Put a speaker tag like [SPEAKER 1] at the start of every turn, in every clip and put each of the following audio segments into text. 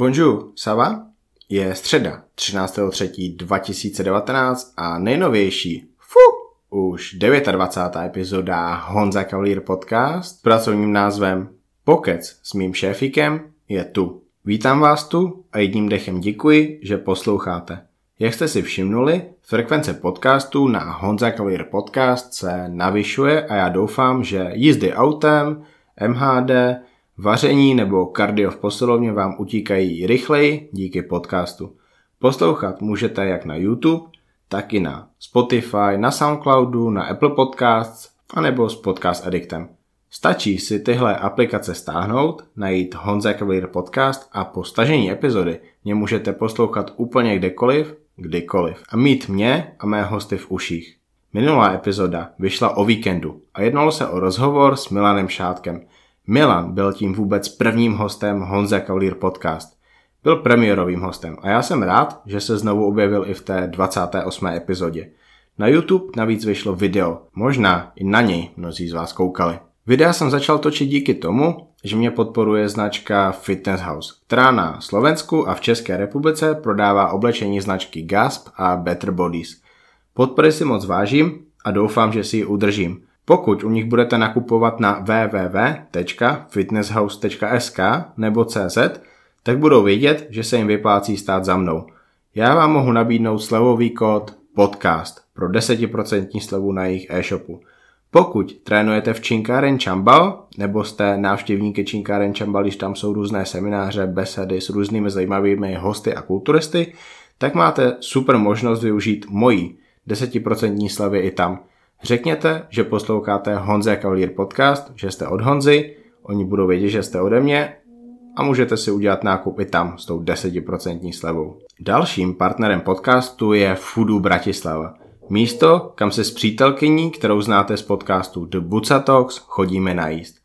[SPEAKER 1] Bonjour, Sava? Je středa 13.3.2019 a nejnovější, fu, už 29. epizoda Honza Cavalier podcast s pracovním názvem Pokec s mým šéfikem je tu. Vítám vás tu a jedním dechem děkuji, že posloucháte. Jak jste si všimnuli, frekvence podcastů na Honza Cavalier podcast se navyšuje a já doufám, že jízdy autem, MHD, Vaření nebo kardio v posilovně vám utíkají rychleji díky podcastu. Poslouchat můžete jak na YouTube, tak i na Spotify, na Soundcloudu, na Apple Podcasts anebo s Podcast Addictem. Stačí si tyhle aplikace stáhnout, najít Honza Cavalier Podcast a po stažení epizody mě můžete poslouchat úplně kdekoliv, kdykoliv a mít mě a mé hosty v uších. Minulá epizoda vyšla o víkendu a jednalo se o rozhovor s Milanem Šátkem – Milan byl tím vůbec prvním hostem Honza Cavalier podcast. Byl premiérovým hostem a já jsem rád, že se znovu objevil i v té 28. epizodě. Na YouTube navíc vyšlo video, možná i na něj mnozí z vás koukali. Videa jsem začal točit díky tomu, že mě podporuje značka Fitness House, která na Slovensku a v České republice prodává oblečení značky Gasp a Better Bodies. Podpory si moc vážím a doufám, že si ji udržím. Pokud u nich budete nakupovat na www.fitnesshouse.sk nebo CZ, tak budou vědět, že se jim vyplácí stát za mnou. Já vám mohu nabídnout slevový kód podcast pro 10% slevu na jejich e-shopu. Pokud trénujete v Činkáren Čambal, nebo jste návštěvníky Činkáren Čambal, když tam jsou různé semináře, besedy s různými zajímavými hosty a kulturisty, tak máte super možnost využít mojí 10% slevy i tam. Řekněte, že posloucháte Honze Cavalier podcast, že jste od Honzy, oni budou vědět, že jste ode mě a můžete si udělat nákup i tam s tou 10% slevou. Dalším partnerem podcastu je Foodu Bratislava. Místo, kam se s přítelkyní, kterou znáte z podcastu The Buca Talks, chodíme najíst.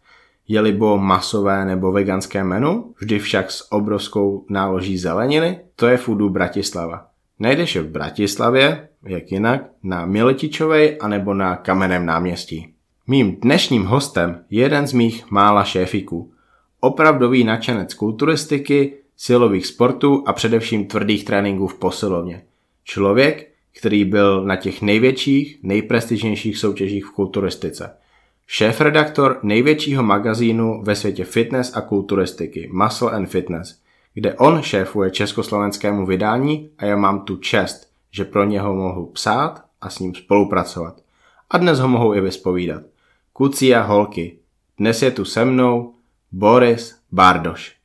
[SPEAKER 1] Je-libo masové nebo veganské menu, vždy však s obrovskou náloží zeleniny, to je Foodu Bratislava. Najdeš je v Bratislavě, jak jinak, na Miletičovej anebo na Kamenem náměstí. Mým dnešním hostem je jeden z mých mála šéfiků. Opravdový nadšenec kulturistiky, silových sportů a především tvrdých tréninků v posilovně. Člověk, který byl na těch největších, nejprestižnějších soutěžích v kulturistice. Šéf-redaktor největšího magazínu ve světě fitness a kulturistiky Muscle and Fitness – kde on šéfuje československému vydání a já mám tu čest, že pro něho mohu psát a s ním spolupracovat. A dnes ho mohou i vyspovídat. Kuci a holky. Dnes je tu se mnou Boris Bardoš.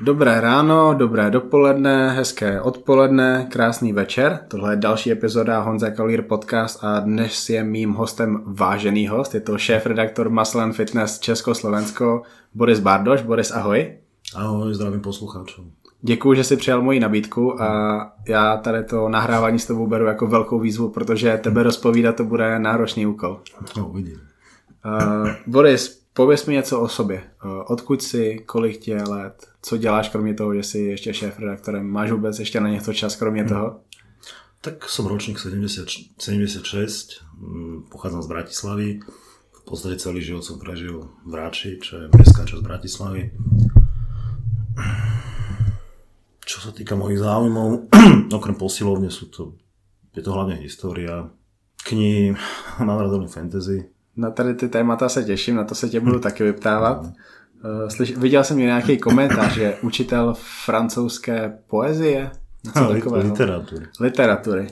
[SPEAKER 1] Dobré ráno, dobré dopoledne, hezké odpoledne, krásný večer. Tohle je další epizoda Honza Kalír podcast a dnes je mým hostem vážený host. Je to šéf-redaktor Muscle Fitness Československo Boris Bardoš. Boris, ahoj.
[SPEAKER 2] Ahoj, zdravím posluchačům.
[SPEAKER 1] Děkuji, že jsi přijal moji nabídku a já tady to nahrávání s tebou beru jako velkou výzvu, protože tebe rozpovídat to bude náročný úkol.
[SPEAKER 2] No, vidím.
[SPEAKER 1] Uh, Boris, pověz mi něco o sobě. Uh, odkud jsi, kolik tě je let, co děláš kromě toho, že jsi ještě šéf redaktorem? Máš vůbec ještě na něco čas kromě hmm. toho?
[SPEAKER 2] Tak som ročník 70, 76, pochádzam z Bratislavy. V podstate celý život som prežil v Ráči, čo je mestská časť Bratislavy. Čo sa týka mojich záujmov, okrem posilovne sú to, je to hlavne história, knihy, mám rád fantasy.
[SPEAKER 1] Na tady ty témata se těším, na to se tě budu taky vyptávat. No. Eh, slyš, viděl jsem nějaký komentář, že učitel francouzské poezie,
[SPEAKER 2] něco takového. Literatury.
[SPEAKER 1] Literatury.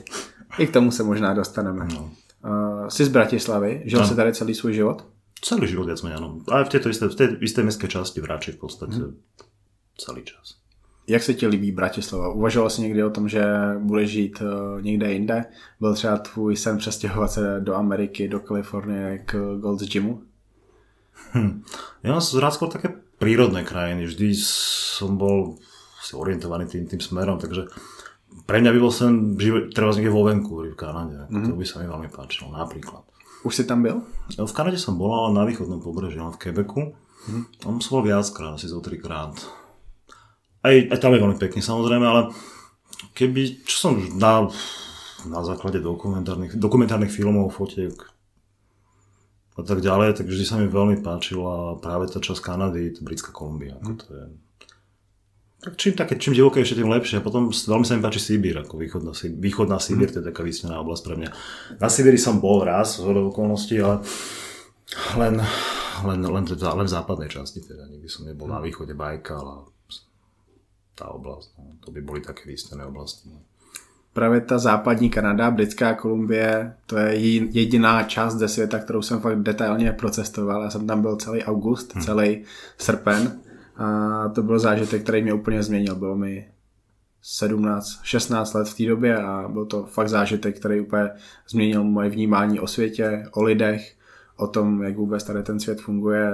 [SPEAKER 1] I k tomu se možná dostaneme. No. Uh, jsi z Bratislavy, žil no. jsi tady celý svůj život?
[SPEAKER 2] Celý život viac menej, áno. Ale v tejto isté, v tej isté mestskej časti v Ráči v podstate hmm. celý čas.
[SPEAKER 1] Jak se ti líbí Bratislava? Uvažoval jsi někdy o tom, že budeš žít uh, někde jinde? Byl třeba tvůj sen přestěhovat se do Ameriky, do Kalifornie k Gold's Gymu?
[SPEAKER 2] Hm. Ja mám rád skôr také prírodné krajiny. Vždy som bol si orientovaný tým, tým smerom, takže pre mňa by bol sen treba niekde vo Vancouveri v Kanade. Mm-hmm. To by sa mi veľmi páčilo, napríklad.
[SPEAKER 1] Už si tam byl?
[SPEAKER 2] V Kanade som bol, ale na východnom pobreží, v Quebecu. Mm-hmm. Tam som bol viackrát, asi zo trikrát aj, aj tam je veľmi pekný samozrejme, ale keby, čo som na, na základe dokumentárnych, dokumentárnych filmov, fotiek a tak ďalej, tak vždy sa mi veľmi páčila práve tá časť Kanady, to Britská Kolumbia. Ako to je Tak čím, také, čím divokejšie, tým lepšie. A potom veľmi sa mi páči Sibír, ako východná, východná Sibír, to je taká vysnená oblasť pre mňa. Na Sibíri som bol raz, z okolností, ale len, len, len, teda, len v západnej časti, teda nikdy som nebol na východe Bajka, ale tá oblasť, no, to by boli také výsnené oblasti. No.
[SPEAKER 1] Právě ta západní Kanada, Britská Kolumbie, to je jediná část ze světa, kterou jsem fakt detailně procestoval. Já jsem tam byl celý august, hmm. celý srpen a to byl zážitek, který mě úplně změnil. Bylo mi 17, 16 let v té době a byl to fakt zážitek, který úplně změnil moje vnímání o světě, o lidech, o tom, jak vůbec tady ten svět funguje.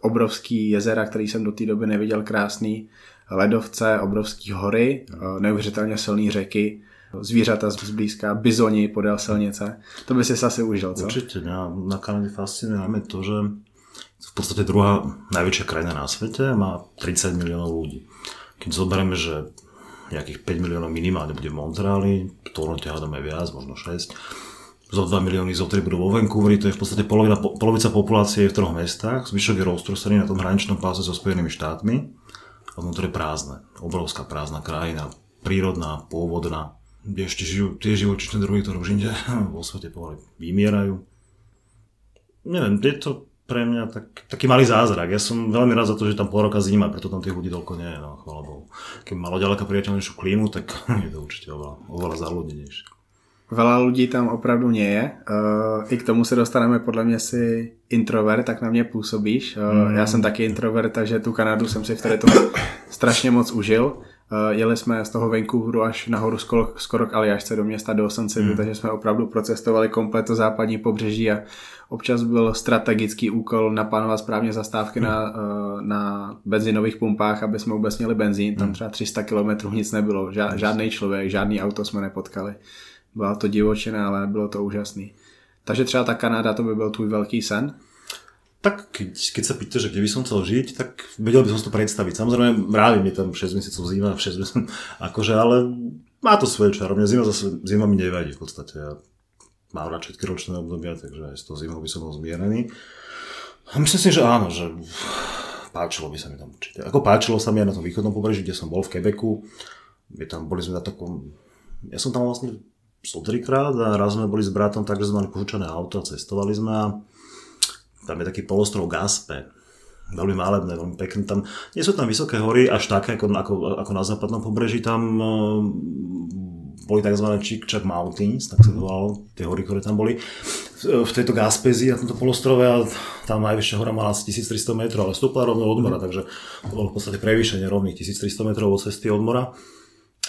[SPEAKER 1] Obrovský jezera, který jsem do té doby neviděl, krásný, ledovce, obrovský hory, neuvěřitelně silné řeky, zvířata zblízka, bizoni podél silnice. To by si asi užil, co?
[SPEAKER 2] Určite. Na, na Kanade fascinuje to, že v podstate druhá najväčšia krajina na svete má 30 miliónov ľudí. Keď zoberieme, že nejakých 5 miliónov minimálne bude v Montreali, Toronto hádame viac, možno 6, zo 2 milióny, zo 3 budú vo Vancouveri, to je v podstate polovina, polovica populácie v troch mestách, zvyšok je roztrsený na tom hraničnom páse so Spojenými štátmi a je prázdne, obrovská prázdna krajina, prírodná, pôvodná, kde ešte žijú tie živočíšne druhy, ktoré už inde vo svete pomaly vymierajú. Neviem, je to pre mňa tak, taký malý zázrak. Ja som veľmi rád za to, že tam pol roka zima, preto tam tých ľudí toľko nie je, no chvála Bohu. Keď malo ďaleko priateľnejšiu klímu, tak je to určite oveľa, oveľa zaludnenejšie.
[SPEAKER 1] Veľa ľudí tam opravdu nie je. Uh, I k tomu se dostaneme, podle mě si introvert, tak na mě působíš. Uh, mm. Já jsem taky introvert, takže tu Kanadu jsem si v tom strašně moc užil. Uh, jeli jsme z toho Vancouveru až nahoru skoro, skoro k Aliašce do města Dawson City, mm. takže jsme opravdu procestovali komplet to západní pobřeží a občas byl strategický úkol naplánovat správně zastávky mm. na, uh, na benzinových pumpách, aby jsme vůbec měli benzín. Tam hmm. třeba 300 km nic nebylo, Ža- žádný člověk, žádný auto jsme nepotkali. Byla to divočina, ale bylo to úžasný. Takže třeba ta Kanada, to by byl tvůj velký sen?
[SPEAKER 2] Tak keď, keď sa pýta, že kde by som chcel žiť, tak vedel by som si to predstaviť. Samozrejme, mrávi mi tam 6 mesiacov zima, 6 mesiacov, akože, ale má to svoje čaro. Mňa zima, zase, zima mi nevadí v podstate. Ja mám rád ročné obdobia, takže aj s tou zimou by som bol zmierený. A myslím si, že áno, že páčilo by sa mi tam určite. Ako páčilo sa mi aj na tom východnom pobreží, kde som bol v Quebecu. Je tam, boli sme na takom... Ja som tam vlastne som trikrát a raz sme boli s bratom tak, že sme mali požičané auto a cestovali sme a tam je taký polostrov Gaspe, veľmi malebné, veľmi pekné. Tam, nie sú tam vysoké hory, až také ako, ako, ako na západnom pobreží. Tam uh, boli tzv. Chick-Chack Mountains, tak sa to volalo, tie hory, ktoré tam boli. V, v tejto Gaspezi a tomto polostrove a tam najvyššia hora mala asi 1300 metrov, ale stúpla rovno od mora, takže to bolo v podstate prevýšenie rovných 1300 metrov od cesty od mora.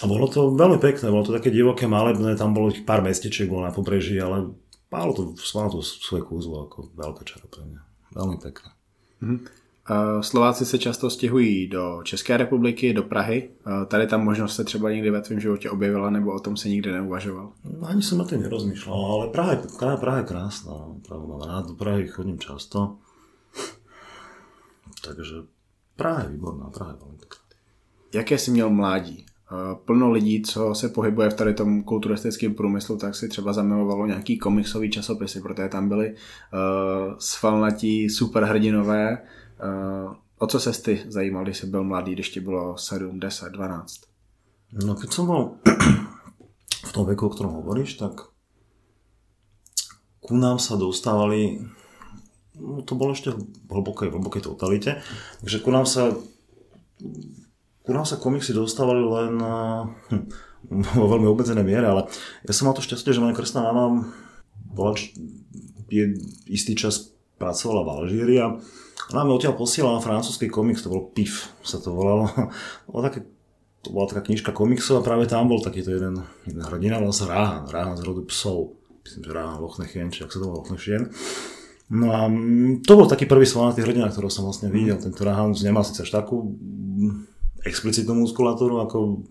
[SPEAKER 2] A bolo to veľmi pekné, bolo to také divoké, malebné, tam bolo pár mestečiek bolo na pobreží, ale Málo to, malo to svoje kúzlo, ako veľké čaro pre mňa. Veľmi pekné.
[SPEAKER 1] Mm-hmm. Slováci se často stěhují do České republiky, do Prahy. Tady tam možnost se třeba někdy ve tvém životě objevila, nebo o tom se nikdy neuvažoval?
[SPEAKER 2] No, ani som o tom nerozmýšľal, ale Praha, Praha, Praha je krásna. Praha mám rád, do Prahy chodím často. Takže Praha je výborná, Praha je veľmi pekná.
[SPEAKER 1] Jaké jsi měl mládí? Eh, plno lidí, co se pohybuje v tady tom kulturistickém průmyslu, tak si třeba zamilovalo nějaký komiksový časopisy, protože tam byly uh, svalnatí superhrdinové. Uh, o co se ty zajímal, když jsi byl mladý, když ti bylo 7, 10, 12?
[SPEAKER 2] No keď som bol v tom veku, o ktorom hovoríš, tak ku nám sa dostávali no to bolo ešte v hlbokej, hlbokej totalite, takže ku nám sa ku nám sa komiksy dostávali len hm, vo veľmi obmedzenej miere, ale ja som mal to šťastie, že moja krstná mama bola je, istý čas pracovala v Alžíri a ona mi odtiaľ posielala francúzsky komiks, to bol PIF, sa to volalo. Bolo také, to bola taká knižka komiksov a práve tam bol takýto jeden, jeden hrdina, volal sa Ráhan, Ráhan z rodu psov. Myslím, že Ráhan Lochnechien, či ak sa to volá Lochnechien. No a mm, to bol taký prvý svalnatý hrdina, ktorého som vlastne videl. Tento Ráhan nemal síce až takú explicitnú muskulatúru ako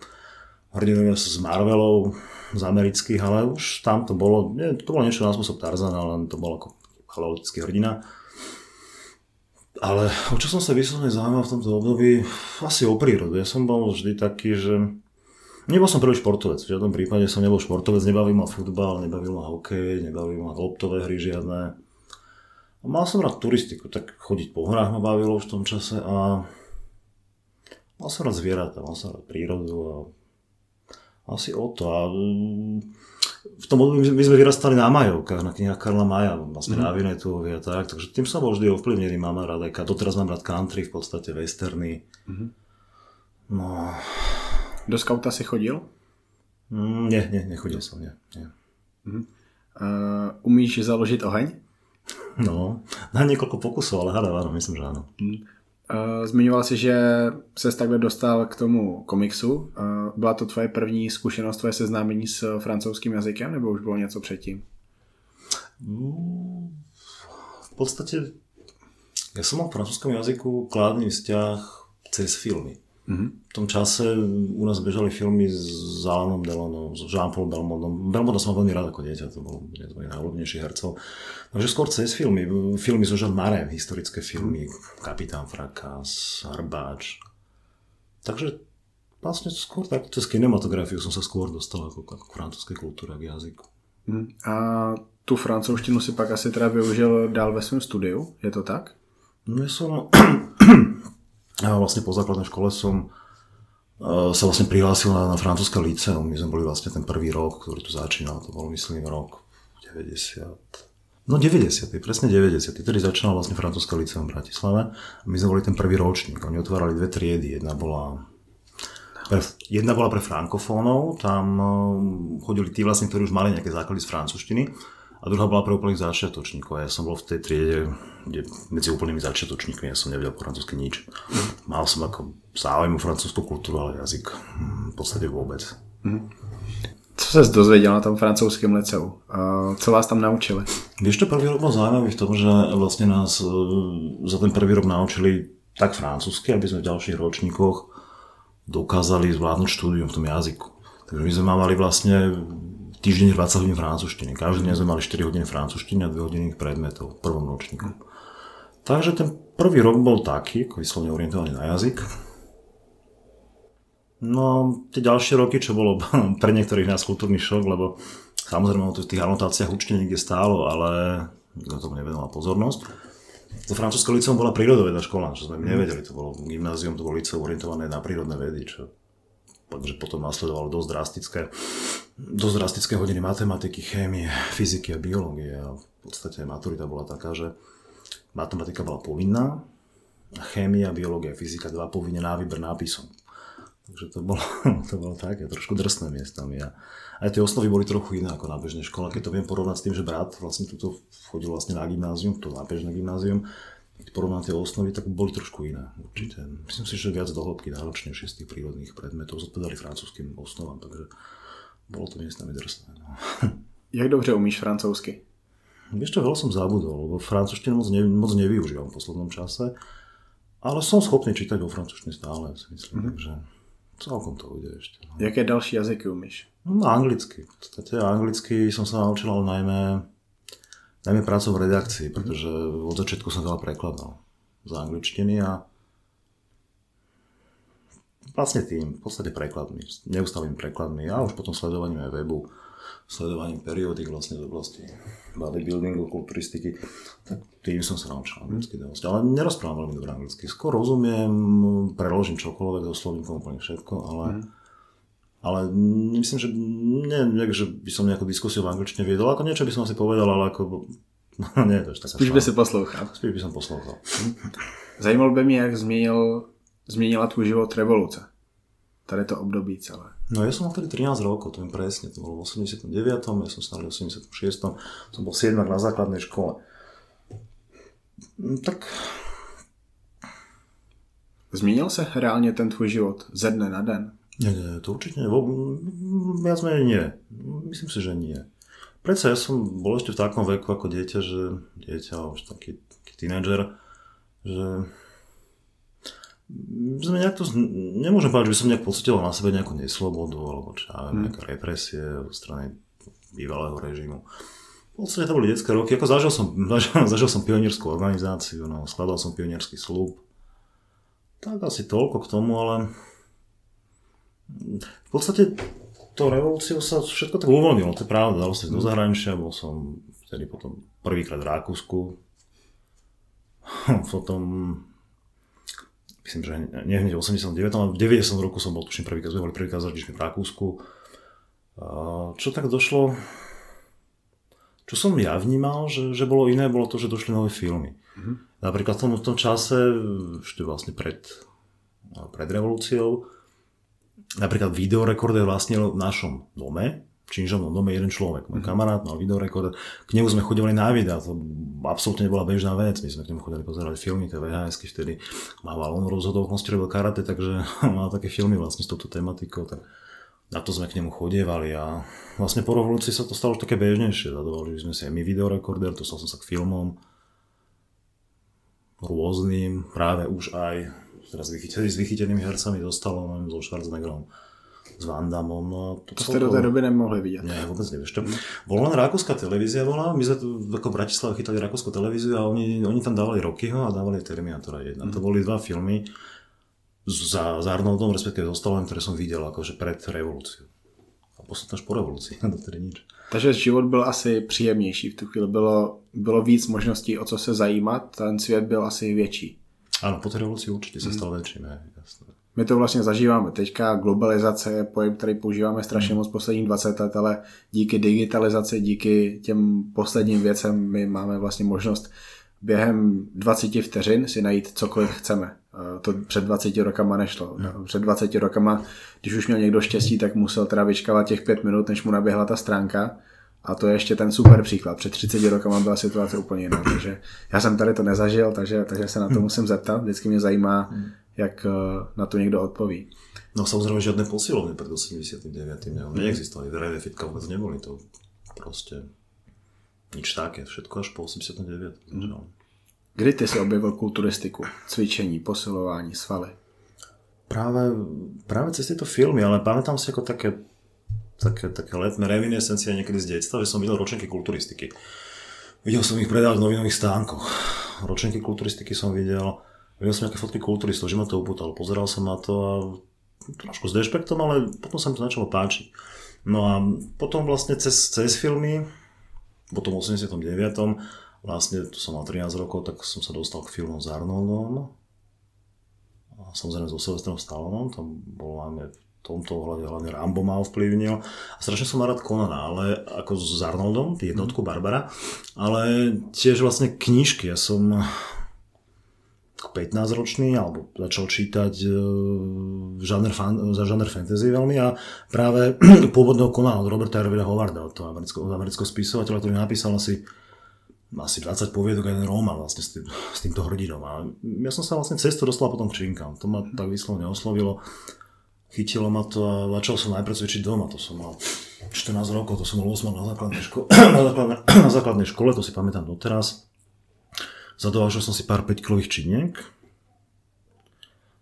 [SPEAKER 2] hrdinovia z Marvelov, z amerických, ale už tam to bolo, nie, to bolo niečo na spôsob Tarzana, len to bol ako chaotický hrdina. Ale o čo som sa vyslovene zaujímal v tomto období? Asi o prírodu. Ja som bol vždy taký, že... Nebol som prvý športovec, v žiadnom prípade som nebol športovec, nebavil ma futbal, nebavil ma hokej, nebavil ma loptové hry žiadne. Mal som rád turistiku, tak chodiť po horách ma bavilo v tom čase a mal som rád zvieratá, mal som rád prírodu a asi o to. A mm, v tom období my sme vyrastali na Majovkách, na knihách Karla Maja, vlastne mm. na Vinetuovi a tak, takže tým som bol vždy ovplyvnený, mám rád aj doteraz mám rád country, v podstate westerny. Mm. No.
[SPEAKER 1] Do skauta si chodil?
[SPEAKER 2] Mm, nie, nie, nechodil som, nie. nie.
[SPEAKER 1] Mm. Uh, umíš založiť oheň?
[SPEAKER 2] No, na niekoľko pokusov, ale hádam, áno, myslím, že áno. Mm.
[SPEAKER 1] Uh, zmiňoval si, že se takhle dostal k tomu komiksu. Uh, byla to tvoje první zkušenost, tvoje seznámení s francouzským jazykem, nebo už bylo něco předtím?
[SPEAKER 2] V podstate ja som mal v francúzskom jazyku kládny vzťah cez filmy. Mm-hmm. V tom čase u nás bežali filmy s Alanom Delonom, s Jean-Paul Belmondom. Belmonda som veľmi rád ako dieťa, to bol jeden z mojich najľúbnejších hercov. Takže skôr cez filmy. Filmy so Jean Marem, historické filmy, Kapitán Frakas, Harbáč. Takže vlastne skôr tak cez kinematografiu som sa skôr dostal ako, ako k francúzskej kultúre, k jazyku.
[SPEAKER 1] Mm. A tu francouzštinu si pak asi teda využil dál ve svém studiu, je to tak?
[SPEAKER 2] No ja som vlastne po základnej škole som sa vlastne prihlásil na, na francúzske liceum. My sme boli vlastne ten prvý rok, ktorý tu začínal. To bol, myslím, rok 90. No 90. presne 90. Tedy začínal vlastne francúzske liceum v Bratislave. My sme boli ten prvý ročník. Oni otvárali dve triedy. Jedna bola pre, jedna bola pre frankofónov, tam uh, chodili tí vlastne, ktorí už mali nejaké základy z francúzštiny a druhá bola pre úplných začiatočníkov. Ja som bol v tej triede, kde medzi úplnými začiatočníkmi ja som nevedel po francúzsky nič. Mal som ako záujem o francúzskú kultúru, ale jazyk hm, v podstate vôbec. Mm.
[SPEAKER 1] Co sa dozvedel na tom francúzském liceu? Co vás tam naučili?
[SPEAKER 2] Vieš, to prvý rok bol zaujímavý v tom, že vlastne nás e, za ten prvý rok naučili tak francúzsky, aby sme v ďalších ročníkoch dokázali zvládnuť štúdium v tom jazyku. Takže my sme mali vlastne týždeň 20 hodín francúzštiny. Každý deň sme mali 4 hodiny francúzštiny a 2 hodiny predmetov v prvom ročníku. Takže ten prvý rok bol taký, ako vyslovne orientovaný na jazyk. No, tie ďalšie roky, čo bolo pre niektorých nás kultúrny šok, lebo samozrejme to v tých anotáciách určite niekde stálo, ale nikto tomu nevenoval pozornosť. To francúzske liceum bola prírodovedná škola, čo sme nevedeli, to bolo gymnázium, to bolo liceum orientované na prírodné vedy, čo takže potom nasledovalo dosť drastické, dosť drastické hodiny matematiky, chémie, fyziky a biológie a v podstate maturita bola taká, že matematika bola povinná, a chémia, biológia, fyzika, dva povinne na výber nápisom. Takže to bolo, to bolo také, trošku drsné miestami. A aj tie osnovy boli trochu iné ako na bežnej škole. Keď to viem porovnať s tým, že brat vlastne tuto chodil vlastne na gymnázium, to na bežné gymnázium, keď porovnám tie osnovy, tak boli trošku iné určite. Myslím si, že viac dohlbky náročnejšie z tých prírodných predmetov zodpovedali francúzským osnovám, takže bolo to miestami drsné. No.
[SPEAKER 1] Jak dobře umíš francouzsky?
[SPEAKER 2] Vieš čo, veľa som zabudol, lebo francúzštinu moc, ne, moc nevyužívam v poslednom čase, ale som schopný čítať vo francúzštine stále, si myslím, mm-hmm. takže celkom to ide ešte. No.
[SPEAKER 1] Jaké další jazyky umíš?
[SPEAKER 2] No, anglicky. V podstate anglicky som sa naučil najmä najmä prácou v redakcii, pretože od začiatku som veľa prekladal z angličtiny a vlastne tým, v podstate prekladmi, neustalým prekladmi a už potom sledovaním aj webu, sledovaním periódik vlastne z oblasti bodybuildingu, kulturistiky, tak tým som sa naučil anglicky dosť. Ale nerozprávam veľmi dobre anglicky. Skôr rozumiem, preložím čokoľvek, doslovím úplne všetko, ale mm ale myslím, že nie, nie, že by som nejakú diskusiu v angličtine viedol, ako niečo by som asi povedal, ale ako... No, nie, to je taká
[SPEAKER 1] Spíš by si poslouchal.
[SPEAKER 2] Spíš by som poslouchal.
[SPEAKER 1] Zajímalo by mě, jak změnil, změnila tvůj život revoluce. Tady to období celé.
[SPEAKER 2] No ja som mal vtedy 13 rokov, to viem presne, to bolo v 89. Ja som stál v 86. Som bol 7 na základnej škole. Tak...
[SPEAKER 1] Změnil se reálně ten tvůj život ze dne na den?
[SPEAKER 2] Nie, nie, to určite nie. Viac menej nie. Myslím si, že nie. Predsa ja som bol ešte v takom veku ako dieťa, že dieťa, už taký, taký tínedžer, že sme nejak to, nemôžem povedať, že by som nejak pocitoval na sebe nejakú neslobodu, alebo čo hmm. nejaké represie zo strany bývalého režimu. V podstate to boli detské roky, ako zažil som, zažil, zažil som pionierskú organizáciu, no, skladal som pionierský slúb. Tak asi toľko k tomu, ale v podstate to revolúciou sa všetko tak uvoľnilo, to je pravda, dalo sa do zahraničia, bol som vtedy potom prvýkrát v Rakúsku, potom myslím, že nie hneď v 89, ale v 90 roku som bol, tuším, prvýkrát, sme boli prvýkrát za v Rakúsku. Čo tak došlo, čo som ja vnímal, že, že bolo iné, bolo to, že došli nové filmy. Mm-hmm. Napríklad v tom, v tom čase, ešte vlastne pred, pred revolúciou, napríklad videorekorder vlastnil v našom dome, činžovnom dome jeden človek. Môj mm-hmm. kamarát mal videorekorder, k nemu sme chodili na videa, to absolútne nebola bežná vec, my sme k nemu chodili pozerať filmy, tie vhs vtedy mával on rozhodol, on robil karate, takže mal také filmy vlastne s touto tematikou, tak na to sme k nemu chodievali a vlastne po revolúcii sa to stalo už také bežnejšie. Zadovolili sme si aj my videorekorder, dostal som sa k filmom rôznym, práve už aj teraz vychytený, s vychytenými hercami so Stallonem, so Schwarzeneggerom, s Van Damme. No,
[SPEAKER 1] to, to ste do tej doby nemohli vidieť.
[SPEAKER 2] Nie, vôbec nevieš. To, bola len rakúska televízia, bola, my sme tu ako Bratislava chytali rakúsku televíziu a oni, oni tam dávali Rockyho a dávali Terminatora 1. Mm. To boli dva filmy, za, za Arnoldom, respektíve so Stallone, ktoré som videl akože pred revolúciou. A posledná až po revolúcii, dotedy nič.
[SPEAKER 1] Takže život byl asi příjemnější v tu chvíli. Bylo, bylo víc možností, o co se zajímat. Ten svět byl asi větší.
[SPEAKER 2] Ano, po té revoluci určitě se stal větší. Ne? Jasné.
[SPEAKER 1] My to vlastně zažíváme. Teďka globalizace je pojem, který používáme strašně moc posledních 20 let, ale díky digitalizaci, díky těm posledním věcem my máme vlastně možnost během 20 vteřin si najít cokoliv chceme. To před 20 rokama nešlo. No. Před 20 rokama, když už měl někdo štěstí, tak musel teda vyčkávat těch 5 minut, než mu naběhla ta stránka. A to je ještě ten super příklad. Před 30 rokama byla situace úplně jiná. Takže já jsem tady to nezažil, takže, takže se na to hmm. musím zeptat. Vždycky mě zajímá, hmm. jak eh, na to někdo odpoví.
[SPEAKER 2] No samozrejme žiadne posilovne pred 89. Ne, neexistovali, verejné fitka vôbec neboli, to proste nič také, všetko až po 89. Mm.
[SPEAKER 1] Kdy ty si objevil kulturistiku, cvičení, posilování, svaly?
[SPEAKER 2] Práve, práve cez tieto filmy, ale pamätám si ako také, také, také letné reminiscencie niekedy z detstva, že som videl ročenky kulturistiky. Videl som ich predávať v novinových stánkoch. Ročenky kulturistiky som videl, videl som nejaké fotky kulturistov, že ma to upútalo. Pozeral som na to a trošku s dešpektom, ale potom sa mi to začalo páčiť. No a potom vlastne cez, cez filmy, potom v 89 vlastne, tu som mal 13 rokov, tak som sa dostal k filmom s Arnoldom. A samozrejme so Sylvestrom Stallonom, tam bol v tomto ohľade hlavne Rambo ma ovplyvnil. A strašne som rád Conana, ale ako s Arnoldom, jednotku Barbara, ale tiež vlastne knižky. Ja som 15-ročný, alebo začal čítať uh, žáner, fan, za žáner fantasy veľmi a práve pôvodného Conana od Roberta Ervida Howarda, od amerického, amerického spisovateľa, ktorý napísal asi asi 20 poviedok a jeden román vlastne s, tým, s týmto hrdinom. A ja som sa vlastne cestu dostal potom k činkám. To ma tak vyslovne oslovilo. Chytilo ma to a začal som najprv cvičiť doma. To som mal 14 rokov, to som bol 8 na základnej, ško- na, základnej, na základnej škole, to si pamätám doteraz. Zadovážil som si pár 5 kilových činiek,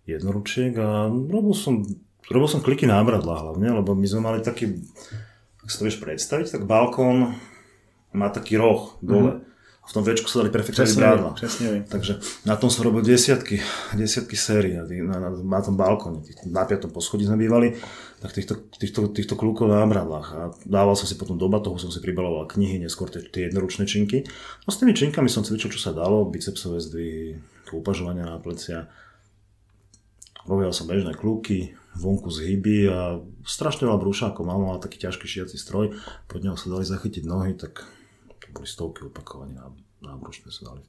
[SPEAKER 2] jednoručiek a robil som, robil som kliky nábradla hlavne, lebo my sme mali taký, ak si to vieš predstaviť, tak balkón má taký roh dole. Mm-hmm v tom večku sa dali prefektovať brádla.
[SPEAKER 1] Presne
[SPEAKER 2] Takže na tom som robil desiatky, desiatky sérií. Na, na, na tom balkóne, na piatom poschodí sme bývali, tak týchto, týchto, týchto klukov na bradlách. A dával som si potom do toho som si pribaloval knihy, neskôr tie, tie jednoručné činky. No s tými činkami som cvičil, čo sa dalo, bicepsové zdvihy, upažovania na plecia. Robil som bežné kluky, vonku z hyby a strašne veľa brúšákov. Mama mala taký ťažký šiaci stroj, pod neho sa dali zachytiť nohy, tak boli stovky opakovaní na nábrušné sa dali.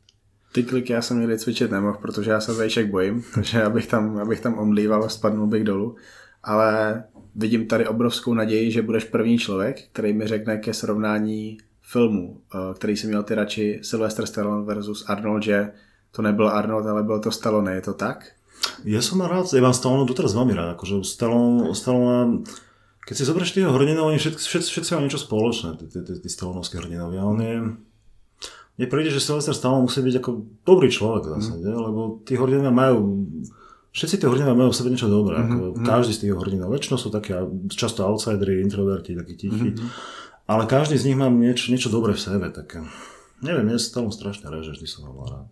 [SPEAKER 1] Ty kliky já jsem někdy cvičit nemohl, protože já se vejšek bojím, takže abych tam, abych tam omlíval a spadnul bych dolů. Ale vidím tady obrovskou naději, že budeš první člověk, který mi řekne ke srovnání filmů, eh, který si měl ty radši Sylvester Stallone versus Arnold, že to nebyl Arnold, ale byl to Stallone, je to tak?
[SPEAKER 2] Ja som rád, ja mám Stallone doteraz veľmi rád, akože Stallone, Stallone keď si zoberieš tých hrdinov, oni všetci, všetci, všetci majú niečo spoločné, tí Stallonovské hrdinovia. On je, mne príde, že Sylvester Stallone musí byť ako dobrý človek zásade, mm. lebo tí hrdinovia majú Všetci tí hrdinovia majú v sebe niečo dobré. Mm-hmm. Ako mhm. každý z tých hrdinov. Väčšinou sú také často outsidery, introverti, takí tichí. Mm-hmm. Ale každý z nich má niečo, niečo dobré v sebe. Tak, neviem, mne sa tomu strašne reže, vždy som ho rád.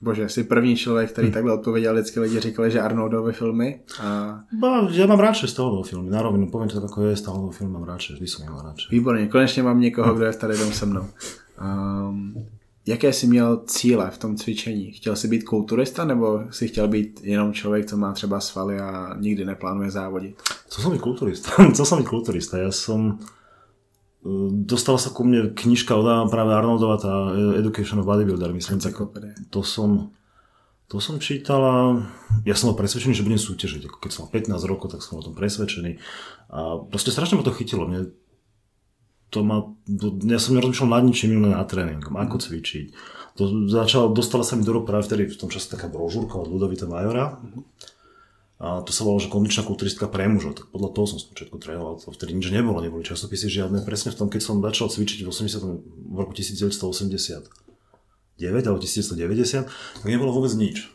[SPEAKER 1] Bože, jsi první člověk, který hm. takhle odpověděl, vždycky lidi říkali, že Arnoldové filmy. A...
[SPEAKER 2] Ba, ja mám radšej Stallovové filmy, na rovinu, poviem to tak, ako je, Stallovové filmy mám radšej, vždy som mal radšej.
[SPEAKER 1] Výborně, konečně mám někoho, kdo je v tady dom se mnou. Um, jaké jsi měl cíle v tom cvičení? Chtěl jsi být kulturista nebo si chtěl být jenom člověk, co má třeba svaly a nikdy neplánuje závodit?
[SPEAKER 2] Co som byť kulturista? Co som byť kulturista? Ja som... e, Dostala sa ku mne knižka od práve Arnoldova, tá Education of Bodybuilder, myslím. Tak to som, to som čítala, ja som bol presvedčený, že budem súťažiť. Ako keď som mal 15 rokov, tak som o tom presvedčený. A proste strašne ma to chytilo. Mne to ma, ja som nerozmýšľal nad ničím iným nad tréningom, ako cvičiť. To začalo, dostala sa mi do rúk práve vtedy, v tom čase taká brožúrka od Ludovita Majora. A to sa volalo, že kondičná kulturistka pre mužov, tak podľa toho som spočiatku trénoval, to vtedy nič nebolo, neboli časopisy žiadne, presne v tom, keď som začal cvičiť v 80. v roku 1980. 9 alebo 1990, tak nebolo vôbec nič.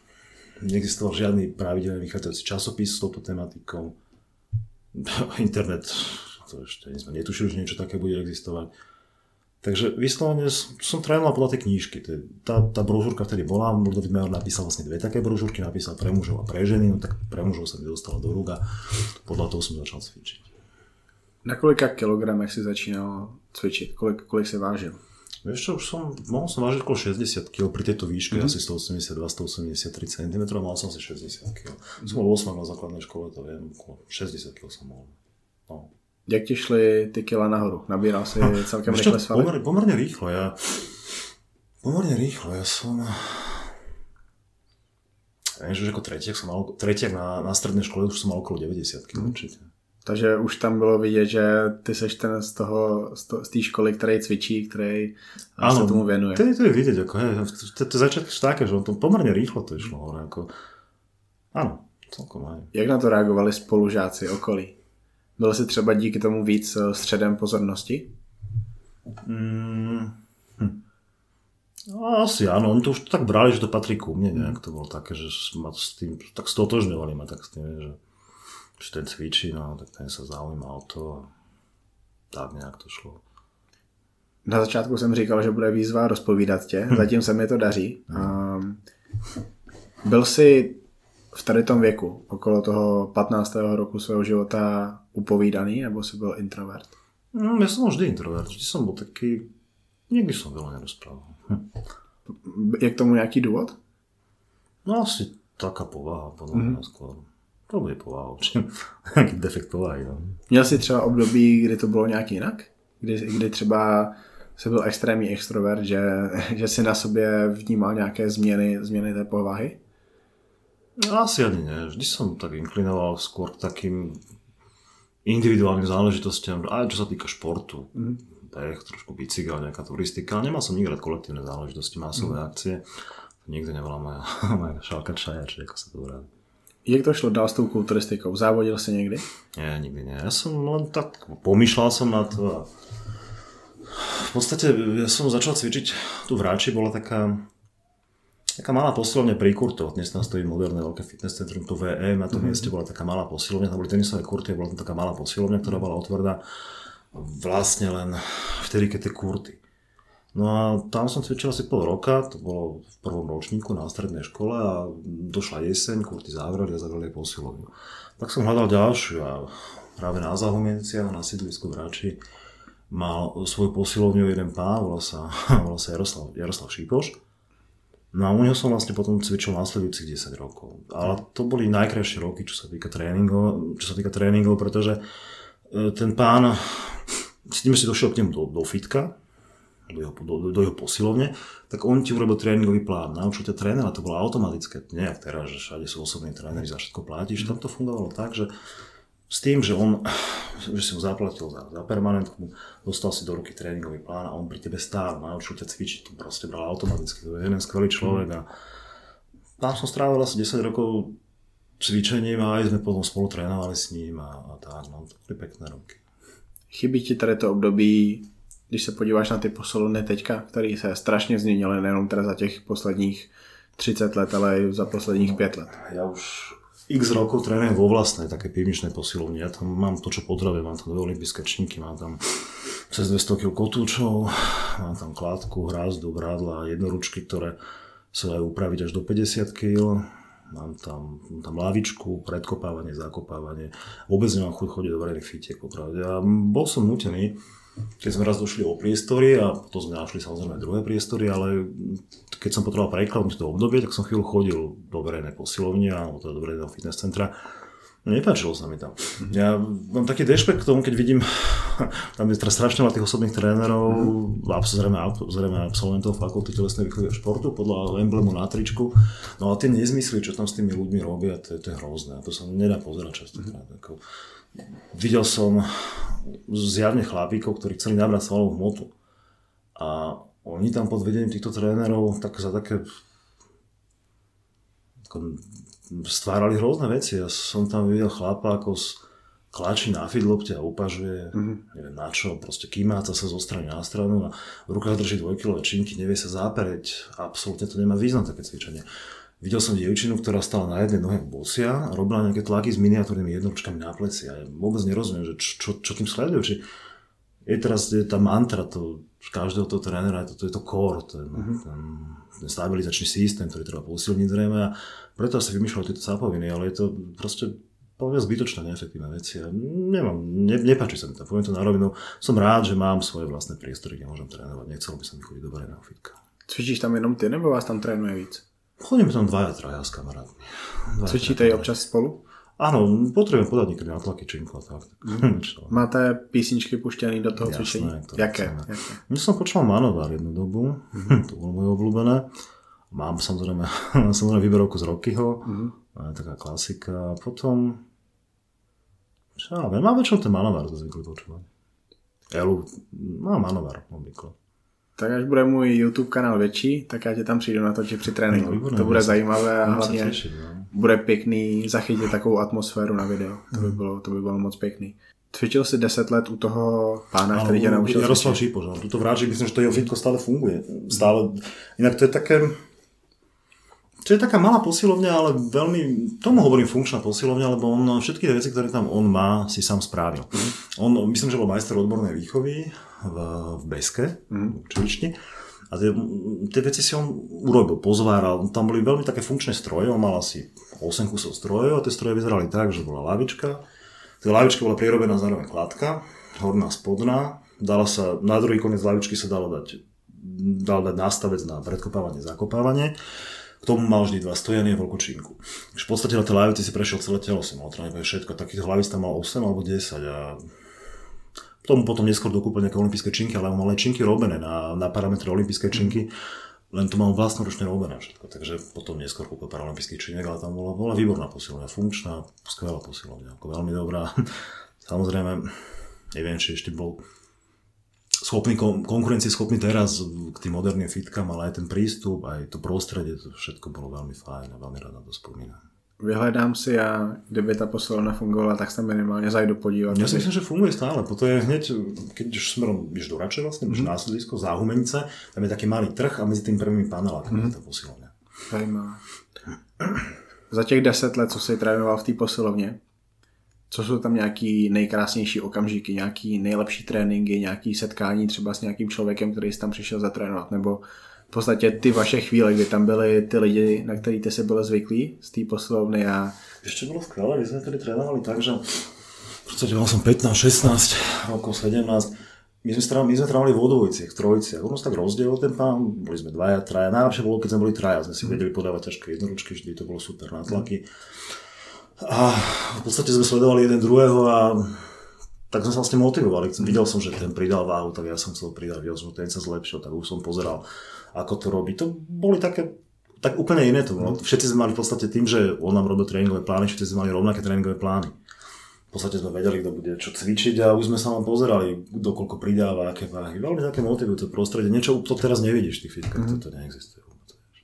[SPEAKER 2] Neexistoval žiadny pravidelný vychádzajúci časopis s touto tematikou. Internet, to ešte sme netušili, že niečo také bude existovať. Takže vyslovene som trénoval podľa tej knížky. Tá, tá brožúrka vtedy bola, Ludovit Major napísal vlastne dve také brožúrky, napísal pre mužov a pre ženy, no tak pre mužov sa mi dostala do rúk a podľa toho som začal cvičiť.
[SPEAKER 1] Na kolika kilogramech si začínal cvičit? Kolik, kolik si vážil?
[SPEAKER 2] Vieš čo, už som, mohol som vážiť okolo 60 kg pri tejto výške, mm-hmm. asi 182-183 cm, mal som asi 60 kg. Som bol 8 na základnej škole, to viem, okolo 60 kg som mohol. No.
[SPEAKER 1] Jak ti šly ty kila nahoru? Nabíral si celkem
[SPEAKER 2] Vieš čo,
[SPEAKER 1] rychle svaly?
[SPEAKER 2] pomerne, pomerne rýchlo, ja... Pomerne rýchlo, ja som... Ja neviem, že ako tretiak som mal, tretiak na, na strednej škole už som mal okolo 90 kg určite.
[SPEAKER 1] Takže už tam bylo vidět, že ty seš ten z toho, z té školy, který cvičí, který
[SPEAKER 2] Áno,
[SPEAKER 1] se tomu věnuje.
[SPEAKER 2] To je, to je vidieť, ako, hej, to, to začiatky sú také, že on to pomerne rýchlo to išlo hore, ako, áno, celkom aj.
[SPEAKER 1] Jak na to reagovali spolužáci okolí? Byl jsi třeba díky tomu víc eh, středem pozornosti?
[SPEAKER 2] Mm, hm. No, asi áno, oni to už tak brali, že to patrí ku mne, nejak to bolo také, že ma s tým, tak stotožňovali ma tak s tým, že, že ten cvičí, no, tak ten sa zaujíma o to a tak nejak to šlo.
[SPEAKER 1] Na začátku jsem říkal, že bude výzva rozpovídat tě, zatím se mi to daří. Um, byl jsi v tady tom věku, okolo toho 15. roku svého života upovídaný, nebo jsi byl introvert?
[SPEAKER 2] No, ja som vždy introvert, vždy som bol taký, nikdy som veľa nerozprával. Hm.
[SPEAKER 1] Je k tomu nějaký důvod?
[SPEAKER 2] No asi taká povaha, podľa mňa skôr. To bude povaha, určite. Nejaký defekt povahy, no.
[SPEAKER 1] Měl jsi třeba období, kdy to bylo nějak jinak? Kdy, kdy třeba jsi byl extrémní extrovert, že, že si na sobě vnímal nějaké změny, změny té povahy?
[SPEAKER 2] No, Asi ani nie. Vždy som tak inklinoval skôr k takým individuálnym záležitostiam, aj čo sa týka športu. Mm. Beh, trošku bicykel, nejaká turistika, ale nemal som nikdy rád kolektívne záležitosti, masové mm. akcie. To nikdy nebola moja, moja šálka čaja, či ako sa to vrá.
[SPEAKER 1] Jak to šlo dál s tou kulturistikou? Závodil jsi někdy?
[SPEAKER 2] Nie, nikdy nie. Ja som len tak, pomýšľal som na to a v podstate ja som začal cvičiť tu v Ráči, bola taká taká malá posilovňa pri kurtoch. Dnes tam stojí moderné veľké fitness centrum, to VM, na tom mm-hmm. mieste bola taká malá posilovňa, tam boli tenisové kurty, bola tam taká malá posilovňa, ktorá bola otvorená vlastne len vtedy, keď tie kurty. No a tam som cvičil asi pol roka, to bolo v prvom ročníku na strednej škole a došla jeseň, kurty zavreli a zavreli posilovňu. Tak som hľadal ďalšiu a práve na Zahumenciach, na sídlisku v Rači, mal svoju posilovňu jeden pán, volal sa, volal sa Jaroslav, Jaroslav Šípoš. No a u neho som vlastne potom cvičil následujúcich 10 rokov. Ale to boli najkrajšie roky, čo sa týka tréningov, čo sa týka tréningov, pretože e, ten pán, s tým si došiel k nemu do, do fitka, do jeho, do, do jeho posilovne, tak on ti urobil tréningový plán, naučil ťa trénera, to bolo automatické, nie jak teraz, že všade sú osobní tréneri, za všetko platíš, tam to fungovalo tak, že s tým, že on, že si ho zaplatil za, za permanentku, dostal si do ruky tréningový plán a on pri tebe stál, naučil ťa cvičiť, to proste bral automaticky, to je jeden skvelý človek a tam som strávil asi 10 rokov cvičením a aj sme potom spolu trénovali s ním a, a tak, no, to boli pekné roky.
[SPEAKER 1] Chybí ti tady to období, když se podíváš na ty posilovny teďka, které se strašně změnily, nejenom teda za těch posledních 30 let, ale i za posledních 5 let.
[SPEAKER 2] Ja už x rokov trénujem vo vlastnej také pivničnej posilovni. Ja tam mám to, čo potrebujem. Mám tam dve olympijské činky, mám tam cez 200 kg kotúčov, mám tam kládku, hrázdu, brádla, jednoručky, ktoré sa dajú upraviť až do 50 kg. Mám tam, mám tam lavičku, predkopávanie, zakopávanie. Vôbec nemám chuť chodiť do verejných fitiek, popravde. A bol som nutený keď sme raz došli o priestory a to sme našli samozrejme druhé priestory, ale keď som potreboval prekladnúť to obdobie, tak som chvíľu chodil do verejnej posilovne alebo teda do verejného fitness centra. Nepáčilo sa mi tam. Ja mám taký dešpekt k tomu, keď vidím, tam je teraz strašne tých osobných trénerov, zrejme, zrejme absolventov fakulty telesnej výchovy a športu podľa emblému na tričku. No a tie nezmysly, čo tam s tými ľuďmi robia, to, to je hrozné. To sa nedá pozerať častokrát. Ako, videl som zjavne chlapíkov, ktorí chceli nabrať svalovú hmotu. A oni tam pod vedením týchto trénerov tak za také ako, stvárali rôzne veci. Ja som tam videl chlapa, ako klačí na fidlopte a upažuje, mm-hmm. neviem na čo, proste kýmáca sa zo strany na stranu a v rukách drží dvojkilové činky, nevie sa zápereť, absolútne to nemá význam také cvičenie. Videl som dievčinu, ktorá stala na jednej nohe bosia a robila nejaké tlaky s miniatúrnymi jednoručkami na pleci. A ja vôbec nerozumiem, že čo, čo tým sledujú. Či je teraz je tá mantra to, každého toho trénera, to, to je to core, ten, mm-hmm. ten, ten stabilizačný systém, ktorý treba posilniť zrejme a preto asi vymýšľali tieto sápoviny, ale je to proste poviem zbytočné, neefektívne veci. Ja nemám, ne, nepáči sa mi to, poviem to na rovinu. Som rád, že mám svoje vlastné priestory, kde môžem trénovať. Nechcel by som chodiť do verejného fitka.
[SPEAKER 1] Cvičíš tam jenom ty, nebo vás tam trénuje víc?
[SPEAKER 2] Chodíme tam dvaja, traja s kamarátmi.
[SPEAKER 1] Cvičíte i občas spolu?
[SPEAKER 2] Áno, potrebujem podať niekedy na tlaky činku a tak.
[SPEAKER 1] Mm. Máte písničky puštěný do toho
[SPEAKER 2] Jasné,
[SPEAKER 1] cvičení? Jaké? Jaké?
[SPEAKER 2] My som počúval Manovar jednu dobu, mm-hmm. to bolo moje obľúbené. Mám samozrejme, samozrejme výberovku z Rockyho, mm-hmm. taká klasika. Potom, čo ja viem, mám väčšinou ten Manovar to zvykli počúvať. Elu, mám Manovar obvykle.
[SPEAKER 1] Tak až bude můj YouTube kanál větší, tak já tě tam přijdu na to, že při tréninku. No, výborné, to bude zajímavé a hlavně těšit, no. bude pěkný zachytit takovou atmosféru na video. To by bylo, to by bylo moc pěkný. Cvičil si 10 let u toho pána, ktorý ťa naučil
[SPEAKER 2] Jaroslav Šípoš, no. tuto vráči, myslím, že to jeho fitko stále funguje. Stále. Inak to je také, to je taká malá posilovňa, ale veľmi, tomu hovorím funkčná posilovňa, lebo on všetky veci, ktoré tam on má, si sám spravil. Mm. On, myslím, že bol majster odbornej výchovy v, v Beske, mm. v Čilični. A tie, tie veci si on urobil, pozváral. Tam boli veľmi také funkčné stroje, on mal asi 8 kusov strojov a tie stroje vyzerali tak, že bola lavička. Tá lavička bola prirobená zároveň kladka, horná, spodná. Dala sa, na druhý koniec lavičky sa dalo dať, dal dať nástavec na predkopávanie, zakopávanie. K tomu mal vždy dva stojany a veľkú činku. v podstate na tej lavici si prešiel celé telo, si mal všetko. Takých hlavíc tam mal 8 alebo 10 a tomu potom neskôr dokúpil nejaké olympijské činky, ale on činky robené na, na parametre olympijskej činky, len to mal vlastnoručne robené všetko, takže potom neskôr kúpil paralympijský činek, ale tam bola, bola výborná posilovňa, funkčná, skvelá posilovňa, ako veľmi dobrá. Samozrejme, neviem, či ešte bol schopný, schopný teraz k tým moderným fitkám, ale aj ten prístup, aj to prostredie, to všetko bolo veľmi fajn a veľmi rád na to spomínam
[SPEAKER 1] vyhledám si a kdyby ta posilovna fungovala, tak sa minimálne zajdu podívať.
[SPEAKER 2] Ja si myslím, že funguje stále. Potom je hneď, keď už smerom ideš do Rače vlastne, mm-hmm. na Záhumenice, tam je taký malý trh a medzi tým prvými panelákmi mm-hmm. je tá posilovňa.
[SPEAKER 1] Zajímavé. Za těch deset let, co jsi trénoval v té posilovně, co jsou tam nějaký nejkrásnější okamžiky, nějaký nejlepší tréninky, nějaký setkání třeba s nějakým člověkem, který jsi tam přišel zatrénovat, nebo podstatě ty vaše chvíle, kdy tam byli ty lidi, na který ty si byl zvyklý z té poslovny a...
[SPEAKER 2] Ešte bolo skvelé, my sme tedy trénovali tak, že v podstate mal som 15, 16 rokov, 17. My sme, strávali, my sme trávali v Vodovojciach, v Trojciach. Ono sa tak rozdielil ten pán, boli sme dvaja, traja. Najlepšie bolo, keď sme boli traja, sme si vedeli podávať ťažké jednoručky, vždy to bolo super nátlaky. A v podstate sme sledovali jeden druhého a tak sme sa vlastne motivovali. Videl som, že ten pridal váhu, tak ja som chcel pridať, videl som, že ten sa zlepšil, tak už som pozeral ako to robí. To boli také tak úplne iné to bolo. Všetci sme mali v podstate tým, že on nám robil tréningové plány, všetci sme mali rovnaké tréningové plány. V podstate sme vedeli, kto bude čo cvičiť a už sme sa len pozerali, kto koľko pridáva, aké váhy. Veľmi také motivujúce prostredie. Niečo to teraz nevidíš v tých fitkách, mm-hmm. to, to neexistuje.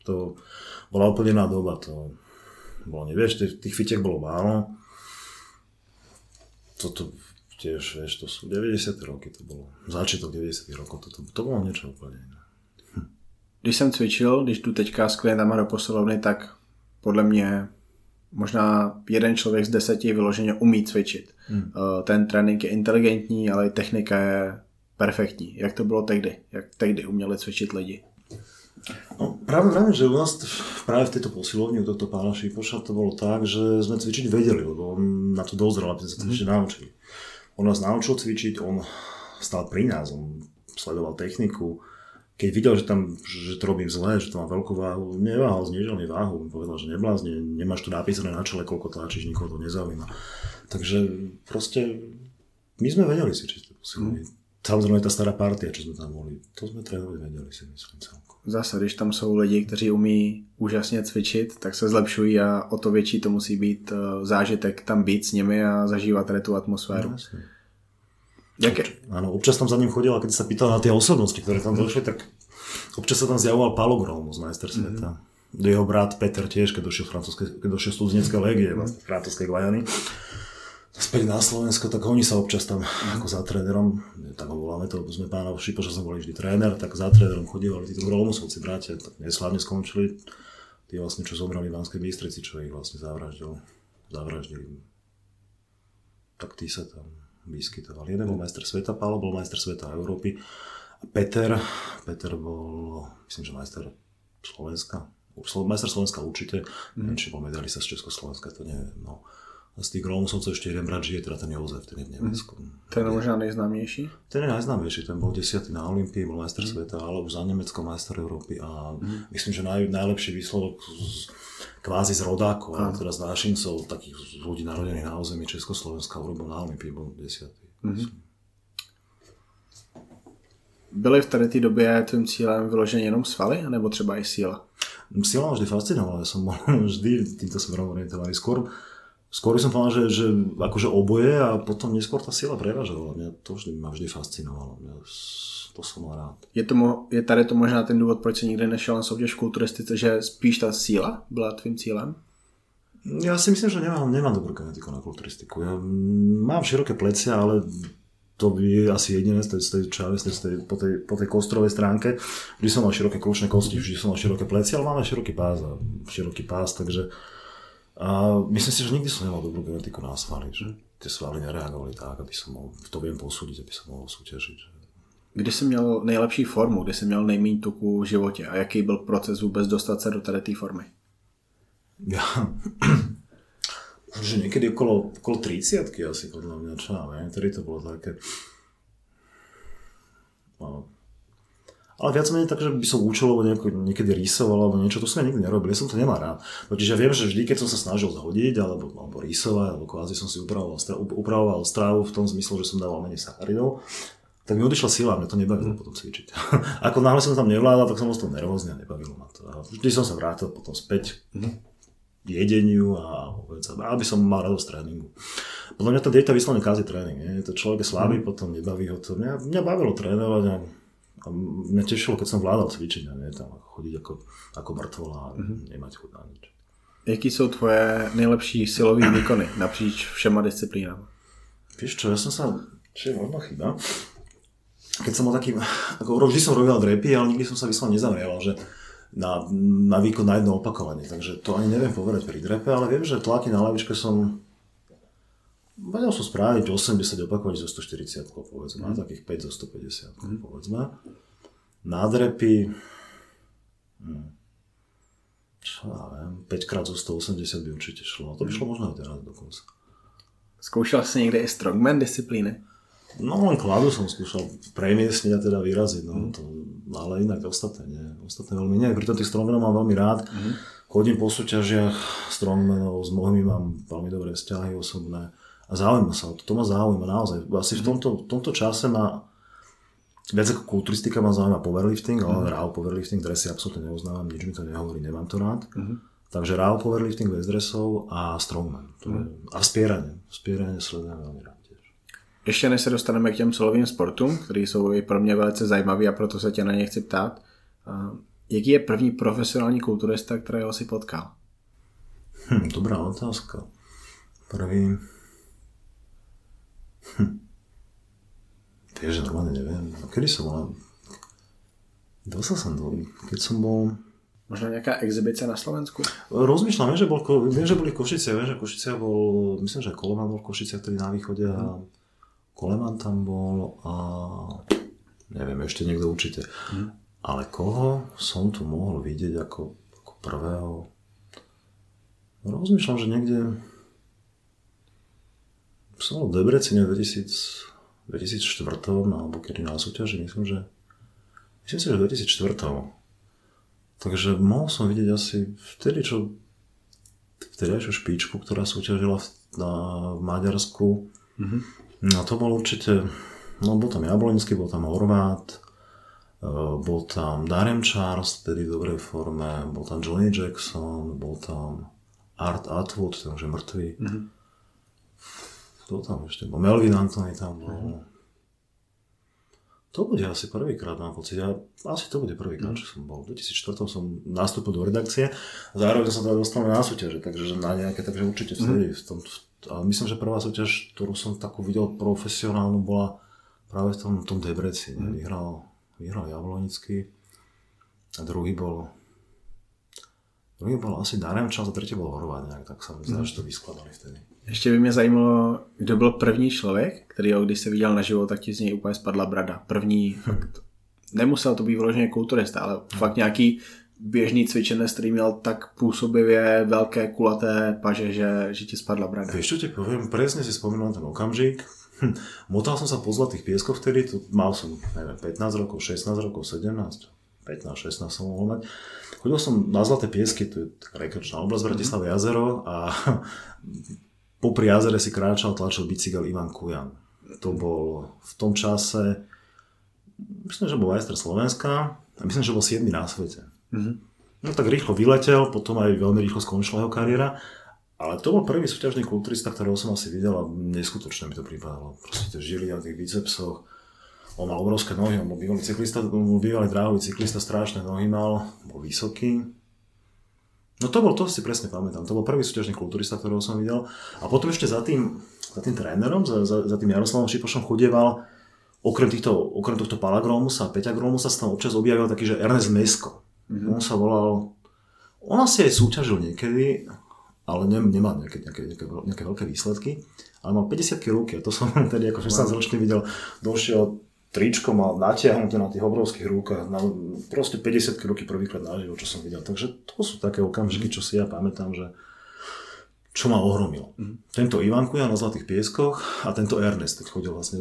[SPEAKER 2] To bola úplne iná doba. To bolo, nevieš, tých, tých fitiek bolo málo. Toto tiež, vieš, to sú 90. roky, to bolo začiatok 90. rokov, to, to, to bolo niečo úplne iné
[SPEAKER 1] když jsem cvičil, když tu teďka s klientama do posilovny, tak podle mě možná jeden člověk z deseti vyloženě umí cvičit. Hmm. Eh, ten trénink je inteligentní, ale technika je perfektní. Jak to bylo tehdy? Jak tehdy uměli cvičit lidi?
[SPEAKER 2] No, práve vravím, že u nás práve v tejto posilovni u tohto pána Šípoša to bolo tak, že sme cvičiť vedeli, lebo on na to dozrel, aby sme sa cvičiť mm naučili. On nás naučil cvičiť, on stál pri nás, on sledoval techniku, keď videl, že tam, že to robím zle, že to má veľkú váhu, neváhal, znižil mi váhu, povedal, že neblázni, nemáš tu napísané na čele, koľko tlačíš, nikoho to nezaujíma. Takže proste my sme vedeli si, či to Mm. Samozřejmě ta stará partia, čo sme tam mohli, to sme trénovali vedeli si myslím celkom.
[SPEAKER 1] Zase, když tam jsou lidi, kteří umí úžasně cvičit, tak se zlepšují a o to větší to musí být eh, zážitek tam být s nimi a zažívat tady tu atmosféru. No,
[SPEAKER 2] Jaké? Áno, občas tam za ním chodil a keď sa pýtal na tie osobnosti, ktoré tam došli, tak občas sa tam zjavoval Palo z majster sveta. Mm-hmm. Jeho brat Peter tiež, keď došiel, keď došiel studenecké legie, vlastne Krátovskej Guajany späť na Slovensko, tak oni sa občas tam ako za trénerom, tak ho voláme to, sme pána Šipo, že som boli vždy tréner, tak za trénerom chodívali títo Rolmusovci bratia, tak neslávne skončili, tí vlastne, čo zomrali v Banskej Bystrici, čo ich vlastne zavraždil, zavraždili. Tak tí sa tam vyskytovali. Jeden bol majster sveta, Pálo bol majster sveta Európy. A Peter, Peter bol, myslím, že majster Slovenska. Majster Slovenska určite, mm. neviem, či bol medalista z Československa, to neviem. No z tých Rómsovcov ešte jeden brat žije, teda ten Jozef, ten je v Nemecku. Mm.
[SPEAKER 1] Ten je možná nejznámější?
[SPEAKER 2] Ten je najznámejší, ten bol desiatý na Olympii, bol majster mm. sveta, ale už za Nemecko majster Európy a mm. myslím, že naj, najlepší výsledok z, kvázi z rodákov, ale teda z nášincov, takých ľudí narodených na území Československa urobil na Olympii, bol desiatý. Mm.
[SPEAKER 1] Byly v tady té době tvým cílem vyloženě jenom svaly, nebo třeba i síla?
[SPEAKER 2] Síla ma vždy fascinovala, ja som bol vždy týmto smerom orientovaný. Skôr skôr som povedal, že, že akože oboje a potom neskôr tá sila prevažovala. Mňa to vždy, ma vždy fascinovalo. Mňa, to som mal rád.
[SPEAKER 1] Je, to, je tady to možná ten důvod, proč si nikdy nešel na soutěž v kulturistice, že spíš ta síla byla tvým cílem?
[SPEAKER 2] Ja si myslím, že nemám, nemám dobrú genetiku na kulturistiku. Ja mám široké plecia, ale to je asi jediné z tej, z tej čave, z tej, po, tej, po tej kostrovej stránke. Vždy som mal široké kľúčne kosti, vždy som mal široké plecia, ale máme široký pás a široký pás, takže a myslím si, že nikdy som nemal dobrú genetiku na svaly, že tie svaly nereagovali tak, aby som mohol, to viem posúdiť, aby som mohol súťažiť. Že...
[SPEAKER 1] Kdy jsi měl nejlepší formu, kdy jsi měl nejméně tuku v životě a jaký byl proces vůbec dostat se do tady té formy?
[SPEAKER 2] Ja, že niekedy okolo, okolo 30 asi podľa mňa, čo ja viem, tedy to bolo také, no, ale viac menej tak, že by som účelovo niekedy rýsoval alebo niečo, to som ja nikdy nerobil, ja som to nemal rád. Totiž ja viem, že vždy, keď som sa snažil zhodiť alebo, alebo rýsovať, alebo kvázi som si upravoval, upravoval strávu v tom zmysle, že som dával menej sacharidov, tak mi odišla sila, mňa to nebavilo mm. potom cvičiť. Ako náhle som tam nevládal, tak som bol z toho nervózny a nebavilo ma to. A vždy som sa vrátil potom späť mm. jedeniu a aby som mal radosť tréningu. Podľa mňa tá dieta vyslovene kazí tréning. Nie? To človek je slabý, mm. potom nebaví ho to. Mňa, mňa bavilo trénovať a a mňa tešilo, keď som vládal cvičiť a nie tam chodiť ako, ako mŕtvola a mm-hmm. nemať chuť na nič.
[SPEAKER 1] Jaký jsou tvoje nejlepší silové výkony napříč všema disciplínami?
[SPEAKER 2] Vieš čo, ja som sa, čo je možno chyba, keď som bol taký, ako vždy som robil drepy, ale nikdy som sa vyslovene nezamrieval, že na, na výkon na jedno opakovanie, takže to ani neviem povedať pri drepe, ale viem, že tlaky na lavičke som Vedel som spraviť 80 opakovaní zo 140, povedzme, mm. takých 5 zo 150, mm. povedzme. Nádrepy, hm, čo ja viem, 5 krát zo 180 by určite šlo. To by šlo možno aj teraz dokonca.
[SPEAKER 1] Skúšal si niekde aj strongman disciplíny?
[SPEAKER 2] No len kladu som skúšal premiesniť a teda vyraziť, no, to, ale inak ostatné nie. Ostatné veľmi nie. Pritom tých strongmanov mám veľmi rád. Mm. Chodím po súťažiach strongmanov, s mnohými mám veľmi dobré vzťahy osobné a zaujíma sa o to. To ma zaujíma naozaj. Asi v tomto, v tomto čase ma viac ako kulturistika ma zaujíma powerlifting, ale mm. raw powerlifting, dresy absolútne neuznávam, nič mi to nehovorí, nemám to rád. Mm-hmm. Takže raw powerlifting bez dresov a strongman. To mm. je, a spieranie. Spieranie sledujem veľmi rád.
[SPEAKER 1] Ještě než se dostaneme k těm silovým sportům, které jsou i pro mě velice zajímavé a proto se tě na ně chci ptát. Jaký je první profesionální kulturista, kterého si potkal?
[SPEAKER 2] Hm, dobrá otázka. Prvý... Hm. Vieš, že normálne neviem. No, kedy som bol? Dostal som do... Keď som bol...
[SPEAKER 1] Možno nejaká exhibícia na Slovensku?
[SPEAKER 2] Rozmýšľam, viem, že, bol, viem, že boli Košice, viem, že Košice bol, myslím, že Koleman bol v Košiciach, ktorý na východe a Koleman tam bol a neviem, ešte niekto určite. Hmm. Ale koho som tu mohol vidieť ako, ako prvého? Rozmýšľam, že niekde som bol v Debrecene 2018 2004, no, alebo kedy na súťaži, myslím, že myslím si, že v 2004. Takže mohol som vidieť asi vtedy, čo vtedajšiu špičku, ktorá súťažila v, na, v Maďarsku. Mm-hmm. No to bol určite, no bol tam Jablonský, bol tam Horvát, uh, bol tam Darren Charles, vtedy v dobrej forme, bol tam Johnny Jackson, bol tam Art Atwood, ten už je mŕtvý. Mm-hmm. Kto tam ešte bol? Melvin Anthony tam bol. Mm-hmm. To bude asi prvýkrát, mám pocit. Ja, asi to bude prvýkrát, mm. čo som bol. V 2004 som nastúpil do redakcie, zároveň sa teda dostal na súťaže, takže na nejaké, takže určite vtedy. Mm. V tom, myslím, že prvá súťaž, ktorú som takú videl profesionálnu, bola práve v tom, tom Debreci. Mm. Vyhral, vyhral Jablonický a druhý bol druhý bol asi Darem Čas a tretí bol Horvát nejak, tak sa mi zdá, mm. že to vyskladali vtedy.
[SPEAKER 1] Ještě by mě zajímalo, kdo byl první člověk, který ho, když se viděl naživo, tak ti z něj úplně spadla brada. První, fakt, nemusel to být vyloženě kulturista, ale fakt nějaký běžný cvičenec, který měl tak působivě velké kulaté paže, že, že ti spadla brada.
[SPEAKER 2] Vieš, čo ti poviem? Presne si spomínal ten okamžik. Hm. Motal som sa po zlatých pieskoch vtedy, tu mal som, neviem, 15 rokov, 16 rokov, 17, 15, 16 som mohol mať. Chodil som na Zlaté piesky, to je rekreačná oblasť Bratislava jazero a popri jazere si kráčal, tlačil bicykel Ivan Kujan. To bol v tom čase, myslím, že bol majster Slovenska a myslím, že bol 7 na svete. Mm-hmm. No tak rýchlo vyletel, potom aj veľmi rýchlo skončila jeho kariéra, ale to bol prvý súťažný kulturista, ktorého som asi videl a neskutočne mi to pripadalo. Proste tie žily na tých bicepsoch, on mal obrovské nohy, on bol bývalý cyklista, on bol bývalý dráhový cyklista, strašné nohy mal, bol vysoký, No to bol, to si presne pamätám, to bol prvý súťažný kulturista, ktorého som videl. A potom ešte za tým, za tým trénerom, za, za, za tým Jaroslavom Šipošom chodieval, okrem, týchto, okrem tohto Palagrómusa, Peťa Grómusa sa tam občas objavil taký, že Ernest Mesko. Mm-hmm. On sa volal, on asi aj súťažil niekedy, ale ne, nemá nejaké, nejaké, nejaké, nejaké veľké výsledky, ale mal 50 ruky a to som tedy ako 16 ročný videl, došiel tričko mal natiahnuté na tých obrovských rukách, na proste 50 ruky prvýkrát naživo, čo som videl. Takže to sú také okamžiky, čo si ja pamätám, že čo ma ohromilo. Mm. Tento Ivanku ja na Zlatých pieskoch a tento Ernest, keď chodil vlastne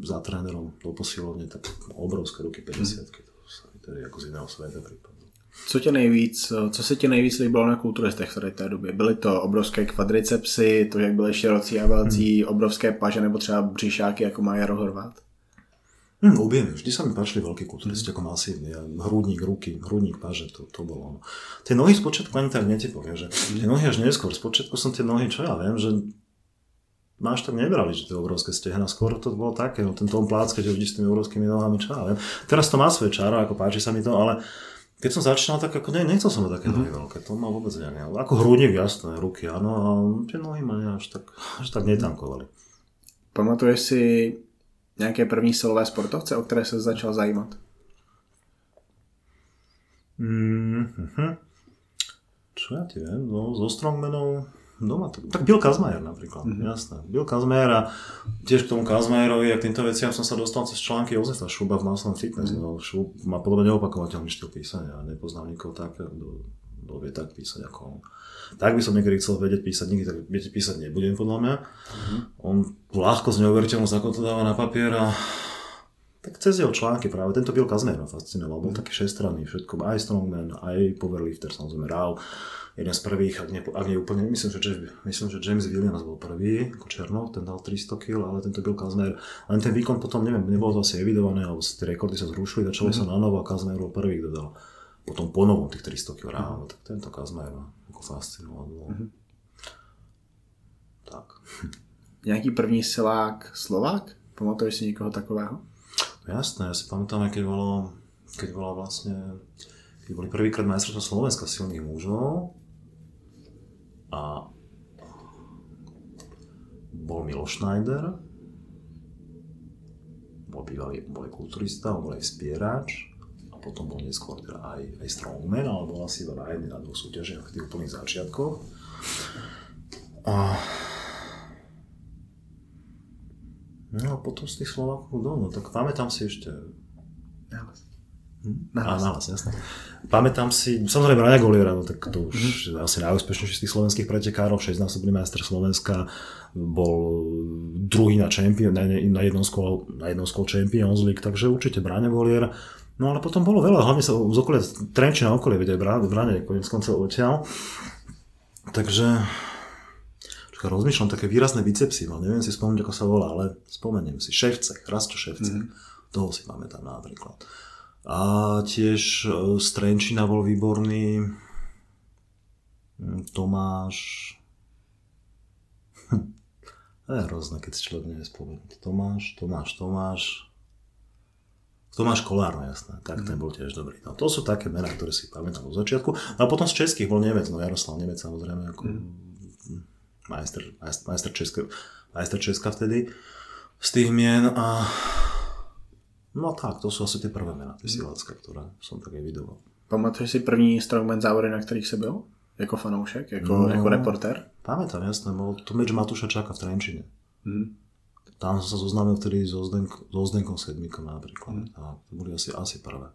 [SPEAKER 2] za trénerom do posilovne, tak obrovské ruky 50 mm. to sa ako z iného sveta prípadlo.
[SPEAKER 1] Co tě nejvíc, co se ti nejvíc líbilo na kulturistech v té době? Byly to obrovské kvadricepsy, to, jak byly širocí a velcí, mm. obrovské paže nebo třeba břišáky, jako má Jaro Horvát?
[SPEAKER 2] Hm, objem. Vždy sa mi páčili veľkí kulturisti ako masívne. Hrudník, ruky, hrudník, páže, to, to bolo ono. Tie nohy spočiatku ani tak netypovia, že tie nohy až neskôr. Spočiatku som tie nohy, čo ja viem, že máš tak nebrali, že tie obrovské stehna. Skôr to bolo také, no, ten Tom Plácka, že vždy s tými obrovskými nohami, čo ja viem. Teraz to má svoje čaro, ako páči sa mi to, ale keď som začínal, tak ako ne, nechcel som mať také nohy veľké, to ma vôbec neviem. Ako hrudník, jasné, ruky, áno, a tie nohy ma až tak, až tak netankovali.
[SPEAKER 1] Pamatuješ si nějaké první silové sportovce, o které se začal zajímat?
[SPEAKER 2] Mm-hmm. Čo ja ti viem, no so strongmanov doma, tak, tak Bill Kazmajer napríklad, mm-hmm. jasné. Bill Kazmajer a tiež k tomu Kazmajerovi a k týmto veciam som sa dostal cez články Jozefa Šuba v Muscle Fitness. Mm-hmm. No, Šub má podobne neopakovateľný štýl písania a nepoznám nikoho tak, kto, vie tak písať ako on. Tak by som niekedy chcel vedieť písať, nikdy tak viete písať nebudem podľa mňa. Mm-hmm. On ľahko z neuveriteľnosť ako to dáva na papier a tak cez jeho články práve tento Bill Kazmer ma fascinoval. Bol mm. taký šestranný, všetko, aj strongman, aj powerlifter, samozrejme Rau. Jeden z prvých, ak nie, ak nie úplne, myslím, že James, myslím, že James Williams bol prvý, ako Černov, ten dal 300 kg, ale tento Bill Kazmer, len ten výkon potom, neviem, nebolo to asi evidované, alebo tie rekordy sa zrušili, začalo mm-hmm. sa na novo a Kazmer bol prvý, kto dal potom po novom tých 300 kg ráno, tak tento Kazmer ma ako fascinoval. Mm-hmm. Tak.
[SPEAKER 1] Nějaký první silák Slovák? Pamatuješ si někoho takového?
[SPEAKER 2] No jasné, ja si pamätám, keď bolo, keď bolo vlastne, keď boli prvýkrát majstrovstvo Slovenska silných mužov a bol Milo Schneider, bol bývalý, bol kulturista, bol aj spierač potom bol neskôr teda aj, aj strongman, ale bol asi na jednej, na dvoch súťažiach v tých úplných začiatkoch. A... No a potom z tých Slovákov, no, no tak pamätám si ešte Na nahlas, jasné. Pamätám si, samozrejme Raja Goliera, no tak to už mm-hmm. asi najúspešnejší z tých slovenských pretekárov, 16-násobný majster Slovenska, bol druhý na, champion, na, na, jednom skol, na jednom skol Champions League, takže určite Bráňa Golier. No ale potom bolo veľa, hlavne sa z okolia, Trenčina okolie, vedia aj Bráňa, konec koncov odtiaľ. Takže Čaká, rozmýšľam také výrazné bicepsy, ale neviem si spomenúť, ako sa volá, ale spomeniem si. Ševce, Rasto Ševce. Mm-hmm. Toho si pamätám napríklad. A tiež e, z Trenčina bol výborný hm, Tomáš... Hm. To je hrozné, keď si človek nevie spomenúť. Tomáš, Tomáš, Tomáš... Tomáš Kolár, no jasné, tak ten bol tiež dobrý. No, to sú také mená, ktoré si pamätám od začiatku. No a potom z českých bol Nemec, no Jaroslav Nemec samozrejme, ako mm majster, majster, Česka, majster Česka vtedy z tých mien a no tak, to sú asi tie prvé mená, tie silácka, ktoré som tak evidoval.
[SPEAKER 1] Pamatuješ si první strongman závody, na kterých se byl? Jako fanoušek, jako, no, jako reportér?
[SPEAKER 2] Pamätám, jasné, bol to meč Matúša Čaka v Trenčine. Mm. Tam som sa zoznámil vtedy so, Zdenk, so Zdenkom Sedmíkom napríklad. Mm. A to boli asi, asi prvé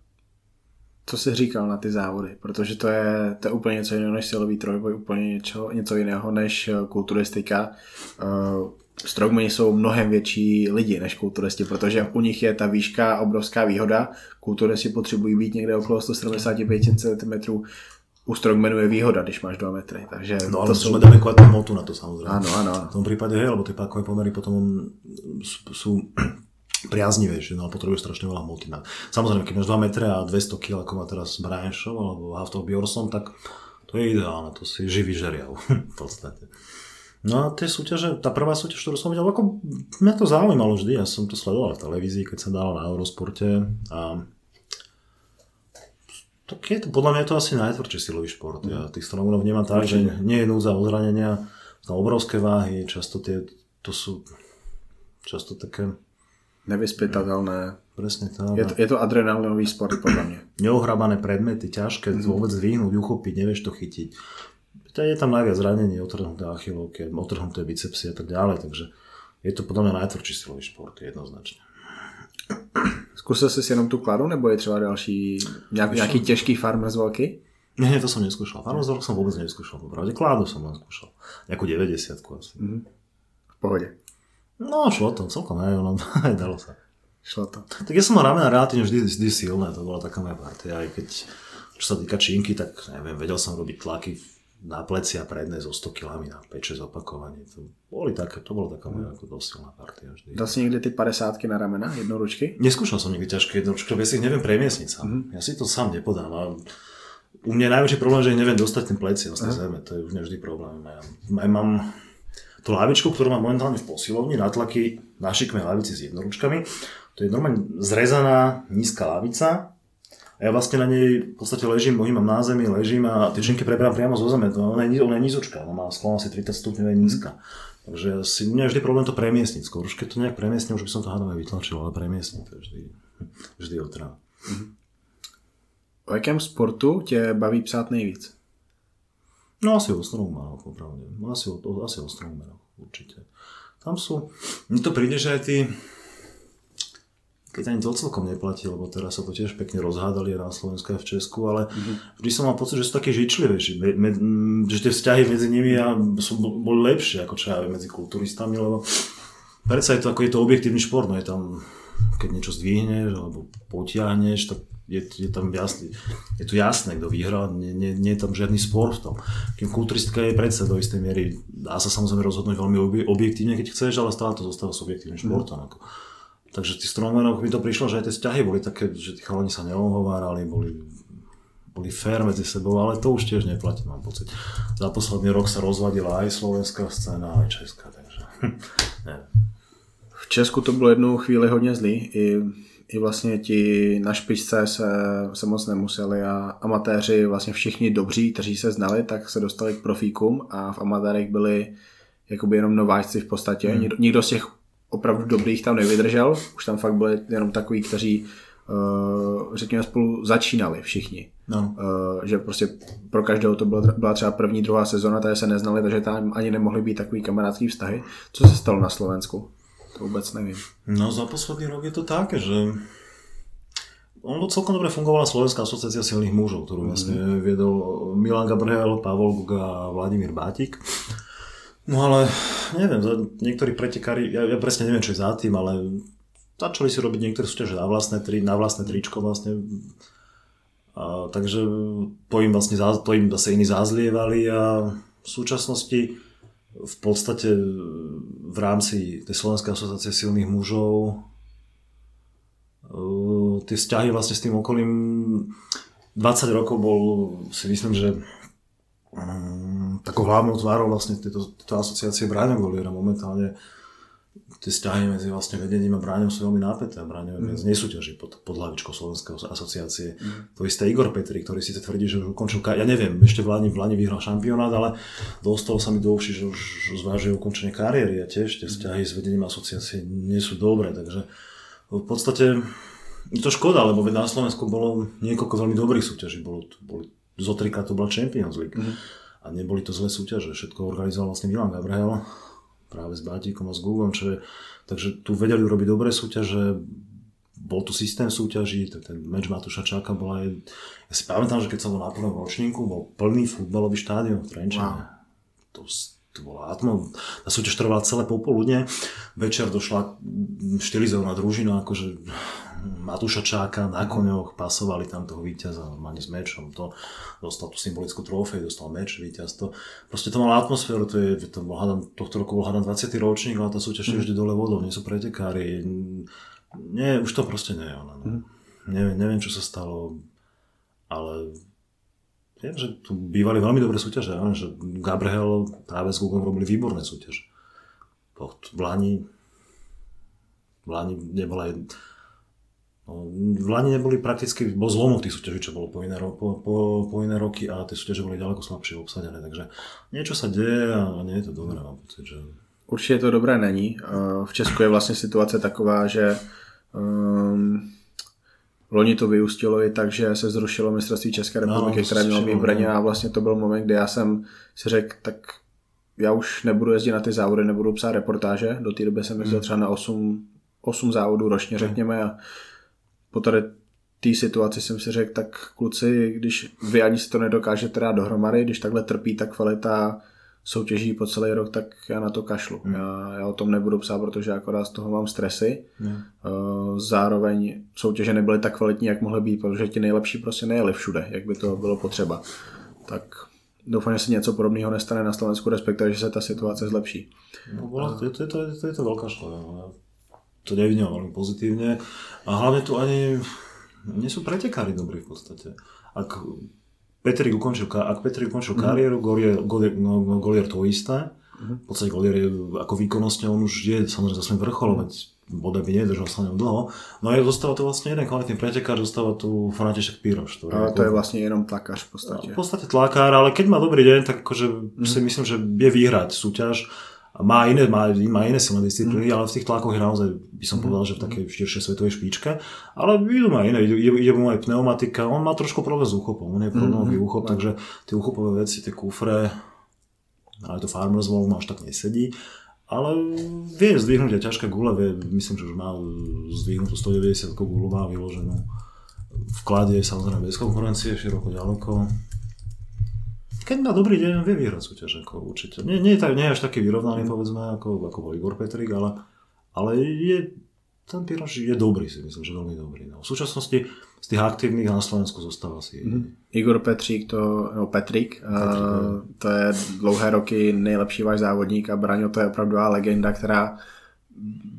[SPEAKER 1] co jsi říkal na ty závody, protože to je, to je úplně něco jiného než silový trojboj, úplně něco, něco jiného než eh, kulturistika. Uh, Strongmani jsou mnohem větší lidi než kulturisti, protože u nich je ta výška obrovská výhoda. Kulturisti potřebují být někde okolo 175 cm. U strongmanu je výhoda, když máš 2 metry. Takže
[SPEAKER 2] no ale to sú... dáme kvalitnú motu na to samozrejme.
[SPEAKER 1] Áno, áno.
[SPEAKER 2] V tom prípade hej, lebo tie pákové pomery potom sú priaznivejšie, no ale potrebuje strašne veľa hmoty. Samozrejme, keď máš 2 metre a 200 kg, ako má teraz Brian Shaw alebo Haftov Bjorson, tak to je ideálne, to si živý žeriav v podstate. No a tie súťaže, tá prvá súťaž, ktorú som videl, ako mňa to zaujímalo vždy, ja som to sledoval v televízii, keď sa dalo na Eurosporte a tak je to, podľa mňa je to asi najtvrdší silový šport. Ja tých stromov vnímam tak, že nie je núdza o zranenia, tam obrovské váhy, často tie, to sú často také
[SPEAKER 1] nevyspytatelné.
[SPEAKER 2] Presne tak.
[SPEAKER 1] Je to, je to adrenalinový sport, podľa mňa.
[SPEAKER 2] Neohrabané predmety, ťažké, mm. vôbec zdvihnúť, uchopiť, nevieš to chytiť. Je tam najviac zranení, otrhnuté achilovky, otrhnuté bicepsy a tak ďalej, takže je to podľa mňa najtvrdší silový šport, jednoznačne.
[SPEAKER 1] Zkusil jsi si jenom tu kladu, nebo je třeba další, nějak, nějaký těžký farmer z velký?
[SPEAKER 2] Nie, to som neskúšal. Farmer z som vôbec neskúšal, popravde. Kládu som len skúšal. Nejakú 90 asi. Mm-hmm.
[SPEAKER 1] V pohode.
[SPEAKER 2] No, šlo to, celkom aj, ono, aj dalo sa.
[SPEAKER 1] Šlo to.
[SPEAKER 2] Tak ja som mal ramena relatívne vždy, vždy silné, to bola taká moja partia, aj keď, čo sa týka činky, tak neviem, vedel som robiť tlaky na pleci a predné so 100 kg na 5-6 opakovaní. To, boli také, to bola taká moja ako dosť silná partia vždy.
[SPEAKER 1] Dal si niekde ty 50 na ramena, jednoručky?
[SPEAKER 2] Neskúšal som nikdy ťažké jednoručky, lebo ja si ich neviem premiesniť sám. Mm-hmm. Ja si to sám nepodám. A u mňa je najväčší problém, že neviem dostať ten pleci z tej zeme. To je už vždy problém. Ja aj mám tú lavičku, ktorú mám momentálne v posilovni, natlaky na šikme lavici s jednoručkami. To je normálne zrezaná nízka lavica a ja vlastne na nej v podstate ležím, bohým mám na zemi, ležím a tie činky preberám priamo zo zeme. To, ona, je, ona je nízočka, ona má sklon asi 30 stupňov, je nízka. Takže si mňa vždy problém to premiesniť. Skôr už keď to nejak premiesním, už by som to hádam aj vytlačil, ale premiesniť to je vždy, vždy otrá.
[SPEAKER 1] O jakém sportu tě baví psát nejvíc?
[SPEAKER 2] No asi o strongmanoch, popravde. Asi o, asi o strongmanoch, určite. Tam sú, mne to príde, že aj tí, keď ani to celkom neplatí, lebo teraz sa to tiež pekne rozhádali na Slovensku a v Česku, ale mm-hmm. vždy som mal pocit, že sú takí žičlivejší, že tie vzťahy medzi nimi a sú, boli lepšie ako čo ja medzi kulturistami, lebo predsa je to ako je to objektívny šport, no je tam, keď niečo zdvihneš alebo potiahneš, tak je, je tam jasný, je tu jasné, kto vyhral, nie, nie, nie je tam žiadny spor v tom. Kým kulturistika je predsa do istej miery, dá sa samozrejme rozhodnúť veľmi objektívne, keď chceš, ale stále to zostáva subjektívnym športom. Mm. Takže tí strongmanoch mi to prišlo, že aj tie vzťahy boli také, že tí chalani sa neohovárali, boli, boli fair medzi sebou, ale to už tiež neplatí, mám pocit. Za posledný rok sa rozvadila aj slovenská scéna, aj česká, takže neviem.
[SPEAKER 1] V Česku to bylo jednu chvíli hodně zlý. I i vlastně ti na špičce se, se moc nemuseli a amatéři, vlastně všichni dobří, kteří se znali, tak se dostali k profíkům a v amatérech byli jakoby jenom nováčci v podstatě. Hmm. Nikdo, nikdo z těch opravdu dobrých tam nevydržel, už tam fakt byli jenom takový, kteří uh, řekněme spolu začínali všichni. No. Uh, že prostě pro každého to byla, byla třeba první, druhá sezona, tady se neznali, takže tam ani nemohli být takový kamarádský vztahy. Co se stalo na Slovensku? To vôbec neviem.
[SPEAKER 2] No za posledný rok je to také, že ono celkom dobre fungovala Slovenská asociácia silných mužov, ktorú vlastne mm. viedol Milan Gabriel, Pavol Guga a Vladimír Bátik. No ale neviem, niektorí pretekári, ja, ja presne neviem, čo je za tým, ale začali si robiť niektoré súťaže na vlastné, tri, na vlastné tričko vlastne. A, takže to im vlastne to im zase iní zazlievali a v súčasnosti v podstate v rámci tej Slovenskej asociácie silných mužov uh, tie vzťahy vlastne s tým okolím 20 rokov bol si myslím, že um, takou hlavnou tvárou vlastne tejto, tejto asociácie Bráňa Goliera momentálne tie vzťahy medzi vlastne vedením a bráňom sú veľmi nápeté a bráňom mm. nesúťaží pod, pod hlavičkou Slovenskej asociácie. Mm. To isté Igor Petri, ktorý síce tvrdí, že už ukončil, ja neviem, ešte v Lani, v Lani vyhral šampionát, ale dostalo sa mi do uši, že už zvážuje ukončenie kariéry a tiež tie vzťahy s vedením asociácie nie sú dobré, takže v podstate je to škoda, lebo na Slovensku bolo niekoľko veľmi dobrých súťaží, bolo, boli, zo trikrát to bola Champions League. Mm. A neboli to zlé súťaže, všetko organizoval vlastne Milan Gabriel práve s Bátikom a s Googlom, čo je, takže tu vedeli urobiť dobré súťaže, bol tu systém súťaží, ten meč Matúša Čáka bola aj, ja si pamätám, že keď som bol na prvom ročníku, bol plný futbalový štádion v Trenčine. Wow. To, to bola atmo, tá súťaž trvala celé popoludne, večer došla štilizovaná družina, akože Matúša Čáka na koňoch, pasovali tam toho víťaza normálne s mečom, to dostal tú symbolickú trofej, dostal meč, víťaz, to proste to malo atmosféru, to je, to bol, hádam, tohto roku bol hádam 20. ročník, ale tá súťaž mm. vždy dole vodou, nie sú pretekári, nie, už to proste nie je ona. No. Mm. Neviem, neviem, čo sa stalo, ale viem, že tu bývali veľmi dobré súťaže, že Gabriel práve s Googlem robili výborné súťaže. V Lani, v Lani nebola jedna, v Lani neboli prakticky, bol zlomok tých súťaží, čo bolo po iné, po, po, po iné roky a tie súťaže boli ďaleko slabšie obsadené, takže niečo sa deje a nie je to dobré, mám pocit, že...
[SPEAKER 1] Určitě to dobré není. V Česku je vlastně situace taková, že um, loni to vyústilo i tak, že se zrušilo mistrovství České no, republiky, no, které mělo být v Brně a vlastně to byl moment, kdy já jsem si řekl, tak já už nebudu jezdit na ty závody, nebudu psát reportáže. Do té doby jsem jezdil hmm. třeba na 8, 8 závodů ročně, řekněme, a po tady té situaci jsem si řekl, tak kluci, když vy ani si to nedokážete dát dohromady, když takhle trpí ta kvalita soutěží po celý rok, tak já na to kašlu. Hmm. Já, já o tom nebudu psát, protože akorát z toho mám stresy. Hmm. Zároveň soutěže nebyly tak kvalitní, jak mohly být, protože ti nejlepší prostě nejeli všude, jak by to bylo potřeba. Tak doufám, že se něco podobného nestane na Slovensku, respektive, že se ta situace zlepší.
[SPEAKER 2] No, to, je, to, je, to, je, to je to veľká škoda. To nevidím veľmi pozitívne. A hlavne tu ani nie sú pretekári dobrí v podstate. Ak Petrik ukončil, ak Petrik ukončil mm. kariéru, Golier, Golier, no, no, Golier to isté. Mm. V podstate Golier je ako výkonnostne, on už je samozrejme za svojím vrcholom, veď boda by nedržal sa ňom dlho. No a zostáva tu vlastne jeden kvalitný pretekár, zostáva tu František Píroš.
[SPEAKER 1] To ale to je vlastne jenom tlakář v podstate.
[SPEAKER 2] V podstate tlakár, ale keď má dobrý deň, tak akože mm. si myslím, že vie vyhrať súťaž má iné, má, má iné silné disciplíny, mm. ale v tých tlakoch je naozaj, by som mm. povedal, že v takej širšej svetovej špičke. Ale idú má iné, ide, ide mu aj pneumatika, on má trošku problém s úchopom, on je problémový mm. úchop, takže tie úchopové veci, tie kufre, ale to Farmers Wall už tak nesedí. Ale vie zdvihnúť aj ťažké gule, vie, myslím, že už má zdvihnutú 190 gulu, má vyloženú. Vklade je samozrejme bez konkurencie, široko ďaleko keď má dobrý deň, vie vyhrať súťaž, ako určite. Nie, nie, je, tak, nie je až taký vyrovnaný, povedzme, ako, ako bol Igor Petrik, ale, ale je, ten Piroš je dobrý, si myslím, že veľmi dobrý. No. V súčasnosti z tých aktívnych na Slovensku zostáva si.
[SPEAKER 1] Mm. Igor Petrík, to, no Petrik, Petrik uh, to je dlouhé roky nejlepší váš závodník a Braňo to je opravdu legenda, která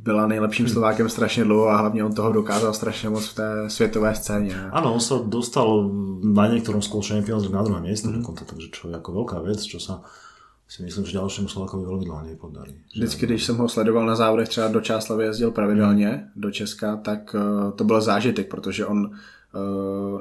[SPEAKER 1] byla nejlepším hm. Slovákem strašně dlouho a hlavně on toho dokázal strašně moc v té světové scéně.
[SPEAKER 2] Áno, on sa dostal na niektorom School Champions na druhé miesto mm. dokonca, takže čo je ako veľká vec, čo sa si myslím, že ďalšímu Slovákovi veľmi dlho nepodarí.
[SPEAKER 1] Vždycky, když jsem ho sledoval na závodech, třeba do Čáslavy jezdil pravidelně do Česka, tak uh, to byl zážitek, protože on Eh,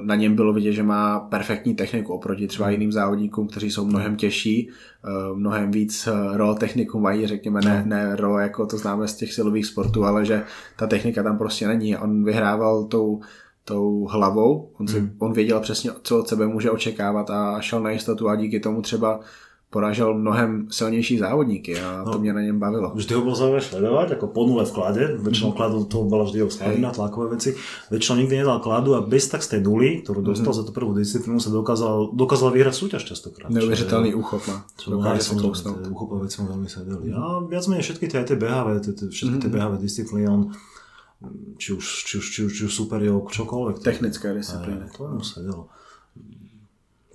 [SPEAKER 1] na něm bylo vidět, že má perfektní techniku oproti třeba hmm. jiným závodníkům, kteří jsou mnohem těžší, eh, mnohem víc eh, ro techniku mají, řekněme, ne, hmm. ne ro, jako to známe z těch silových sportů, ale že ta technika tam prostě není. On vyhrával tou, tou hlavou, on, si, hmm. on věděl přesně, co od sebe může očekávat a šel na jistotu a díky tomu třeba porážel mnohem silnější závodníky a no, to mě na něm bavilo.
[SPEAKER 2] Vždy ho bolo zaujímavé sledovať, ako po nule v klade, väčšinou kladu to bola vždy jeho slabina, tlakové veci, väčšinou nikdy nedal kladu a bez tak z tej nuly, ktorú dostal mm-hmm. za tú prvú disciplínu, sa dokázal, dokázal vyhrať súťaž častokrát.
[SPEAKER 1] Neuvěřitelný úchop má.
[SPEAKER 2] Dokáže sa kousnúť. Uchopové veci mu veľmi sedeli. Mm-hmm. A viac menej všetky tie, tie behavé, všetky tie behavé disciplíny, on či už, či už, či už, či už super čokoľvek.
[SPEAKER 1] Technická disciplína.
[SPEAKER 2] To mu sedelo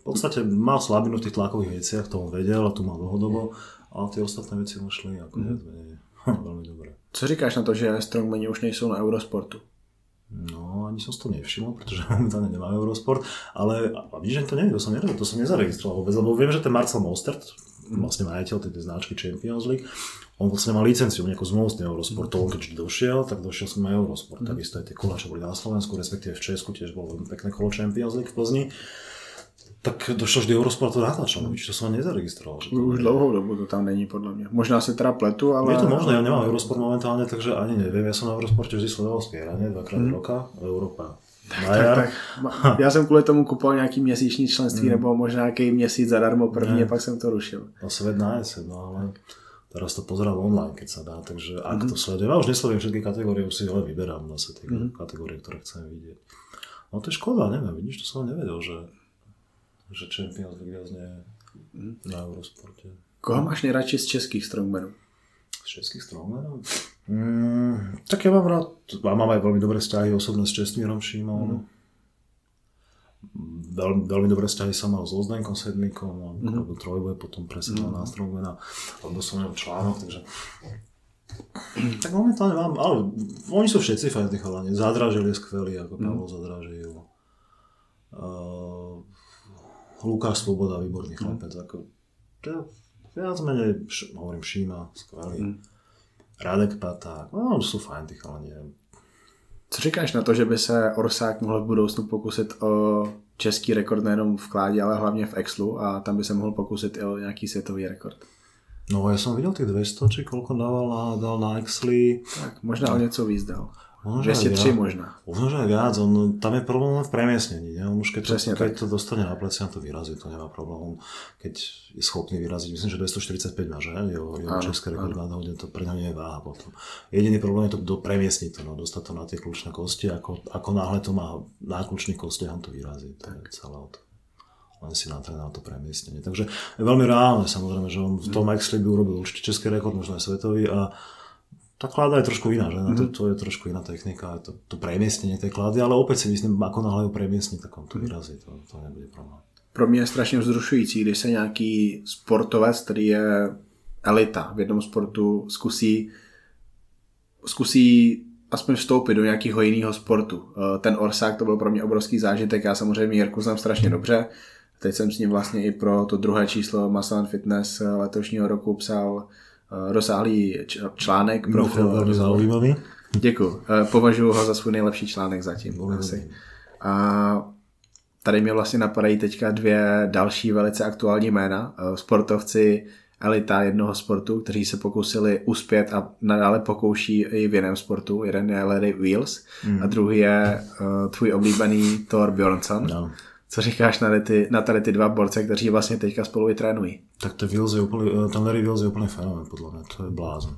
[SPEAKER 2] v podstate mal slabinu v tých tlakových veciach, to on vedel a tu mal dlhodobo, ale tie ostatné veci mu šli ako mm. veľmi dobre.
[SPEAKER 1] Co říkáš na to, že strongmeni už nejsou na Eurosportu?
[SPEAKER 2] No, ani som si to nevšimol, pretože momentálne nemá Eurosport, ale a vidíš, že to neviem, to som, nevedel, to som nezaregistroval vôbec, lebo viem, že ten Marcel Mostert, vlastne majiteľ tej značky Champions League, on vlastne mal licenciu, nejakú zmluvu s tým Eurosportom, on keď došiel, tak došiel som na Eurosport, mm. takisto aj tie kola, čo boli na Slovensku, respektíve v Česku tiež bolo pekné kolo Champions League v Plzni tak došlo vždy Eurosportu Natáčanovič, to som nezaregistroval. Že to
[SPEAKER 1] Už dlouhou dobu to tam není, podľa mňa. Možná si teda pletu, ale...
[SPEAKER 2] Je to možné, ja nemám Eurosport momentálne, takže ani neviem. Ja som na Eurosporte vždy sledoval spieranie, dvakrát hmm. roka, Európa.
[SPEAKER 1] Tak, tak, Já jsem kvůli tomu kupoval nějaký měsíční členství, mm. nebo možná nějaký měsíc zadarmo první, a pak jsem to rušil.
[SPEAKER 2] No svet na jesed, no ale teraz to pozerám online, keď sa dá, takže ak mm. to sledujem, ja už nesledujem všetky kategórie, už si ale vyberám zase tie mm. kategórie, ktoré chcem vidieť. No to je škoda, neviem, vidíš, to som nevedel, že že Champions League viac nie na Eurosporte.
[SPEAKER 1] Koho máš nejradši z českých strongmenů?
[SPEAKER 2] Z českých strongmenů? Mm, tak ja mám rád, a mám aj veľmi dobré vzťahy osobné s Čestmírom Šímom. Mm. Veľmi, veľmi dobré vzťahy som mal s Ozdenkom Sedmikom, a mm. trojboje potom presedal mm. na strongmana, alebo som mal článok, takže tak momentálne mám, ale oni sú všetci fajn tí chalani. Zadražil je skvelý, ako mm. Pavel Zadražil. Uh, Lukáš Svoboda, výborný mhm. chlapec. Mm. Ako, je viac menej, hovorím Šíma, skvelý. Mm. Radek Paták, no sú fajn tí chalani.
[SPEAKER 1] Co říkáš na to, že by se Orsák mohl v budoucnu pokusit o český rekord nejenom v kládě, ale hlavně v Exlu a tam by se mohl pokusit i o nějaký světový rekord?
[SPEAKER 2] No ja som videl tých 200, či koľko dával na, dal na Exli.
[SPEAKER 1] Tak, možná o něco víc dal. Možno, 203 možná.
[SPEAKER 2] Možno, že aj viac. On, tam je problém len v premiesnení. Ne? On už keď, Presne to, keď to dostane na pleci, on to vyrazí, to nemá problém. On, keď je schopný vyraziť, myslím, že 245 má, že? Jeho, jeho české rekord na hodne, to pre ňa nie je váha potom. Jediný problém je to do, premiesniť to, no, dostať to na tie kľúčne kosti, ako, ako náhle to má na kľúčnych kostiach, on to vyrazí. To je celé o to len si natrénoval to premiestnenie. Takže je veľmi reálne samozrejme, že on v tom mm. by urobil určite český rekord, možno aj svetový a tá kláda je trošku iná, že? Mm-hmm. To, to je trošku iná technika, to, to premiestnenie tej klády, ale opäť si myslím, ako náhle ho premiestní, tak on to vyrazí, to, to nebude problém.
[SPEAKER 1] Pro mě je strašně vzrušující, když se nějaký sportovec, který je elita v jednom sportu, zkusí, zkusí aspoň vstoupit do nějakého jiného sportu. Eh, ten Orsák to byl pro mě obrovský zážitek, já samozřejmě Jirku znám strašně dobře, teď jsem s ním vlastně i pro to druhé číslo Muscle Fitness letošního roku psal Eh, rozsáhlý článek.
[SPEAKER 2] Profil velmi zaujímavý.
[SPEAKER 1] Děkuji. Eh, považuji ho za svůj nejlepší článek zatím. Asi. A tady mě vlastně napadají teďka dvě další velice aktuální jména. Eh, sportovci elita jednoho sportu, kteří se pokusili uspět a nadále pokouší i v jiném sportu. Jeden je Larry Wheels mm. a druhý je uh, tvůj oblíbený Thor Bjornsson. No. Co říkáš na, ty, na tady ty dva borce, kteří vlastně teďka spolu i trénují?
[SPEAKER 2] Tak to Wills je úplný, eh, ten Larry Wills je úplný fenomén, podľa mňa, to je blázon.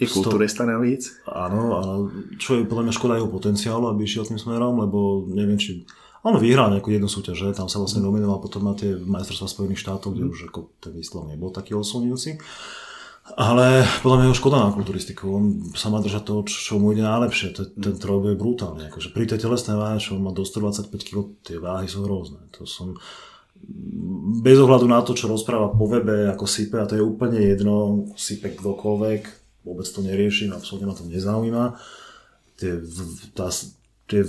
[SPEAKER 1] I kulturista navíc?
[SPEAKER 2] Áno, ale čo je podľa mňa škoda jeho potenciálu, aby išiel tým smerom, lebo neviem, či... On vyhral nejakú jednu súťaž, že? tam sa vlastne nominoval potom na tie majstrovstvá Spojených štátov, kde mm. už ako ten výsledok nebol taký oslnujúci. Ale podľa mňa je škoda na kulturistiku. On sa má držať toho, čo mu ide najlepšie. Ten, ten trojboj je brutálny. Akože pri tej telesnej váhe, čo má do 125 kg, tie váhy sú hrozné. To som bez ohľadu na to, čo rozpráva po webe, ako sype, a to je úplne jedno, sype kdokoľvek, vôbec to neriešim, absolútne ma to nezaujíma. Tie, tá, tie,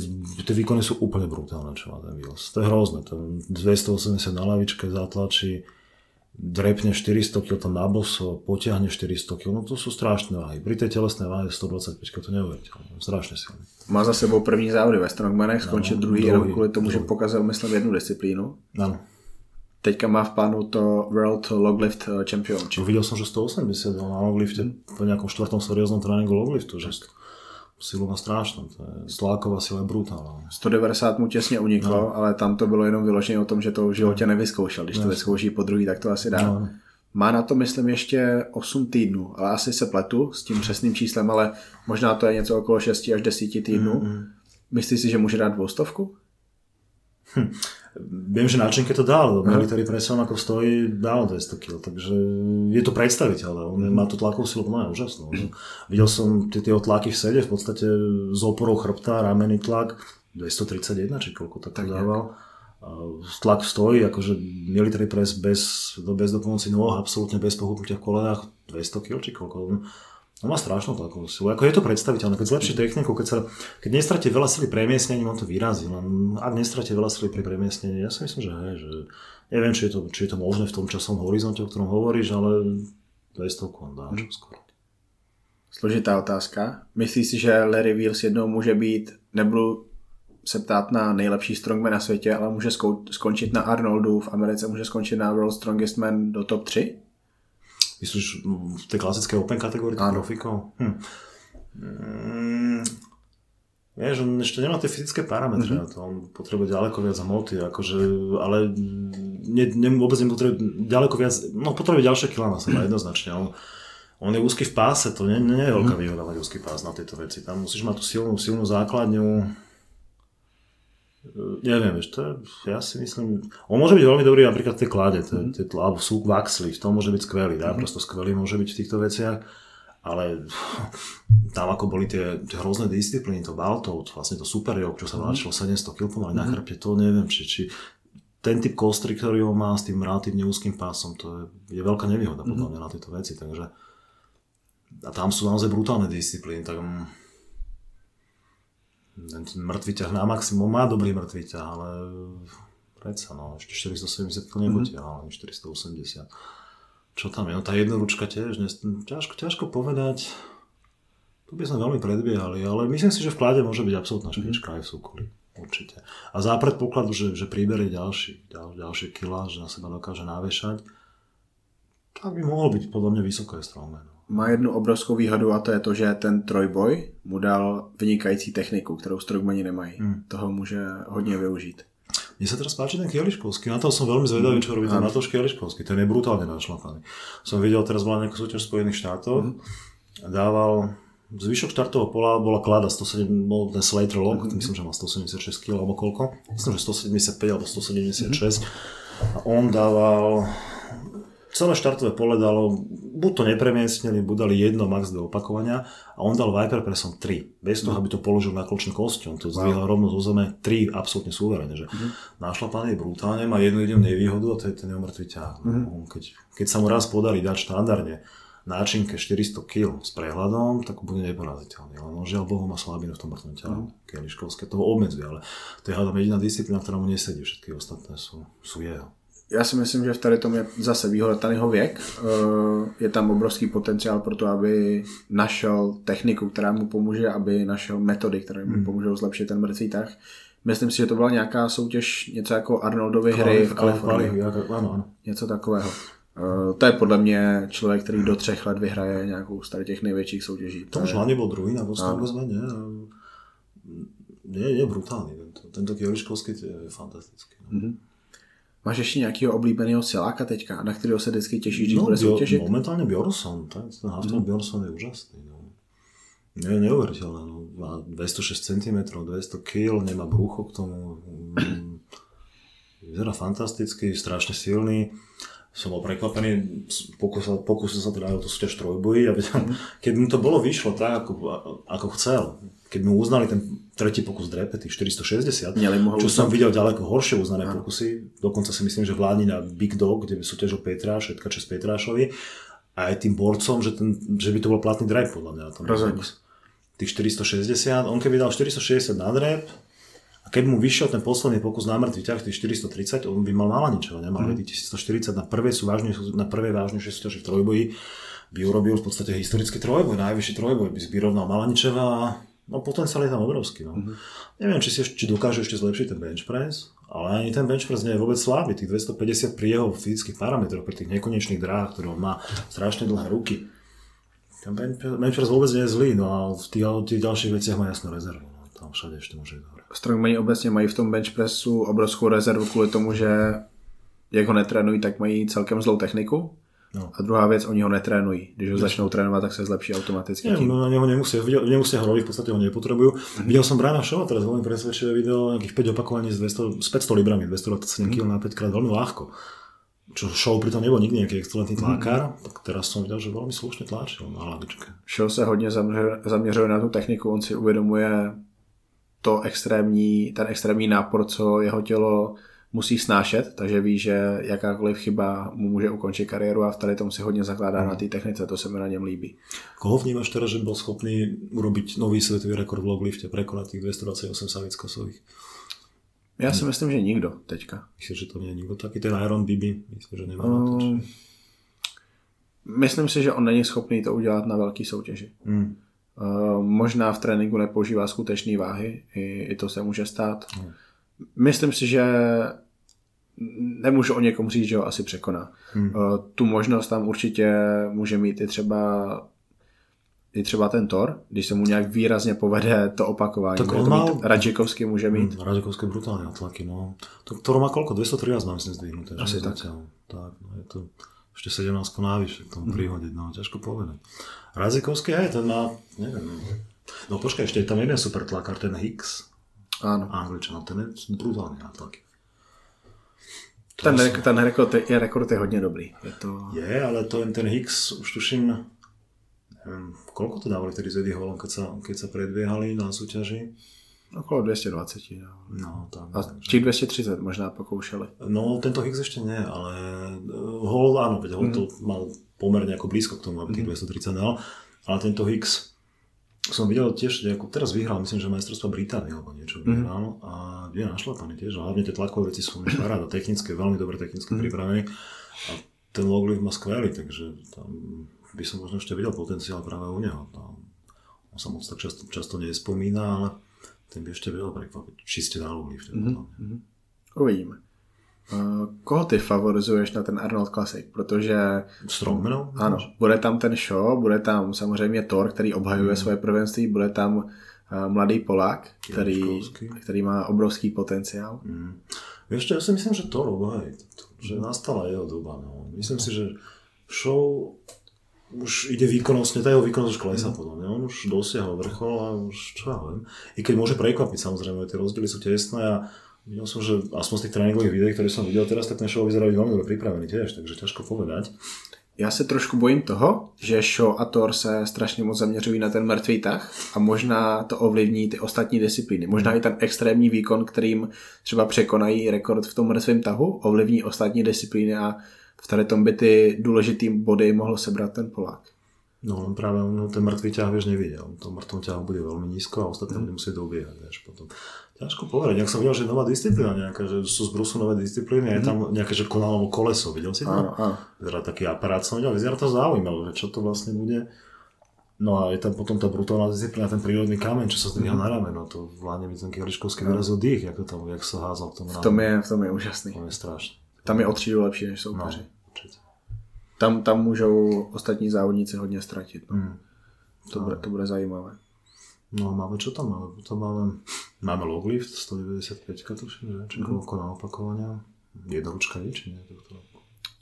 [SPEAKER 2] tie výkony sú úplne brutálne, čo má ten Wills. To je hrozné. To 280 na lavičke zatlačí, drepne 400 kg, to na boso, potiahne 400 kg, no to sú strašné váhy. Pri tej telesnej váhe 125 kg to neuveriteľné, strašne silné.
[SPEAKER 1] Má za sebou první závody ve Strongmanech, skončil no, druhý, jenom kvůli tomu, druhý. že pokazil, myslím, jednu disciplínu.
[SPEAKER 2] Ano.
[SPEAKER 1] Teďka má v plánu to World Loglift Championship.
[SPEAKER 2] Videl som, že 180 na loglifte, po nejakom štvrtom serióznom tréningu logliftu, že silu má strašnou, to je sláková sila je brutálna.
[SPEAKER 1] 190 mu těsně uniklo, no. ale tam to bylo jenom vyložené o tom, že to v životě nevyzkoušel. Když no. to vyzkouší po druhý, tak to asi dá. No. Má na to, myslím, ještě 8 týdnů, ale asi se pletu s tím přesným číslem, ale možná to je něco okolo 6 až 10 týdnů. Mm-hmm. Myslíš si, že může dát dvoustovku?
[SPEAKER 2] Hm. Viem, že načinke to dal, military presom ako stojí, dal 200 kg, takže je to predstaviteľ, on má tú tlakovú silu plná úžasnú. Videl som tie, tie tlaky v sede, v podstate z oporou chrbta, ramený tlak, 231, či koľko tak dával. Tlak stojí, akože military press bez, bez dopomoci nôh, absolútne bez pohupnutia v kolenách, 200 kg, či koľko. On má strašnú tlakovú silu. Ako je to predstaviteľné. Keď zlepší techniku, keď, sa, keď nestratí veľa sily premiesnením, on to vyrazí. Len ak nestratí veľa sily pri premiesnení, ja si myslím, že, hej, že neviem, či je, to, či je to možné v tom časom horizonte, o ktorom hovoríš, ale 200 on dá čo skoro.
[SPEAKER 1] Složitá otázka. Myslíš si, že Larry Wheels jednou může být, nebudu se ptát na nejlepší strongman na světě, ale může skončit na Arnoldu v Americe, může skončit na World Strongest Man do top 3?
[SPEAKER 2] Myslíš v tej klasickej open kategórii profikov? Hm. Mm, vieš, on ešte nemá tie fyzické parametre mm-hmm. na to, on potrebuje ďaleko viac hmoty, akože, ale ne, ne, vôbec nepotrebuje ďaleko viac, no potrebuje ďalšie kila na seba jednoznačne. On, on je úzky v páse, to nie, nie je veľká mhm. výhoda mať úzky pás na tieto veci. Tam musíš mať tú silnú, silnú základňu, neviem, vieš, to je, ja si myslím, on môže byť veľmi dobrý napríklad v tej klade, mm. tie, alebo sú vaxli, v tom môže byť skvelý, dá, mm. prosto skvelý môže byť v týchto veciach, ale tam ako boli tie, tie hrozné disciplíny, to balto, vlastne to super čo sa vláčilo 700 kg pomaly na chrbte, to neviem, či, či ten typ kostry, ktorý on má s tým relatívne úzkým pásom, to je, je veľká nevýhoda podľa mňa na tieto veci, takže a tam sú naozaj brutálne disciplíny, tak ten mŕtvý ťah na maximum má dobrý mŕtvý ťah, ale predsa no, ešte 470 to nebude, mm-hmm. ale 480. Čo tam je? No tá jednoručka tiež, ne, ťažko, ťažko povedať. Tu by sme veľmi predbiehali, ale myslím si, že v klade môže byť absolútna mhm. špička mm-hmm. aj v súkolí. Určite. A za predpokladu, že, že príberie ďalší, ďal, ďalšie kila, že na seba dokáže navešať, tak by mohol byť podľa mňa vysoké strongman
[SPEAKER 1] má jednu obrovskou výhodu a to je to, že ten trojboj mu dal vynikající techniku, kterou strongmani nemají. Hmm. Toho může hodně využít.
[SPEAKER 2] Mne sa teraz páči ten Kieliškovský, na to som veľmi zvedavý, čo robí ten Matoš Kieliškovský, ten je brutálne našlapaný. Som videl, teraz bola nejaká súťaž v Spojených štátoch, mm. dával zvyšok štartového pola bola klada 107, bol ten Slater Lock, mm-hmm. myslím, že mal 176 kg alebo koľko, myslím, že 175 alebo 176 mm-hmm. a on dával celé štartové pole dalo, buď to nepremiestnili, buď dali jedno max do opakovania a on dal Viper Pressom 3, bez toho, aby to položil na kločný kosťom, to zdvihal rovno zo zeme 3 absolútne súverene, že mm-hmm. našlapaný je brutálne, má jednu jedinú nevýhodu a to je ten neumrtvý ťah. Mm-hmm. Keď, keď sa mu raz podarí dať štandardne náčinke 400 kg s prehľadom, tak bude neporaziteľný. Ale no, žiaľ Bohu má slabinu v tom mŕtvom ťahu. Mm. Keliškovské toho obmedzuje, ale to je hádam jediná disciplína, ktorá mu nesedí, všetky ostatné sú, sú jeho
[SPEAKER 1] já si myslím, že v tady tom je zase výhoda ten jeho věk. Eh, je tam obrovský potenciál pro to, aby našel techniku, která mu pomůže, aby našel metody, které mu hmm. pomůžou zlepšit ten mrtvý tah. Myslím si, že to byla nějaká soutěž, něco jako Arnoldovy hry v Kalifornii. Ano, ano. Něco takového. Uh, to je podle mě člověk, který do třech let vyhraje nějakou z těch největších soutěží.
[SPEAKER 2] To už hlavně byl druhý na Bostonu, nie? Je, je brutálny. Tento, tento Kieliškovský je fantastický. Mm-hmm.
[SPEAKER 1] Máš ještě nějakého oblíbeného siláka teďka, na kterého se vždycky těšíš, když no, bude soutěžit?
[SPEAKER 2] Momentálně Bjorson, ten, ten mm. Bjorson je úžasný. No. Je neuveriteľné, no. má 206 cm, 200 kg, nemá brucho k tomu. Mm. Vyzerá fantasticky, strašne silný. Som bol prekvapený, pokúsil, pokúsil sa teda o to súťaž trojboji, aby tam, mm. keď mu to bolo vyšlo tak, ako, ako chcel, keď mu uznali ten tretí pokus drepe, tých 460, čo som videl ďaleko horšie uznané Aha. pokusy, dokonca si myslím, že vládni na Big Dog, kde súťažil Petra, všetka čas Petrášovi, a aj tým borcom, že, ten, že by to bol platný drive podľa mňa pokus. Tých 460, on keby dal 460 na drep, a keď mu vyšiel ten posledný pokus na mŕtvy ťah, tých 430, on by mal ničo, nemal mm. 1140 na prvej, sú vážne, na prvej vážnejšej súťaži v trojboji, by urobil v podstate historický trojboj, najvyšší trojboj, by vyrovnal Malaničeva a No potenciál je tam obrovský. No. Mm-hmm. Neviem, či, si, či dokáže ešte zlepšiť ten bench press, ale ani ten bench press nie je vôbec slabý. Tých 250 pri jeho fyzických parametroch, pri tých nekonečných dráhach, ktoré on má strašne dlhé ruky. Ten bench, bench press vôbec nie je zlý, no a v tých, tých ďalších veciach má jasnú rezervu. No. Tam všade ešte môže ísť hore.
[SPEAKER 1] Strongmani obecně mají v tom bench pressu obrovskou rezervu kvůli tomu, že jak ho netrénují, tak mají celkem zlou techniku.
[SPEAKER 2] No.
[SPEAKER 1] A druhá věc, oni ho netrénují. Když ho začnou trénovat, tak se zlepší automaticky.
[SPEAKER 2] Nie, no, na neho nemusia, videl- nemusia ho robiť, v podstate ho nepotrebujú. Videl som Briana Shaw teraz veľmi presvedčivé video, nejakých 5 opakovaní s, 200, s 500 librami, 227 kg na 5 krát, veľmi ľahko. Čo Shaw pritom nebol nikdy nejaký excelentný tlakár, tak teraz som videl, že veľmi slušne tlačil na hlavičke.
[SPEAKER 1] Shaw se hodně zaměřuje, na tu techniku, on si uvědomuje to extrémní, ten extrémní nápor, co jeho tělo musí snášet, takže ví, že jakákoliv chyba mu může ukončit kariéru a v tady tom si hodně zakládá na té technice, to se mi na něm líbí.
[SPEAKER 2] Koho vnímaš teraz, že bol schopný urobiť nový svetový rekord v loglifte, prekonať tých 228 savickosových?
[SPEAKER 1] Já si myslím, že nikdo teďka.
[SPEAKER 2] Myslím, že to nie je nikto taký, ten Iron Bibi, myslím, že nemá to.
[SPEAKER 1] Um, myslím si, že on není schopný to udělat na velký soutěži.
[SPEAKER 2] Mm.
[SPEAKER 1] Uh, možná v tréninku nepoužívá skutečné váhy, i, i to se může stát.
[SPEAKER 2] No.
[SPEAKER 1] Myslím si, že nemůžu o někom říct, že ho asi překoná.
[SPEAKER 2] Hmm.
[SPEAKER 1] Uh, tu možnost tam určitě může mít i třeba i třeba ten Thor, když se mu nějak výrazně povede to opakování.
[SPEAKER 2] Tak on mal-
[SPEAKER 1] mít, Radžikovský může mít.
[SPEAKER 2] Mm, Radekovské brutálne atlaky, no. To, ktoré má koľko? 213 má myslím zdvihnuté.
[SPEAKER 1] Asi tak.
[SPEAKER 2] Zatiaľ. Tak, no je to ešte 17 navyše k tomu prihodiť, no ťažko povedať. Razikovský aj, ten má, neviem, no počkaj, ešte je tam jeden super tlakár, ten Hicks,
[SPEAKER 1] Ano.
[SPEAKER 2] Angličan, ten je brutálny atlaky. To
[SPEAKER 1] Ten,
[SPEAKER 2] som-
[SPEAKER 1] ten rekord, je, rekord je hodně dobrý. Je to...
[SPEAKER 2] Je, ale to, ten Hicks už tuším, neviem, koľko to dávali vtedy z Eddie Hallom, keď sa, keď sa predbiehali na súťaži?
[SPEAKER 1] Okolo 220. No.
[SPEAKER 2] No, tak.
[SPEAKER 1] A či 230 možná pokoušeli.
[SPEAKER 2] No, tento Higgs ešte nie, ale uh, Hall, áno, veď Hall to mal pomerne ako blízko k tomu, aby tých 230 dal, ale tento Higgs som videl tiež, ako teraz vyhral, myslím, že majstrovstva Británie alebo niečo vyhral a je našlapaný tiež, a hlavne tie tlakové veci sú paráda, technické, veľmi dobre technicky pripravený a ten loglift má skvelý, takže tam by som možno ešte videl potenciál práve u neho. Tam, on sa moc tak často, často nespomína, ale ten by ešte vedel prekvapiť, čiste na loglifte. Mm-hmm.
[SPEAKER 1] Uvidíme. Uh, koho ty favorizuješ na ten Arnold Classic? Protože
[SPEAKER 2] Strongmanov?
[SPEAKER 1] ano, bude tam ten show, bude tam samozřejmě Thor, který obhajuje svoje prvenství, bude tam uh, mladý Polák, který, který má obrovský potenciál.
[SPEAKER 2] Mm. Vieš čo, ja si myslím, že to hej, že nastala jeho doba. No. Myslím si, že show už ide výkonnostne, tá jeho výkonnosť už klesá podľa mňa. On už dosiahol vrchol a už čo ja viem. I keď môže prekvapiť, samozrejme, tie rozdiely sú tesné a videl som, že aspoň z tých tréningových videí, ktoré som videl teraz, tak ten show vyzerá veľmi dobre pripravený tiež, takže ťažko povedať.
[SPEAKER 1] Já se trošku bojím toho, že Shaw a Thor se strašně moc zaměřují na ten mrtvý tah a možná to ovlivní ty ostatní disciplíny. Možná i ten extrémní výkon, kterým třeba překonají rekord v tom mrtvém tahu, ovlivní ostatní disciplíny a v tady tom by ty důležitý body mohl sebrat ten Polák.
[SPEAKER 2] No len práve on ten mŕtvý ťah, vieš, nevidel. On tom mŕtvom ťahu bude veľmi nízko a ostatné bude musieť dobiehať, vieš, potom. Ťažko povedať, ak som videl, že nová disciplína nejaká, že sú z Brusu nové disciplíny, je tam nejaké, že konalo koleso, videl si to?
[SPEAKER 1] Áno, áno.
[SPEAKER 2] Vyzerá taký aparát, som videl, vyzerá to zaujímavé, že čo to vlastne bude. No a je tam potom tá brutálna disciplína, ten prírodný kameň, čo sa zdvíha na rameno, to vládne mi ten Kieliškovský vyrazil dých, ako tam, jak sa házal v tom
[SPEAKER 1] V tom je, v tom je úžasný.
[SPEAKER 2] To je strašné.
[SPEAKER 1] Tam je třídu lepší než
[SPEAKER 2] No,
[SPEAKER 1] soupeři.
[SPEAKER 2] určite.
[SPEAKER 1] Tam, tam můžou ostatní závodníci hodně ztratit. No.
[SPEAKER 2] Mm.
[SPEAKER 1] To, bude, to bude zajímavé.
[SPEAKER 2] No máme, čo tam máme? Potom máme, máme loglift, 195 tuším, že? Či koľko na opakovania? Jednoručka je, či nie?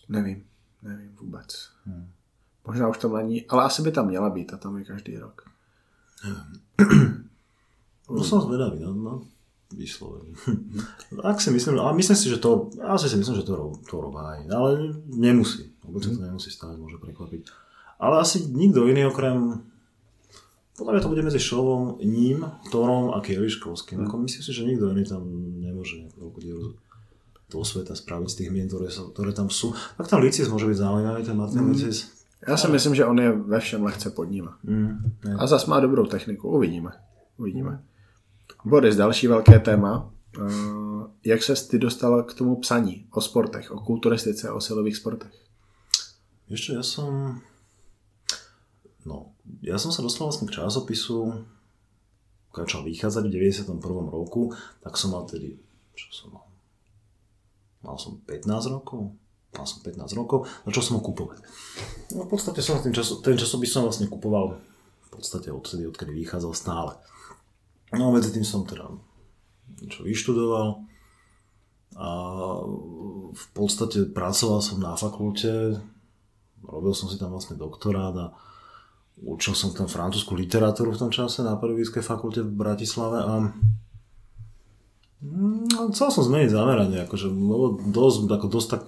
[SPEAKER 1] Nevím, nevím vůbec.
[SPEAKER 2] Hmm.
[SPEAKER 1] Možná už tam není, ale asi by tam měla být a tam je každý rok.
[SPEAKER 2] No som zvedavý, no, no vyslovene. Ak si myslím, ale myslím si, že to, asi si myslím, že to, to robá aj, ale nemusí. Vôbec sa to nemusí stať, môže prekvapiť. Ale asi nikto iný okrem podľa mňa to bude medzi Šovom, ním, Torom a Kieliškovským. Ako myslím si, že nikto iný tam nemôže nejakú dieru do sveta spraviť z tých mien, ktoré, sa, ktoré tam sú. Tak tam Licis môže byť zaujímavý, ten Martin mm. Licis.
[SPEAKER 1] Já si myslím, že on je ve všem lehce pod ním.
[SPEAKER 2] Mm, ne.
[SPEAKER 1] A zas má dobrou techniku. Uvidíme. Uvidíme. Boris, další velké téma. Eh, Jak se ty dostal k tomu psaní o sportech, o kulturistice, o silových sportech?
[SPEAKER 2] Ešte ja som... No, ja som sa dostal vlastne k časopisu, začal vychádzať v 91. roku, tak som mal tedy, čo som mal? Mal som 15 rokov, mal som 15 rokov, začal som ho kupovať. No v podstate som ten, časo, ten časopis som vlastne kupoval v podstate odtedy, odkedy vychádzal stále. No a medzi tým som teda niečo vyštudoval a v podstate pracoval som na fakulte robil som si tam vlastne doktorát a učil som tam francúzsku literatúru v tom čase na pedagogickej fakulte v Bratislave a no, chcel som zmeniť zameranie, akože, lebo dosť, ako dosť tak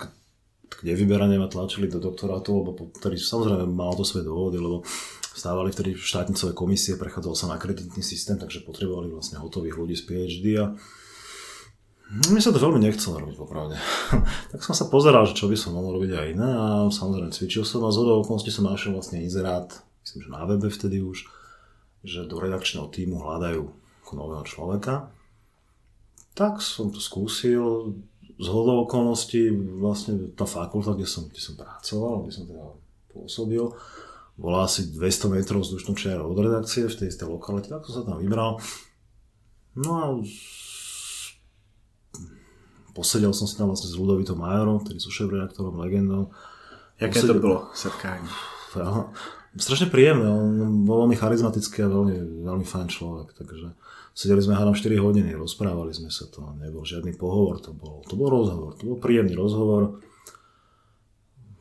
[SPEAKER 2] k nevyberanie ma tlačili do doktorátu, lebo ktorý samozrejme malo to svoje dôvody, lebo stávali vtedy štátnicové komisie, prechádzal sa na kreditný systém, takže potrebovali vlastne hotových ľudí z PhD a mne sa to veľmi nechcelo robiť, popravde. tak som sa pozeral, že čo by som mohol robiť aj iné a samozrejme cvičil som a z okolností som našiel vlastne inzerát myslím, že na webe vtedy už, že do redakčného týmu hľadajú nového človeka. Tak som to skúsil, z hodou okolností vlastne tá fakulta, kde som, kde som pracoval, kde som teda pôsobil, bola asi 200 metrov vzdušnou čiarou od redakcie v tej istej lokalite, tak som sa tam vybral. No a posedel som si tam vlastne s Ludovitom Majorom, ktorý sú šéf-redaktorom, legendou.
[SPEAKER 1] Jaké to bylo setkání?
[SPEAKER 2] strašne príjemné, on bol veľmi charizmatický a veľmi, veľmi fajn človek, takže sedeli sme hádam 4 hodiny, rozprávali sme sa to, nebol žiadny pohovor, to bol, to bol rozhovor, to bol príjemný rozhovor,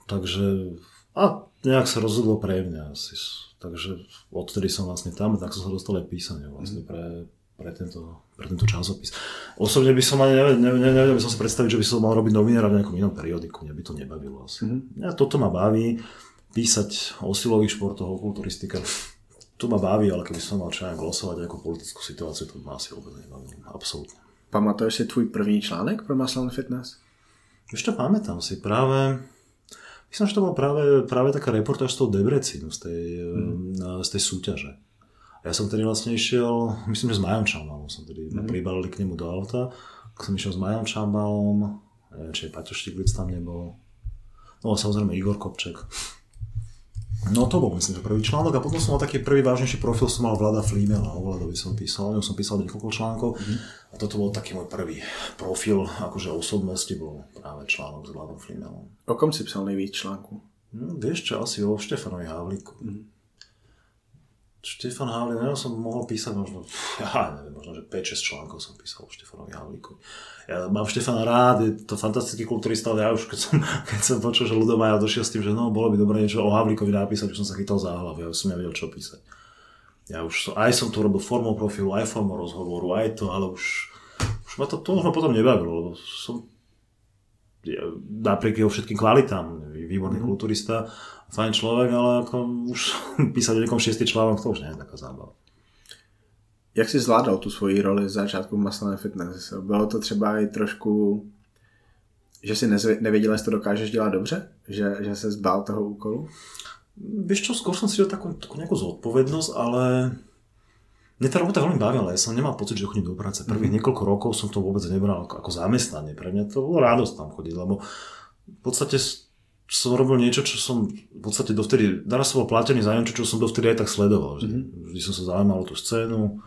[SPEAKER 2] takže a nejak sa rozhodlo pre mňa asi, takže odtedy som vlastne tam, tak som sa dostal aj písaniu vlastne pre, pre tento, pre tento časopis. Osobne by som ani nevedel, nevedel, nevedel by som si predstaviť, že by som mal robiť novinára v nejakom inom periodiku, mňa by to nebavilo asi. Mm-hmm. Ja, toto ma baví, písať o silových športoch, o kulturistika, to ma baví, ale keby som mal čo glosovať ako politickú situáciu, to ma asi vôbec nebaví. Absolútne.
[SPEAKER 1] Pamatuješ si tvůj první článek pro Muscle Fitness?
[SPEAKER 2] To pamätám si práve, myslím, že to bola práve, práve taká reportáž z toho Debrecinu, z tej, mm. z tej súťaže. Ja som tedy vlastne išiel, myslím, že s Majom Čambalom som tedy mm. pribalili k nemu do auta, tak som išiel s Majom Čambalom, neviem, či aj Paťo Štiglic tam nebol, no a samozrejme Igor Kopček. No to bol myslím, že prvý článok a potom som mal taký prvý vážnejší profil, som mal Vlada Flímela, o Vladovi som písal, o som písal niekoľko článkov mm-hmm. a toto bol taký môj prvý profil, akože osobnosti bol práve článok s Vladom Flímelom.
[SPEAKER 1] O kom si psal nejvíc článku?
[SPEAKER 2] No, vieš čo, asi o Štefanovi Havlíku. Mm-hmm. Štefan Havlík, ja som mohol písať možno, ja neviem, možno, že 5-6 článkov som písal o Štefanovi Havlíku. Ja mám Štefana rád, je to fantastický kulturista, ale ja už keď som, keď som počul, že Ludomaja došiel s tým, že no, bolo by dobré niečo o Havlíkovi napísať, už som sa chytal za hlavu, ja už som nevedel, čo písať. Ja už som, aj som to robil formou profilu, aj formou rozhovoru, aj to, ale už, už ma to, to už ma potom nebavilo, lebo som napriek jeho všetkým kvalitám, výborný mm. kulturista, fajn človek, ale ako už písať o niekom šiestý článok, to už nie je taká zábava.
[SPEAKER 1] Jak jsi zvládal tu svoji roli z začátku Muscle Fitness? Bylo to třeba i trošku, že si nevěděl, jestli to dokážeš dělat dobře? Že, že se zbál toho úkolu?
[SPEAKER 2] Vieš čo, skôr som si dal takú, takú nejakú zodpovednosť, ale mne tá robota veľmi bavila, ja som nemal pocit, že chodím do práce. Prvých mm. niekoľko rokov som to vôbec nebral ako, ako zamestnanie. Pre mňa to bolo radosť tam chodiť, lebo v podstate som robil niečo, čo som v podstate dovtedy, naraz som bol platený za niečo, čo som dovtedy aj tak sledoval. Mm-hmm. Vždy som sa zaujímal o tú scénu,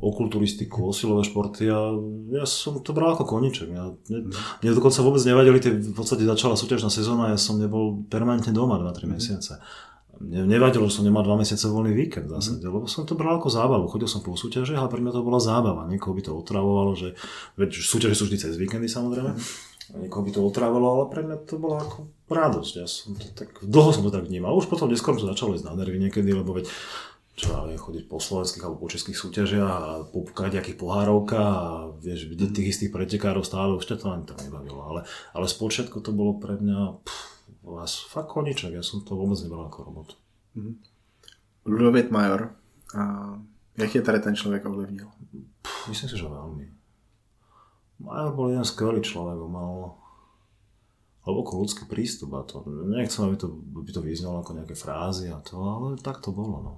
[SPEAKER 2] o kulturistiku, o silové športy a ja som to bral ako koniček. Ja, mne, mm-hmm. mne dokonca vôbec nevadili, tie, v podstate začala súťažná sezóna, ja som nebol permanentne doma 2-3 mm-hmm. mesiace. Nevadilo, že som nemal 2 mesiace voľný víkend v zásade, mm-hmm. lebo som to bral ako zábavu. Chodil som po súťaži a pre mňa to bola zábava. Niekoho by to otravovalo, že veď súťaže sú vždy cez víkendy samozrejme. Mm-hmm niekoho by to otrávalo, ale pre mňa to bola ako radosť. Ja som to tak, dlho som to tak vnímal. Už potom neskôr to začalo ísť na nervy niekedy, lebo veď čo ja viem, chodiť po slovenských alebo po českých súťažiach a po nejakých pohárovkách a vieš, vidieť tých istých pretekárov stále, už to ani tak nebavilo. Ale, ale spočiatku to bolo pre mňa pff, vás fakt koniček, ja som to vôbec nebral ako robot. Mm-hmm.
[SPEAKER 1] Ludovit Major, a jak je tady ten človek ovlivnil?
[SPEAKER 2] Pff, myslím si, že veľmi. Major bol jeden skvelý človek, mal hlboko ľudský prístup a to, nechcem, aby to, by to vyznalo ako nejaké frázy a to, ale tak to bolo, no.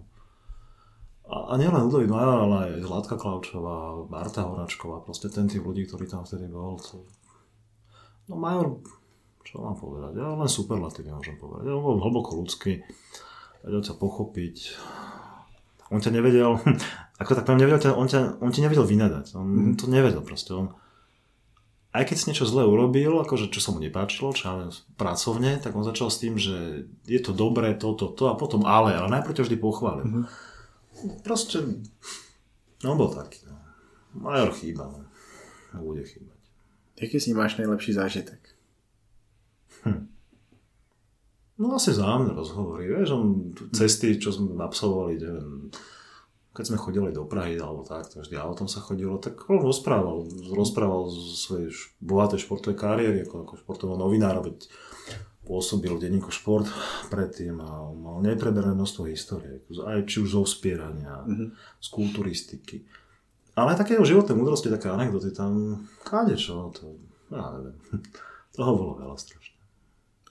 [SPEAKER 2] A, a nielen Ludovít Major, ale aj Zlatka Klaučová, Marta Horačková, proste ten tým ľudí, ktorý tam vtedy bol, to... No Major, čo mám povedať, ja len superlatívne môžem povedať, on bol hlboko ľudský, vedel ťa pochopiť, on ťa nevedel, ako tak poviem, nevedel ťa, on, ťa, on ti nevedel vynadať, on mm. to nevedel proste, on, aj keď si niečo zle urobil, akože čo sa mu nepáčilo, čo ja pracovne, tak on začal s tým, že je to dobré, toto, to, to a potom ale, ale najprv ťa vždy pochválil. Mm-hmm. Proste, no on bol taký, no. Major chýba, no bude chýbať.
[SPEAKER 1] Jaký s ním máš najlepší zážitek?
[SPEAKER 2] Hm. No asi zájomné rozhovory, vieš, on cesty, čo sme absolvovali, neviem, keď sme chodili do Prahy alebo tak, to vždy autom sa chodilo, tak on rozprával, rozprával zo svojej bohatej športovej kariéry ako, ako športového novinára, veď pôsobil v denníku šport predtým a mal nepreberné množstvo histórie, aj či už zo uspierania, mm-hmm. z kulturistiky. Ale aj také životné múdrosti, také anekdoty tam, káde čo, to, ja neviem, toho bolo veľa strašne.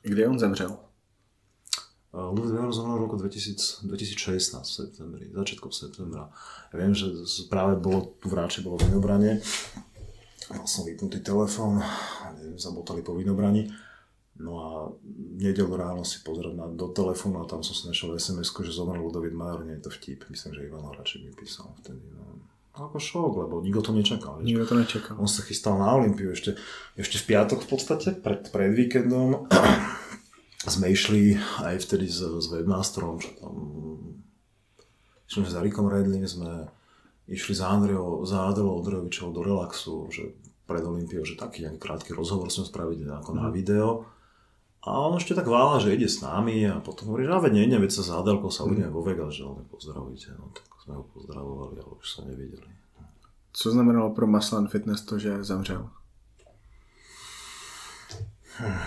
[SPEAKER 1] Kde on zemřel?
[SPEAKER 2] Ludwig Weber zomrel v roku 2000, 2016 v septembri, začiatkom septembra. Ja viem, že práve bolo, tu v Ráči bolo vinobranie, mal som vypnutý telefón, zabotali po vinobraní. No a nedelu ráno si pozrel na, do telefónu a tam som si našiel sms že zomrel Ludovit Major, nie je to vtip. Myslím, že Ivan Horaček mi písal vtedy. No. Ako šok, lebo nikto to nečakal.
[SPEAKER 1] Nikto to nečakal.
[SPEAKER 2] On sa chystal na Olympiu ešte, ešte v piatok v podstate, pred, pred víkendom sme išli aj vtedy s, s webmasterom, čo tam že za Rikom Redlin sme išli za Andreou, za Adelou Odrejovičovou do relaxu, že pred Olympiou, že taký nejaký krátky rozhovor sme spravili ako na mhm. video. A on ešte tak vála, že ide s nami a potom hovorí, že veď nejdem, veď sa za Adelkou sa uvidíme vo Vegas, že ale pozdravujte. No tak sme ho pozdravovali, ale už sa nevideli.
[SPEAKER 1] Co znamenalo pro Maslan Fitness to, že zemřel? Hmm.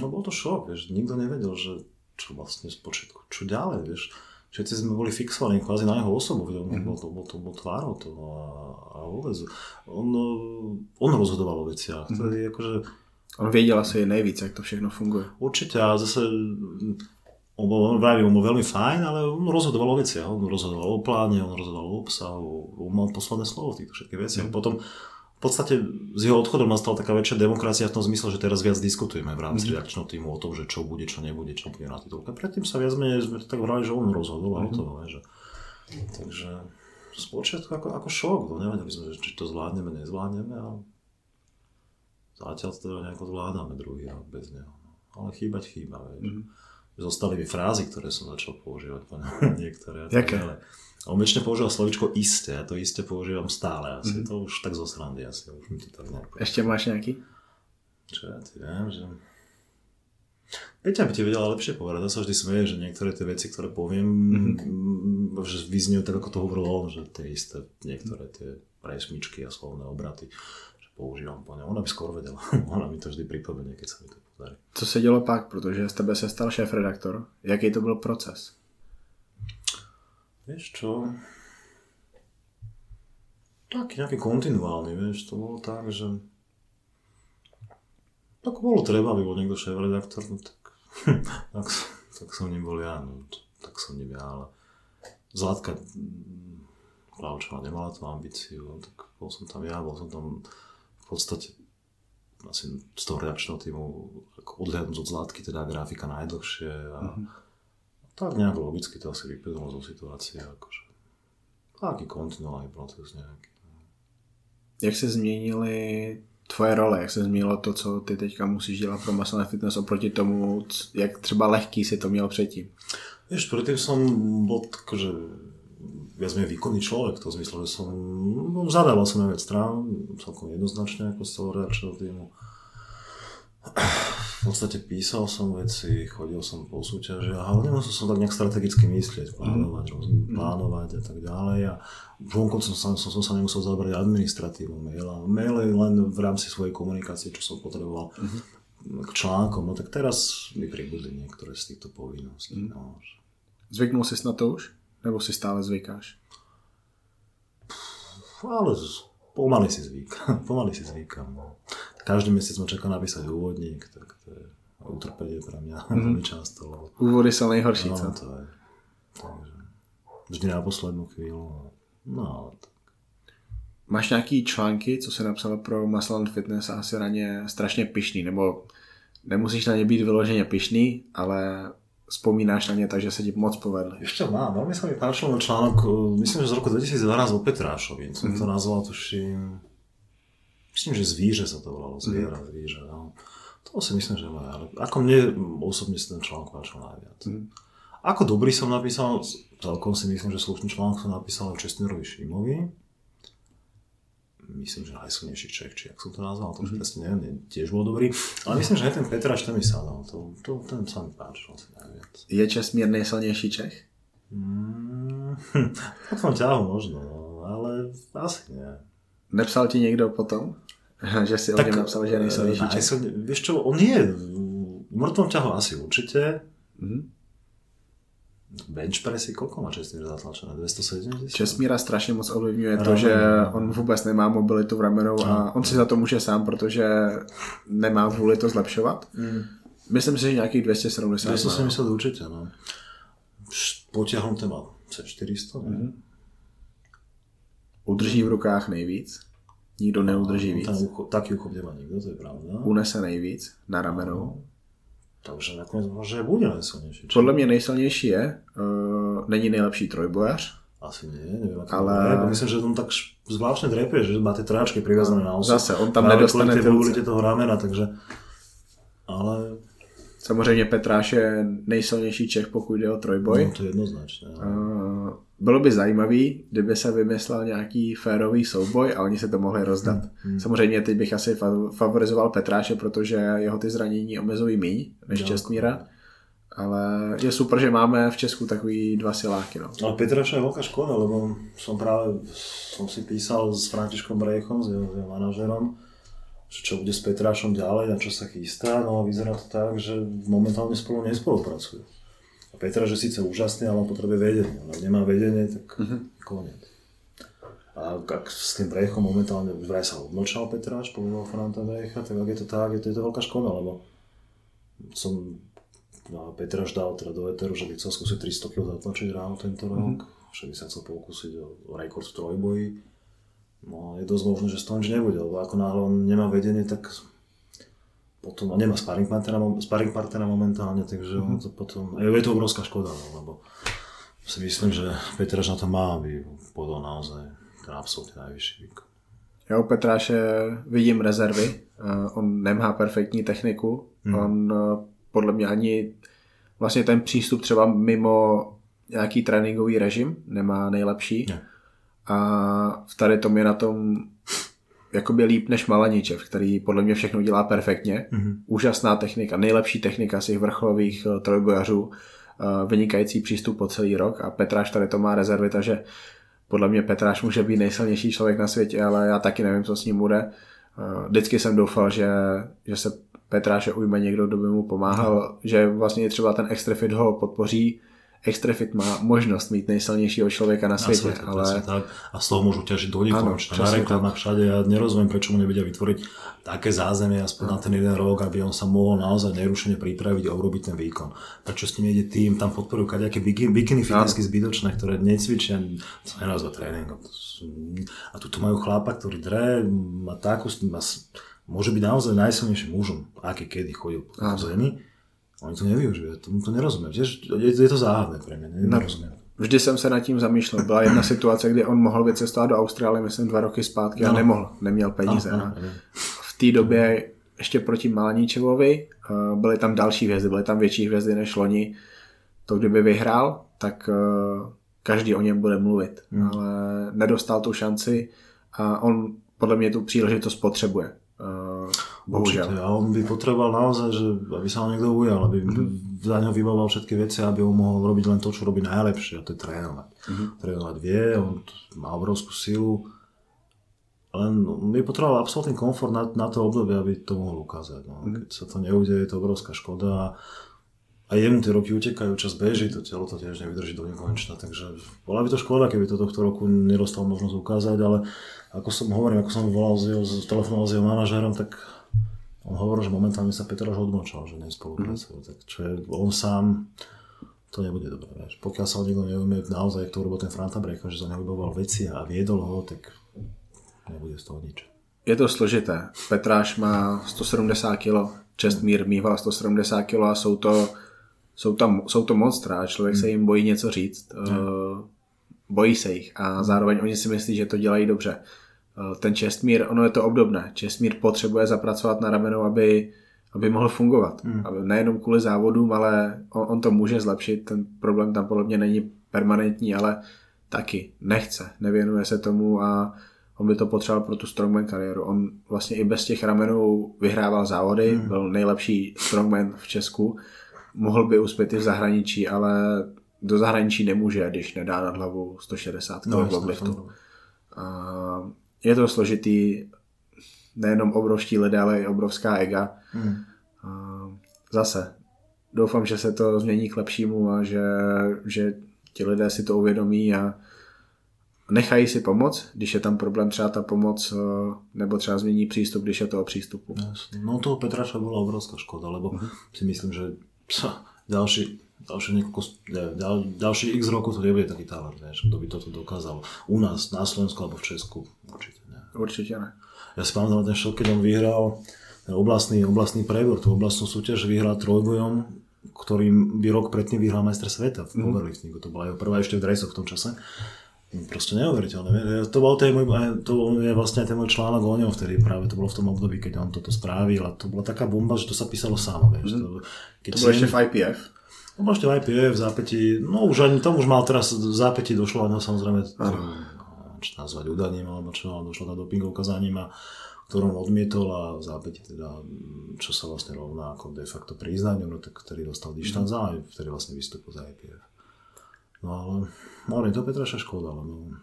[SPEAKER 2] No bol to šok, vieš, nikto nevedel, že čo vlastne z počiatku, čo ďalej, vieš. Všetci sme boli fixovaní kvázi na jeho osobu, mm-hmm. bol, to, bol, to, bol tvárou to a, a vôbec. On, on rozhodoval o veciach, mm-hmm. je akože...
[SPEAKER 1] On věděl asi nejvíc, jak to všechno funguje.
[SPEAKER 2] Určite, a zase on bol, on, on bol veľmi fajn, ale on rozhodoval o veciach, on rozhodoval o pláne, on rozhodoval o obsahu, on mal posledné slovo v týchto všetkých veciach. Mm. Potom v podstate s jeho odchodom nastala taká väčšia demokracia v tom zmysle, že teraz viac diskutujeme v rámci mm-hmm. reakčného týmu o tom, že čo bude, čo nebude, čo bude na titulke. Predtým sa viac menej sme to tak vrali, že on rozhodol a mm-hmm. to, že... Takže spočiatku ako, ako šok, no nevedeli sme, že či to zvládneme, nezvládneme a zatiaľ to nejako zvládame druhý rok bez neho. Ale chýbať chýba, vieš. Mm-hmm. Zostali mi frázy, ktoré som začal používať, niektoré.
[SPEAKER 1] Jaké?
[SPEAKER 2] A on väčšine používal slovičko isté a to isté používam stále. Asi mm. to už tak zo srandy asi. Už mi to tak nejak...
[SPEAKER 1] Ešte máš nejaký?
[SPEAKER 2] Čo ja ti viem, že... Peťa by ti vedela lepšie povedať. Ja sa vždy smeje, že niektoré tie veci, ktoré poviem, mm-hmm. že vyzniejú tak, ako to hovoril on, že tie isté, niektoré tie presmičky a slovné obraty, že používam po ňom. Ona by skôr vedela. Ona mi to vždy pripomenie, keď sa mi to podarí.
[SPEAKER 1] Co se dělo pak, protože z tebe se stal šéf-redaktor? Jaký to byl proces?
[SPEAKER 2] Vieš čo? Taký nejaký kontinuálny, vieš, to bolo tak, že tak bolo treba, aby bol niekto šéf-redaktor, no tak, tak, tak som nebol ja, no, tak som nebol ja, ale Zlatka Klavčová nemala tú ambíciu, no, tak bol som tam ja, bol som tam v podstate asi z toho reakčného týmu odhľadnúť od Zlatky, teda grafika najdlhšie a mm-hmm tak nejak logicky to asi vyplynulo zo situácie, akože taký kontinuálny proces nejaký.
[SPEAKER 1] Jak se změnily tvoje role, jak se změnilo to, co ty teďka musíš dělat pro Muscle Fitness oproti tomu, jak třeba lehký si to měl předtím?
[SPEAKER 2] Vieš, predtým som bol akože viac menej výkonný človek, to zmysle, že som no, zadával som na viac strán, celkom jednoznačne ako z celého reakčného týmu v podstate písal som veci, chodil som po súťaži, ale nemusel som tak nejak strategicky myslieť, plánovať, mm. plánovať a tak ďalej. A vonkoncom som, som, som sa nemusel zabrať administratívou maila. Mail je len v rámci svojej komunikácie, čo som potreboval mm. k článkom. No tak teraz mi pribudli niektoré z týchto povinností. Mm. No.
[SPEAKER 1] Zvyknul si na to už? Nebo si stále zvykáš?
[SPEAKER 2] Ale pomaly si zvykám. pomaly si zvykám. No každý mesiac ma čaká napísať úvodník, tak to je utrpenie pre mňa mm. veľmi často. Lebo...
[SPEAKER 1] Úvody sa najhorší, no,
[SPEAKER 2] co? to je. Takže vždy na poslednú chvíľu. No, ale tak.
[SPEAKER 1] Máš nějaký články, co se napsal pro Muscle Fitness a asi na ně strašně pišný, nebo nemusíš na ně být vyloženě pišný, ale spomínáš na ně tak, že se ti moc povedli.
[SPEAKER 2] Ešte mám, veľmi sa mi páčil článok, myslím, že z roku 2012 o Petrášovi, som mm. to nazval tuším Myslím, že zvíře sa to volalo, zviera, mm. zvíře. No. To si myslím, že má, ale ako mne osobne si ten článok páčil najviac. Mm. Ako dobrý som napísal, celkom si myslím, že slušný článok som napísal Čestnerovi Šimovi. myslím, že najsilnejší Čech, či ak som to nazval, to už mm-hmm. presne neviem, tiež bol dobrý. Ale myslím, že aj ten Petraš, ten mi sadal, to, to, ten sa mi páčil asi najviac.
[SPEAKER 1] Je Česmír nejsilnější Čech?
[SPEAKER 2] Mm, po tom ťahu možno, no, ale asi nie.
[SPEAKER 1] Nepsal ti někdo potom? že si tak, o napsal, že je nejsilnější Čech?
[SPEAKER 2] Vieš čo, on je v mŕtvom ťahu asi určite. Mm-hmm. Bench pressy, koľko má Česmír zatlačené? 270?
[SPEAKER 1] Česmíra strašně moc ovlivňuje to, že on vůbec nemá mobilitu v ramenou a on si za to může sám, protože nemá vůli to zlepšovat. Mm. Myslím si, že nějakých 270.
[SPEAKER 2] 270 no. určitě, no. Potiahnuté má 400, mm.
[SPEAKER 1] Udrží v rukách nejvíc. Nikdo neudrží víc.
[SPEAKER 2] Ten ucho, taký uchop nemá nikto, to je pravda.
[SPEAKER 1] Unese nejvíc na ramenou. No.
[SPEAKER 2] Takže nakonec možná bude nejsilnější.
[SPEAKER 1] Podle mě nejsilnější je, uh, není nejlepší trojbojař.
[SPEAKER 2] Asi nie, neviem, ale... Je, myslím, že on tak zvláštne drepie, že má tie trojačky priviazané na osu.
[SPEAKER 1] Zase, on tam nedostane
[SPEAKER 2] tie mobility toho ramena, takže... Ale...
[SPEAKER 1] Samozřejmě Petráš je nejsilnější Čech, pokud jde o trojboj.
[SPEAKER 2] No, to je jednoznačné.
[SPEAKER 1] Uh, bylo by zajímavý, kdyby se vymyslel nějaký férový souboj a oni se to mohli rozdat. Hmm. hmm. Samozřejmě teď bych asi favorizoval Petráše, protože jeho ty zranění omezují míň než Čestmíra. Ale je super, že máme v Česku takový dva siláky. No.
[SPEAKER 2] Ale Petráša je veľká škoda, lebo som práve som si písal s Františkom Brejchom, s jeho, jeho manažerom, že čo bude s Petrášom ďalej, na čo sa chystá, no a vyzerá to tak, že momentálne spolu nespolupracujú. Petra, že síce úžasný, ale on potrebuje vedenie. Ale nemá vedenie, tak uh-huh. koniec. A ak s tým Brejchom momentálne už vraj sa odmlčal Petráš, povedal Franta Brecha, tak ak je to tak, je to, je to veľká škoda, lebo som no, Petráš dal teda do Eteru, že by chcel skúsiť 300 kg zatlačiť ráno tento rok, uh-huh. že by sa chcel pokúsiť o, o rekord v trojboji. No je dosť možné, že Stonč nebude, lebo ako náhle on nemá vedenie, tak potom, a nemá sparring partnera, sparring partnera momentálne, takže mm-hmm. to potom, je to obrovská škoda, no, lebo si myslím, že Petraš na to má, aby podal naozaj ten absolútne najvyšší výkon.
[SPEAKER 1] Já u Petráše vidím rezervy, uh, on nemá perfektní techniku, mm. on uh, podle mě ani vlastně ten přístup třeba mimo nějaký tréninkový režim nemá nejlepší. Ne. A v tady tom je na tom jakoby líp než Malaničev, který podle mě všechno dělá perfektně. Mm-hmm. Úžasná technika, nejlepší technika z těch vrcholových uh, trojbojařů, uh, vynikající přístup po celý rok a Petráš tady to má rezervy, takže podle mě Petráš může být nejsilnější člověk na světě, ale já taky nevím, co s ním bude. Uh, vždycky jsem doufal, že, že se Petráše ujme někdo, kdo by mu pomáhal, no. že vlastně třeba ten Extrafit ho podpoří, Extrafit má možnosť mít nejsilnejšieho človeka na. Na svete ale...
[SPEAKER 2] tak. A z toho môžu ťažiť do nekonečna. Na reklamách všade. Ja nerozumiem, prečo mu nevedia vytvoriť také zázemie aspoň no. na ten jeden rok, aby on sa mohol naozaj nerušene pripraviť a urobiť ten výkon. Prečo s ním ide tým, tam podporujú kadejaké bikiny, fitnessky zbytočné, ktoré necvičia, to nenazva tréningom. A tu majú chlapa, ktorý dre, má takú, má, môže byť naozaj najsilnejším mužom, aký kedy chodil po zemi Oni to nevyužívajú, tomu to nerozumiem. Je, je to záhadné pre mňa, nerozumiem.
[SPEAKER 1] Vždy jsem se nad tím zamýšlel. Byla jedna situace, kdy on mohl vycestovat do Austrálie, myslím, dva roky zpátky no. a nemohl, neměl peníze. No, no, no. V té době ještě proti Malaníčevovi uh, byly tam další hvězdy, byly tam větší hvězdy než loni. To kdyby vyhrál, tak uh, každý o něm bude mluvit. Hmm. Ale nedostal tu šanci a on podle mě tu příležitost potřebuje.
[SPEAKER 2] Bohužiaľ. Určite. A on by potreboval naozaj, že aby sa ho niekto ujal, aby mm-hmm. za neho vybavoval všetky veci, aby on mohol robiť len to, čo robí najlepšie, a to je trénovať. Mm-hmm. Trénovať vie, on má obrovskú silu, len by potreboval absolútny komfort na, na to obdobie, aby to mohol ukázať. No. Mm-hmm. Keď sa to neudeje, je to obrovská škoda a jemu tie roky utekajú, čas beží, to telo to tiež nevydrží do nekonečna, takže bola by to škoda, keby to tohto roku nedostal možnosť ukázať, ale ako som hovoril, ako som volal s jeho, telefonoval s jeho manažérom, tak on hovoril, že momentálne sa Petr už odmlčal, že nespolupracuje, mm. tak čo je, on sám, to nebude dobré, vieš. Pokiaľ sa ho niekto neumie naozaj, kto urobil ten Franta Brecha, že za neho vyboval veci a viedol ho, tak nebude z toho nič.
[SPEAKER 1] Je to složité. Petráš má 170 kg, Čestmír mýval 170 kg a jsou to jsou, tam, jsou to monstra a člověk hmm. se jim bojí něco říct. Hmm. Uh, bojí se jich a zároveň oni si myslí, že to dělají dobře. Uh, ten Čestmír, ono je to obdobné. Čestmír potřebuje zapracovat na ramenou, aby, aby mohl fungovat. Hmm. Aby, nejenom kvůli závodům, ale on, on to může zlepšit. Ten problém tam podle mě není permanentní, ale taky nechce, nevěnuje se tomu a On by to potřeboval pro tu strongman kariéru. On vlastně i bez těch ramenů vyhrával závody, hmm. byl nejlepší strongman v Česku. Mohl by uspět i v zahraničí, ale do zahraničí nemůže, když nedá nad hlavu 160 kg no, liftu. Je to složitý, nejenom obrovští lidé, ale i obrovská ega. Hmm. Zase, doufám, že se to změní k lepšímu a že, že ti lidé si to uvědomí a nechají si pomoc, když je tam problém třeba ta pomoc, eh, nebo třeba změní přístup, když je to o přístupu.
[SPEAKER 2] No toho Petraša byla obrovská škoda, lebo uh-huh. si myslím, že psa, ďalší, ďalší, niekoľko, ďal, ďalší x rokov to nebude taký talent, vieš, kto by toto dokázal u nás, na Slovensku alebo v Česku. Určite ne.
[SPEAKER 1] Určite ne.
[SPEAKER 2] Ja si pamätám ten šok, keď on vyhral oblastný, oblastný prebor, tú oblastnú súťaž vyhral trojbojom, ktorým by rok predtým vyhral majster sveta v mm. powerliftingu. To bola jeho prvá ešte v dresoch v tom čase. Proste neuveriteľné. To, bol ten môj, to je vlastne ten môj článok o ňom vtedy práve, to bolo v tom období, keď on toto správil a to bola taká bomba, že to sa písalo samo. Vieš.
[SPEAKER 1] Mm. To, keď to bolo ešte v IPF?
[SPEAKER 2] To bolo ešte v IPF, v zápäti, no už ani tam už mal teraz v zápäti došlo, no samozrejme, tým, čo nazvať udaním, alebo čo, došlo tá dopingovka za ním a ktorom odmietol a v zápäti teda, čo sa vlastne rovná ako de facto priznaniu, no tak ktorý dostal dištanc mm. a vtedy vlastne vystúpil za IPF. No ale, no ale to Petraša škoda, lebo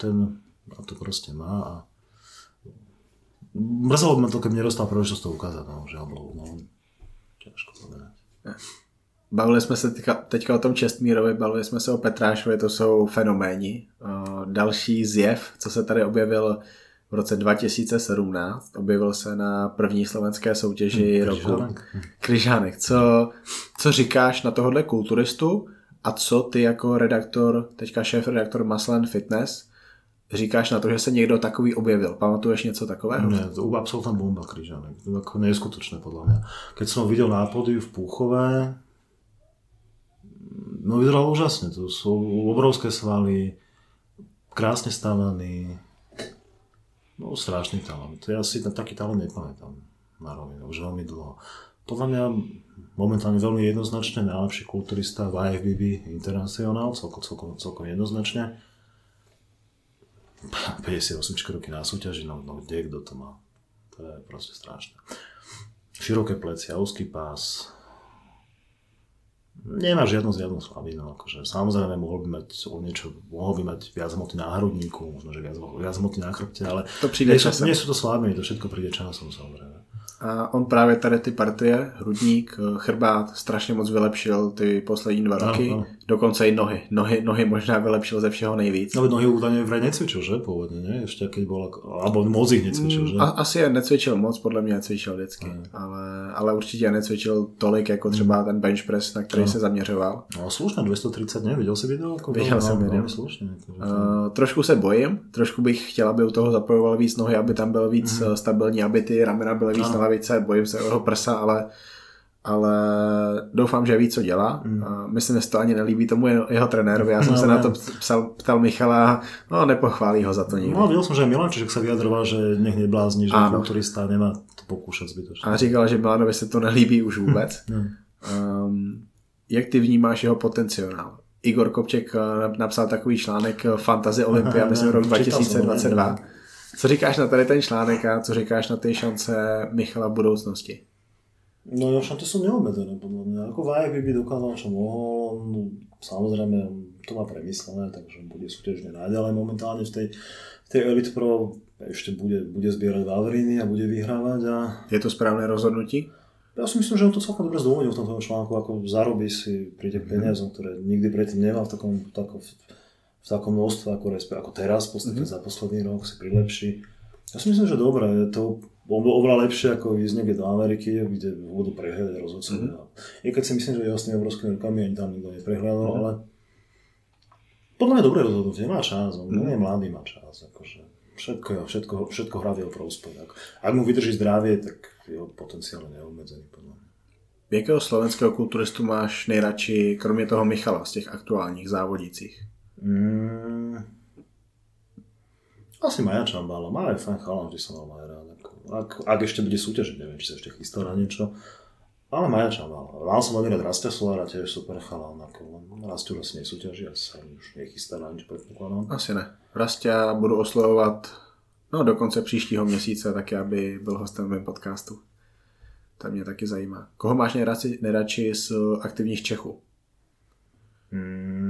[SPEAKER 2] ten a to proste má a mrzelo by ma to, keď nedostal príležitosť to ukázať, no, že bol, no, ťažko povedať.
[SPEAKER 1] Bavili jsme se teďka, teďka o tom Čestmírovi, bavili jsme se o Petrášovi, to jsou fenoméni. další zjev, co se tady objevil v roce 2017, objevil se na první slovenské soutěži hmm, roku. Kryžánek. Co, co říkáš na tohohle kulturistu? A co ty jako redaktor, teďka šéf redaktor Maslen Fitness, říkáš na to, že se někdo takový objevil? Pamatuješ něco takového?
[SPEAKER 2] Ne, to absolútna bomba Kryžanek. To je neskutočné podľa mňa. Keď som ho videl na pódiu v Púchové, no vyzeral úžasne. To sú obrovské svaly, krásne stavaný, no strašný talent. Ja si ten taký talent nepamätám na rovinu, už veľmi dlho. Podľa mňa momentálne veľmi jednoznačne najlepší kulturista v IFBB International, celkom, celkom, celkom jednoznačne. 58 roky na súťaži, no, no kde kto to má? To je proste strašné. Široké plecia, úzky pás, nemá žiadnu žiadnu slabinu. Akože, samozrejme, mohol by mať o niečo, mohol by mať viac hmoty na hrudníku, možno, že viac, viac hmoty na chrbte, ale
[SPEAKER 1] to nie, sú,
[SPEAKER 2] nie sú to slabiny, to všetko príde časom, samozrejme.
[SPEAKER 1] A on právě tady ty partie, hrudník, chrbát, strašně moc vylepšil ty poslední dva roky. Ano, ano. Dokonce i nohy. Nohy, nohy možná vylepšil ze všeho nejvíc.
[SPEAKER 2] No nohy údajne vraj necvičil, že? Pôvodne, nie? Ešte keď bol, alebo moc ich necvičil, mm, že?
[SPEAKER 1] A, asi je necvičil moc, podle mě necvičil vždycky. Ale, ale určitě necvičil tolik, jako třeba mm. ten bench press, na který no. se zaměřoval.
[SPEAKER 2] No slušné, 230, ne? Viděl jsi video?
[SPEAKER 1] Jako Viděl jsem video. Slušně, jako, uh, trošku se bojím, trošku bych chtěl, aby u toho zapojoval víc nohy, aby tam byl víc mm. stabilní, aby ty ramena byly víc ano. na lavice. Bojím se jeho prsa, ale ale doufám, že ví, co dělá. Mm. A myslím, že se to ani nelíbí tomu jeho, jeho trenérovi. Já jsem no, se ne. na to psal, ptal Michala, no nepochválí ho za to nikdy.
[SPEAKER 2] No, viděl jsem, že Milan Čižek se vyjadroval, že nech neblázní, že kulturista nemá to pokoušet zbytočně.
[SPEAKER 1] A říkala, že Milanovi se to nelíbí už vůbec. um, jak ty vnímáš jeho potenciál? Igor Kopček eh, napsal takový článek eh, Fantasy Olympia, myslím rok 2022. Co říkáš na tady ten článek a co říkáš na ty šance Michala v budoucnosti?
[SPEAKER 2] No ja šance sú neobmedzené podľa mňa. Ako Vajek by dokázal, čo mohol. No, samozrejme, to má premyslené, takže bude súťažne naďalej momentálne v tej, v tej Elite Pro ešte bude, bude zbierať Vavriny a bude vyhrávať. A...
[SPEAKER 1] Je to správne rozhodnutí?
[SPEAKER 2] Ja si myslím, že on to celkom dobre zdôvodil v tomto článku, ako zarobí si pri tých peniazom, ktoré nikdy predtým nemal v takom, takom, v takom množstve ako, ako teraz, v podstate mm-hmm. za posledný rok si prilepší. Ja si myslím, že dobre, je to bolo oveľa lepšie ako ísť niekde do Ameriky, kde budú prehľadať rozhodcovia. Mm-hmm. Keď si myslím, že jeho s tými obrovskými rukami ani tam nikto neprehľadal, mm-hmm. ale podľa mňa dobré rozhodnutie, má čas, on mm-hmm. je mladý, má čas. Akože všetko, všetko, všetko hrá v jeho prospech. Ak, ak mu vydrží zdravie, tak jeho potenciál je neobmedzený podľa mňa.
[SPEAKER 1] Jakého slovenského kulturistu máš nejradši, kromě toho Michala, z těch aktuálních závodících? Mm,
[SPEAKER 2] asi Maja Čambala. Maja je fajn chalán, vždy som mal Maja rád. Ak, ak ešte bude súťažiť, neviem, či sa ešte chystá na niečo. Ale Maja Čambala. Mal som veľmi rád Rastia Solára, tiež super chalán. Ako Rastiu asi nesúťaží, asi sa už nechystá na nič predpokladám.
[SPEAKER 1] Asi ne. Rastia budú oslovovať No do konce příštího měsíce taky, aby byl hostem mém podcastu. To mě taky zajímá. Koho máš nejradši, nejradši z aktivních Čechů?
[SPEAKER 2] Mm,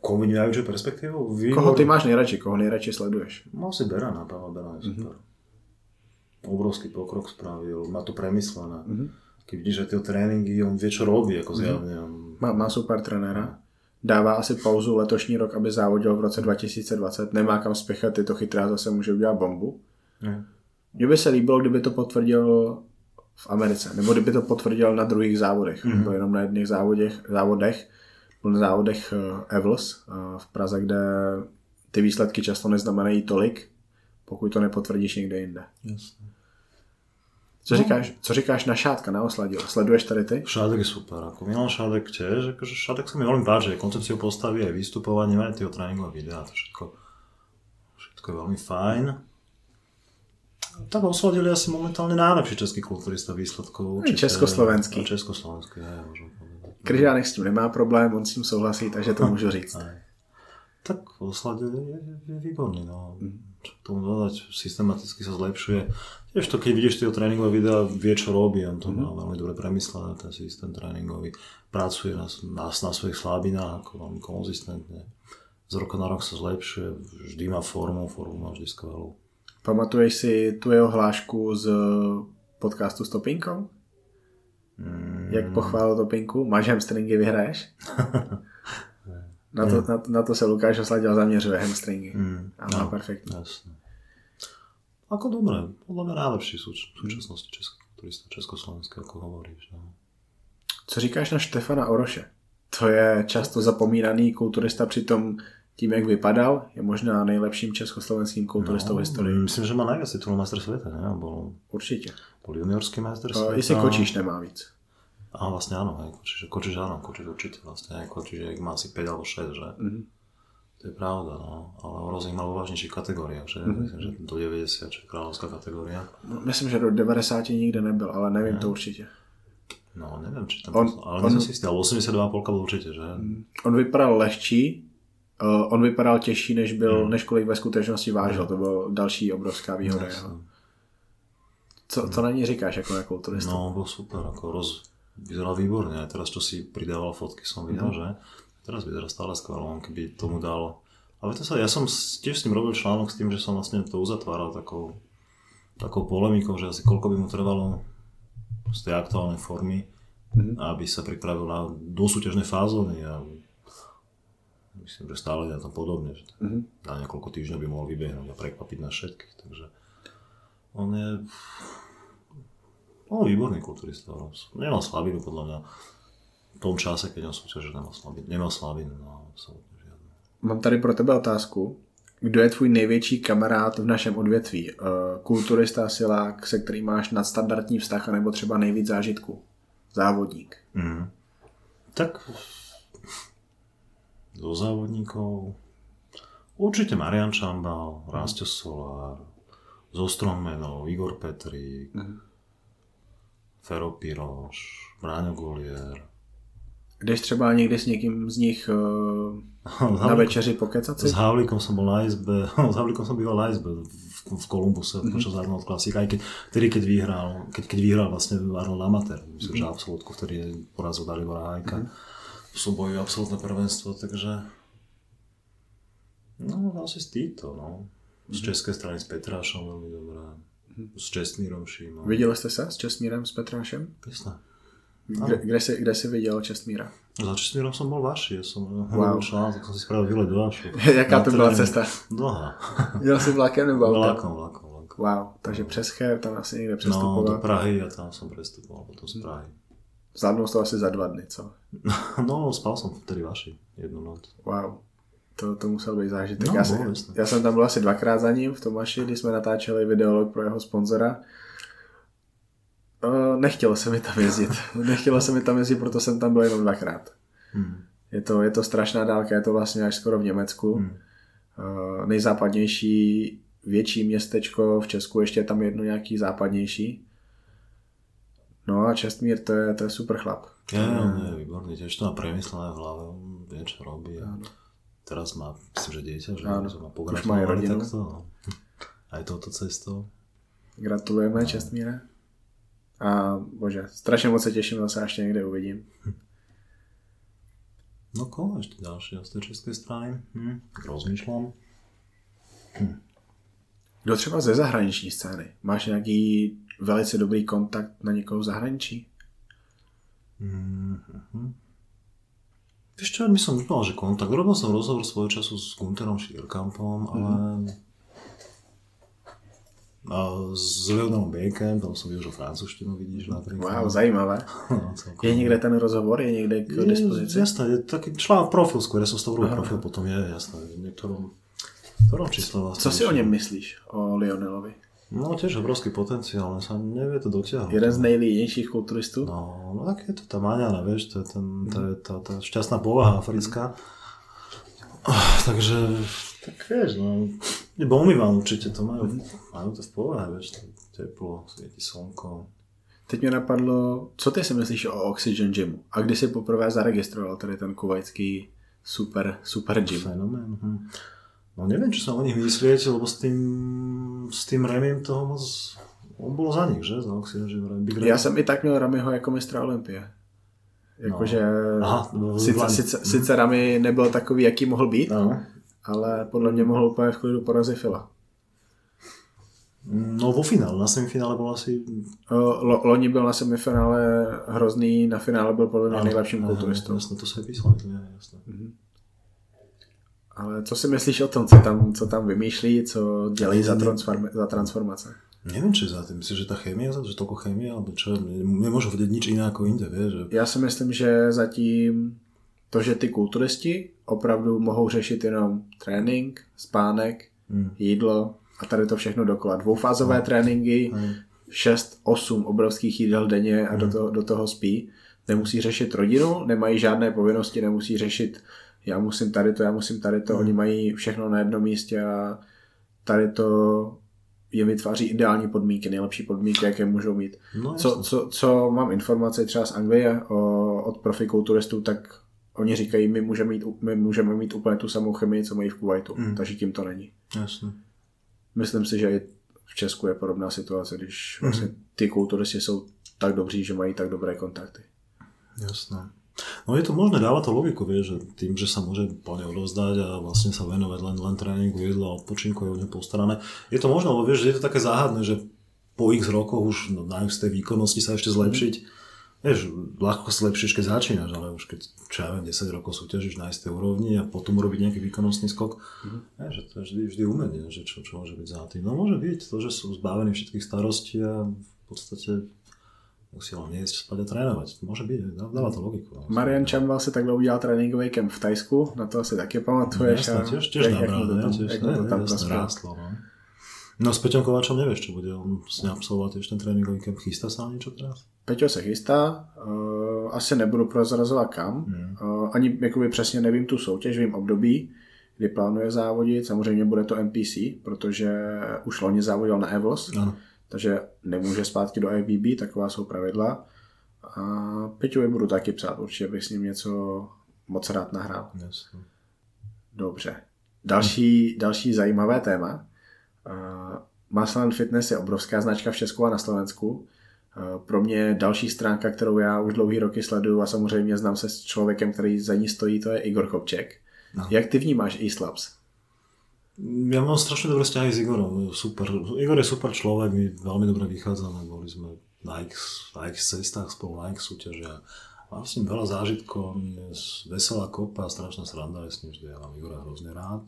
[SPEAKER 2] koho vidím najväčšiu perspektívu?
[SPEAKER 1] Koho ty máš nejradši? Koho nejradši sleduješ?
[SPEAKER 2] No asi Berana, Pavel Beran je super. Obrovský pokrok spravil, má to premyslené. Keď vidíš, že tie tréningy, on vie, čo robí, ako zjavne. On...
[SPEAKER 1] Má, má super trenéra. Dává asi pauzu letošní rok, aby závodil v roce 2020. Nemá kam spěchat, je to chytrá, zase může udělat bombu.
[SPEAKER 2] Ne.
[SPEAKER 1] Mně by se líbilo, kdyby to potvrdil v Americe, nebo kdyby to potvrdil na druhých závodech. Mm-hmm. Byl jenom na jedných závodech, závodech byl na závodech eh, Evels eh, v Praze, kde ty výsledky často neznamenají tolik, pokud to nepotvrdíš někde jinde.
[SPEAKER 2] Jasne.
[SPEAKER 1] Co říkáš, co říkáš na Šátka, na Osladil? Sleduješ tady ty?
[SPEAKER 2] Šádek je super, ako Milan Šádek tiež, akože Šádek sa mi veľmi páči, koncepciu postavy, aj vystupovanie, aj tie tréningové videá, to všetko, všetko je veľmi fajn. Tak osladili asi momentálne najlepší český kulturista výsledkov. určite.
[SPEAKER 1] československý.
[SPEAKER 2] A československý, aj, môžem povedať.
[SPEAKER 1] Kryžánek s tím nemá problém, on s tím souhlasí, takže to můžu říct.
[SPEAKER 2] Tak osladil je, je, výborný, no. Čo k tomu dodať, systematicky sa zlepšuje. Tiež to, keď vidíš tie tréningové videá, vie, čo robí, on to má veľmi dobre premyslené, ten systém tréningový. Pracuje na, na, na svojich slabinách, ako veľmi konzistentne. Z roka na rok sa zlepšuje, vždy má formu, formu má vždy skvelú.
[SPEAKER 1] Pamatuješ si tu jeho hlášku z podcastu s Topinkou?
[SPEAKER 2] Mm,
[SPEAKER 1] Jak pochválil Topinku? Máš hamstringy, vyhraješ? Na to, na, na to se Lukáš Osladil zaměřuje, hamstringy.
[SPEAKER 2] mm,
[SPEAKER 1] A má perfektní.
[SPEAKER 2] Jasne. Ako dobre, podľa mňa najlepší sú v súčasnosti český turista, československý, ako hovoríš. No.
[SPEAKER 1] Co říkáš na Štefana Oroše? To je často zapomínaný kulturista, přitom tím, jak vypadal, je možná nejlepším československým kulturistou v historii.
[SPEAKER 2] Myslím, že má najviac titulov majster sveta, ne? Bol,
[SPEAKER 1] Určitě.
[SPEAKER 2] Bol juniorský majster sveta.
[SPEAKER 1] jestli Kočíš nemá víc.
[SPEAKER 2] Aha, vlastne áno, hej, Kočiš, Kočiš áno, Kočiš určite vlastne, hej, Kočiš má asi 5 alebo 6, že?
[SPEAKER 1] Mhm.
[SPEAKER 2] To je pravda, no, ale Oroz ich mal vo vážnejších kategóriách, že? Myslím, že do 90, čo kráľovská kategória.
[SPEAKER 1] Myslím, že do 90 nikde nebyl, ale nevím to určitě.
[SPEAKER 2] No, neviem, či tam,
[SPEAKER 1] On-
[SPEAKER 2] ale
[SPEAKER 1] on-
[SPEAKER 2] si istý, ale 82,5 bol určite, že?
[SPEAKER 1] On vypadal lehčí, uh, on vypadal těžší, než byl, než kolik ve skutečnosti vážil. To byl další obrovská výhoda.
[SPEAKER 2] Jasne.
[SPEAKER 1] Co, co na ní říkáš jako na kulturistu?
[SPEAKER 2] No, bol super, ako roz, vyzeral výborne, aj teraz, čo si pridával fotky, som videl,
[SPEAKER 1] Mhm.
[SPEAKER 2] že? Teraz vyzerá stále skvelo, on keby tomu dal... Ale to sa, ja som tiež s ním robil článok s tým, že som vlastne to uzatváral takou, takou polemikou, že asi koľko by mu trvalo z tej aktuálnej formy,
[SPEAKER 1] Mhm.
[SPEAKER 2] aby sa pripravil na dosúťažné fázony a myslím, že stále je na tom podobne, že
[SPEAKER 1] Mhm.
[SPEAKER 2] na niekoľko týždňov by mohol vybehnúť a prekvapiť na všetkých, takže on je on je výborný kulturista. Nemal slabinu podľa mňa v tom čase, keď on súťažil, nemal slabinu, nemal slabinu, no, absolútne.
[SPEAKER 1] Mám tady pro tebe otázku. Kdo je tvůj největší kamarád v našem odvětví? Eh, Kulturista, silák, se kterým máš nadstandardní vztah, nebo třeba nejvíc zážitku? Závodník.
[SPEAKER 2] Mm. Tak zo závodníkov určite Marian Čambal, Rastio Solár, zo Strongmanov, Igor Petrík, Fero Piroš, Bráňo Golier,
[SPEAKER 1] Jdeš třeba někdy s někým z nich eh, na večeři pokecat si?
[SPEAKER 2] S Havlíkom som bol na izbe, s Havlíkom som býval na izbe v, v Kolumbuse mm-hmm. počas Arnold Classic, aj keď, vtedy, keď vyhral, keď, keď vyhral vlastne Arnold Amateur, myslím, mm-hmm. že absolútku, ktorý porazil Dalibora Hajka mm-hmm. v súboji o absolútne prvenstvo, takže no asi z týchto, no. Z českej strany s Petrášom veľmi dobré, s Čestmírom Šímom.
[SPEAKER 1] Viděli jste se s Česmírem, s Petrášem?
[SPEAKER 2] Jasné.
[SPEAKER 1] Kde, kde, jsi, kde jsi viděl Česmíra?
[SPEAKER 2] Za Čestmírom som bol vaši, ja som
[SPEAKER 1] Wow.
[SPEAKER 2] wow. článok, tak som si spravil výlet do vašu.
[SPEAKER 1] Jaká to byla cesta?
[SPEAKER 2] Dlhá.
[SPEAKER 1] Jel jsi vlakem nebo autem?
[SPEAKER 2] Vlakom, vlakom, vlakom.
[SPEAKER 1] Wow, takže přes Cher tam asi někde
[SPEAKER 2] No, do
[SPEAKER 1] přestupoval.
[SPEAKER 2] Prahy a tam som prestupoval potom z Prahy.
[SPEAKER 1] Zvládnul to asi za dva dny, co?
[SPEAKER 2] No, spal som vtedy vaši jednu noc.
[SPEAKER 1] Wow. To, to musel být zážitek.
[SPEAKER 2] No,
[SPEAKER 1] já, jsem,
[SPEAKER 2] jasné.
[SPEAKER 1] já jsem tam byl asi dvakrát za ním v Tomaši, když jsme natáčeli videolog pro jeho sponzora. Uh, nechtělo se mi tam jezdit. Nechtělo se mi tam jezdit, proto jsem tam byl jenom dvakrát.
[SPEAKER 2] Hmm.
[SPEAKER 1] Je to, je to strašná dálka, je to vlastně až skoro v Německu.
[SPEAKER 2] Hmm.
[SPEAKER 1] Uh, nejzápadnější větší městečko v Česku, ještě je tam jedno nějaký západnější. No a Čestmír, to je, to je super chlap.
[SPEAKER 2] Ja, on je výborný, tiež to má premyslené v hlave, on vie, čo robí. A teraz má, myslím, že dieťa, že
[SPEAKER 1] Áno.
[SPEAKER 2] že má
[SPEAKER 1] Už má aj rodinu.
[SPEAKER 2] takto. No. aj touto cestou.
[SPEAKER 1] Gratulujeme, no. Čestmíre. A bože, strašně moc se těším, zase až někde uvidím.
[SPEAKER 2] No koho ešte ďalšie z tej českej strany? Hm, rozmýšľam.
[SPEAKER 1] Hm. Kdo třeba ze zahraniční scény? Máš nějaký velice dobrý kontakt na někoho v zahraničí?
[SPEAKER 2] Mm-hmm. Vieš čo, my som nemal, že kontakt. Robil som rozhovor svojho času s Gunterom Schierkampom, ale mm-hmm. a s Leonom Bacon, tam som že francúzštinu vidíš
[SPEAKER 1] napríklad. Wow, zajímavé. no, je někde ten rozhovor, je někde k dispozici?
[SPEAKER 2] Jasné, je taký článok profil skôr, ja som toho profil, potom je jasné, v niektorom, ktorom čísle vlastne.
[SPEAKER 1] Co si o něm myslíš, o Lionelovi?
[SPEAKER 2] No tiež obrovský potenciál, len sa nevie to dotiahnuť.
[SPEAKER 1] Jeden z nejlínějších kulturistů?
[SPEAKER 2] No, no tak je to tá maňana, vieš, to je, ten, to je tá, tá šťastná povaha africká. Oh, takže, tak vieš, no, nebo umývam určite, to majú, majú to v povahe, vieš, to teplo, svieti slnko.
[SPEAKER 1] Teď mě napadlo, co ty si myslíš o Oxygen Gymu? A kdy jsi poprvé zaregistroval tady ten kuvajský super, super gym?
[SPEAKER 2] Fenomén. Hm. No neviem, čo sa o nich myslieť, lebo s tým, s tým Remim toho moc... On bol za nich, že? Za Oxygen, že
[SPEAKER 1] Big Remy. Já jsem i tak měl Ramiho jako mistra Olympie. Jakože no. no, sice, sice, sice Rami nebyl takový, jaký mohl být, no. ale podle mě mohl úplně v klidu porazit Fila.
[SPEAKER 2] No vo finále, na semifinále bol asi...
[SPEAKER 1] Lo, loni byl na semifinále hrozný, na finále byl podle mě nejlepším kulturistou.
[SPEAKER 2] Jasné, to se písalo, jasné. Mm-hmm.
[SPEAKER 1] Ale co si myslíš o tom, co tam, co tam vymýšlí, co dělají za, transform, za transformace?
[SPEAKER 2] Neviem, čo je za tým. Myslíš, že tá chémia, že toľko chémie, alebo čo? Nemôžu vedieť nič iné ako inde, vie? Že...
[SPEAKER 1] Já si myslím, že zatím to, že ty kulturisti opravdu mohou řešit jenom trénink, spánek, hmm. jídlo a tady to všechno dokola. Dvoufázové hmm. tréninky, hmm. 6-8 obrovských jídel denně a hmm. do, toho, do toho spí. Nemusí řešit rodinu, nemají žádné povinnosti, nemusí řešit já musím tady to, já musím tady to, hmm. oni mají všechno na jednom místě a tady to je vytváří ideální podmínky, nejlepší podmínky, jaké můžou mít. No, co, co, co mám informace třeba z Anglie o, od profikulturistů, tak oni říkají, my můžeme, mít, my můžeme mít úplně tu samou chemii, co mají v Kuwaitu, mm. takže tím to není.
[SPEAKER 2] Jasně.
[SPEAKER 1] Myslím si, že i v Česku je podobná situace, když mm. vlastně ty kulturisti jsou tak dobří, že mají tak dobré kontakty.
[SPEAKER 2] Jasné. No je to možné, dáva to logiku, vieš, že tým, že sa môže plne odovzdať a vlastne sa venovať len, len tréningu, jedla a odpočinku je o ňom postarané. Je to možné, lebo vieš, že je to také záhadné, že po x rokoch už no, na z tej výkonnosti sa ešte zlepšiť. Mm. Vieš, ľahko sa zlepšíš, keď začínaš, ale už keď, čo ja viem, 10 rokov súťažíš na istej úrovni a potom urobiť nejaký výkonnostný skok, mm. vieš, že to je vždy, vždy umenie, že čo, čo môže byť za tým. No môže byť to, že sú zbavení všetkých starostí a v podstate musí len jesť, spať a trénovať. Môže byť, dáva to logiku. No.
[SPEAKER 1] Marian Čambal si takhle udělal tréninkový kemp v Tajsku, na to asi taky pamatuješ.
[SPEAKER 2] Jasne, tiež, tiež nabral, jak, ne, tiež, ne, tam jasne, rástlo. No. no s Peťom Kovačom nevieš, čo bude, on s absolvoval tiež ten tréninkový kemp, chystá sa niečo teraz?
[SPEAKER 1] Peťo se chystá, uh, asi nebudu prozrazovat kam, hmm. uh, ani jakoby přesně nevím tu soutěž, vím období, kdy plánuje závodit, samozřejmě bude to NPC, protože už loni závodil na Evos, ano takže nemůže zpátky do IBB, taková jsou pravidla. A Peťovi budu taky psát, určitě bych s ním něco moc rád nahrál.
[SPEAKER 2] Yes.
[SPEAKER 1] Dobře. Další, další zajímavé téma. Maslan Fitness je obrovská značka v Česku a na Slovensku. Pro mě další stránka, kterou já už dlouhý roky sleduju a samozřejmě znám se s člověkem, který za ní stojí, to je Igor Kopček. No. Jak ty vnímáš e-slabs?
[SPEAKER 2] Ja mám strašne dobré vzťahy s Igorom. Super. Igor je super človek, my veľmi dobre vychádzame. Boli sme na X, na X cestách spolu, na X súťažia. Mám s ním veľa zážitkov, je veselá kopa, strašná sranda je s ním, že ja mám Igora hrozne rád.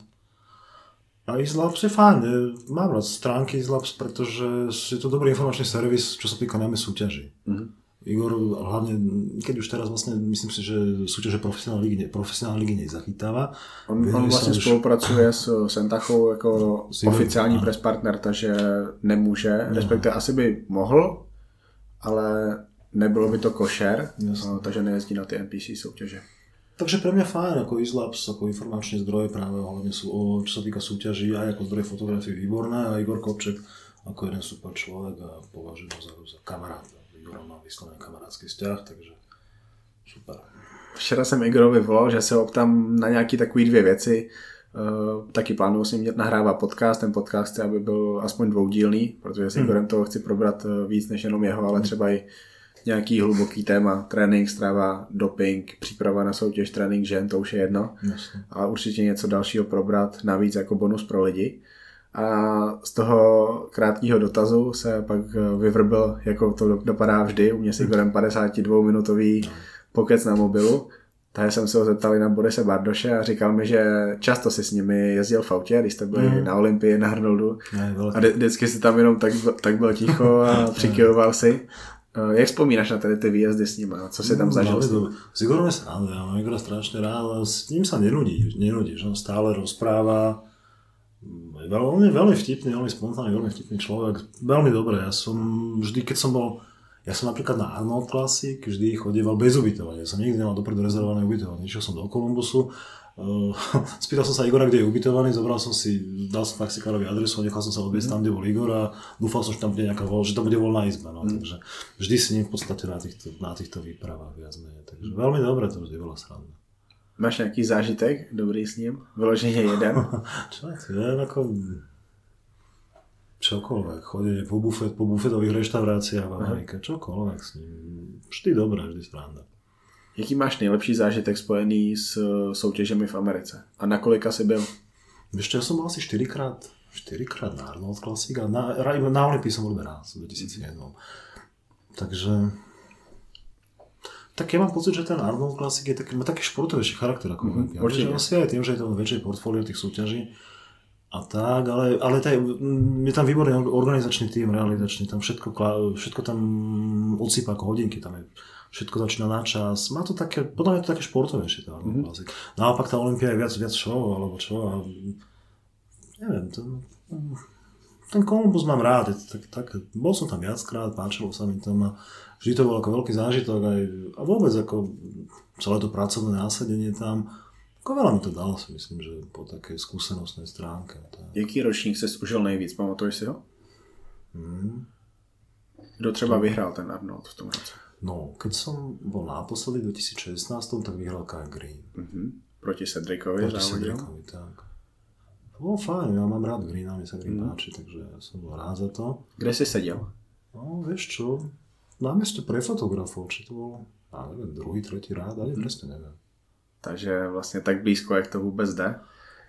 [SPEAKER 2] A Islabs je fajn, je, mám rád stránky Islabs, pretože je to dobrý informačný servis, čo sa týka najmä súťaží. Mm-hmm. Igor hlavne, keď už teraz vlastne, myslím si, že súťaže profesionálnej ligy, profesionálnej ligy nezachytáva.
[SPEAKER 1] On, on vlastně už... spolupracuje s Sentachou jako oficiální press partner, takže nemůže, respektive asi by mohl, ale nebylo by to košer, no, takže nejezdí na ty NPC soutěže.
[SPEAKER 2] Takže pre mňa fajn, ako Islabs, ako informačný zdroj práve hlavne sú, o, čo sa týka súťaží, aj ako zdroj fotografie výborné a Igor Kopček ako jeden super človek a považujem ho za, za kamaráta. Igorom mám vyslovený kamarádský vzťah, takže super.
[SPEAKER 1] Včera jsem Igorovi volal, že se optám na nějaké takové dvě věci. Uh, taky plánuju s ním nahrávat podcast, ten podcast chci, aby byl aspoň dvoudílný, protože s Igorem toho chci probrat eh, víc než jenom jeho, ale třeba i nějaký hluboký téma, trénink, strava, doping, příprava na soutěž, trénink žen, to už je jedno. Jasně. A určitě něco dalšího probrat navíc jako bonus pro lidi. A z toho krátkého dotazu se pak eh, vyvrbil, jako to dopadá vždy, u mě s Igorem 52 minutový no. pokec na mobilu takže jsem se ho zeptal i na Borise Bardoše a říkal mi, že často si s nimi jezdil v autě, když jste byli mm. na Olympii, na Arnoldu. Ne, a vždycky si tam jenom tak, tak byl ticho a přikyvoval si. Eh, jak vzpomínáš na tady ty výjezdy s ním? Co si tam no, zažil? No,
[SPEAKER 2] s Igorom je srandu, ja mám Igora strašne rád, s ním sa nenudí, nenudí, že on stále rozpráva. On je veľmi vtipný, veľmi spontánny, veľmi vtipný človek. Veľmi dobré. Ja som vždy, keď som bol ja som napríklad na Arnold Classic vždy chodieval bez ubytovania. Ja som nikdy nemal dopredu rezervované ubytovanie. Išiel som do Kolumbusu, uh, spýtal som sa Igora, kde je ubytovaný, zobral som si, dal som taxikárovi adresu, nechal som sa odviesť tam, kde bol Igor a dúfal som, že tam bude nejaká voľ, že tam bude voľná izba. No. Mm. Takže vždy si ním v podstate na týchto, na týchto výpravách viac menej. Takže veľmi dobre to vždy bolo sranda.
[SPEAKER 1] Máš nějaký zážitek dobrý s ním? Vyloženě jeden?
[SPEAKER 2] Čo, ja ako čokoľvek, chodenie po, bufet, po bufetových reštauráciách v Amerike, čokoľvek s ním. Vždy dobré, vždy sranda.
[SPEAKER 1] Jaký máš nejlepší zážitek spojený s eh, soutěžemi v Americe? A na kolika si byl?
[SPEAKER 2] Víš ja som bol asi 4 krát, 4 krát na Arnold Classic a na, na Olympii som bol raz v 2001. Takže tak ja mám pocit, že ten Arnold Classic je taký, má taký športovejší charakter ako mm-hmm. Asi aj tým, že je to väčšie portfólio tých súťaží, a tak, ale, ale taj, je tam výborný organizačný tým, realizačný, tam všetko, všetko tam odsýpa ako hodinky, tam je všetko začína na čas. Má to také, podľa mňa to také športovejšie tá mm-hmm. Naopak tá Olympia je viac, viac show, alebo čo. A, neviem, to, ten Columbus mám rád, je to tak, tak, bol som tam viackrát, páčilo sa mi tam a vždy to bol ako veľký zážitok aj, a vôbec ako celé to pracovné násadenie tam ako veľa mi to dalo si myslím, že po takej skúsenostnej stránke. Tak.
[SPEAKER 1] Jaký ročník se užil nejvíc, pamatuješ si ho? Hmm. Kdo třeba vyhrál ten Arnold v tom roce?
[SPEAKER 2] No, keď som bol naposledy v 2016, tak vyhral Kai Green.
[SPEAKER 1] Uh-huh. Proti Cedricovi
[SPEAKER 2] Proti Cedricovi, tak. To bolo fajn, ja mám rád Greena, mi sa Green uh-huh. páči, takže ja som bol rád za to.
[SPEAKER 1] Kde si sedel?
[SPEAKER 2] No, vieš čo, na mieste pre fotografov, či to bolo, ja neviem, druhý, tretí rád, ani presne neviem.
[SPEAKER 1] Takže vlastně tak blízko, jak to vůbec jde.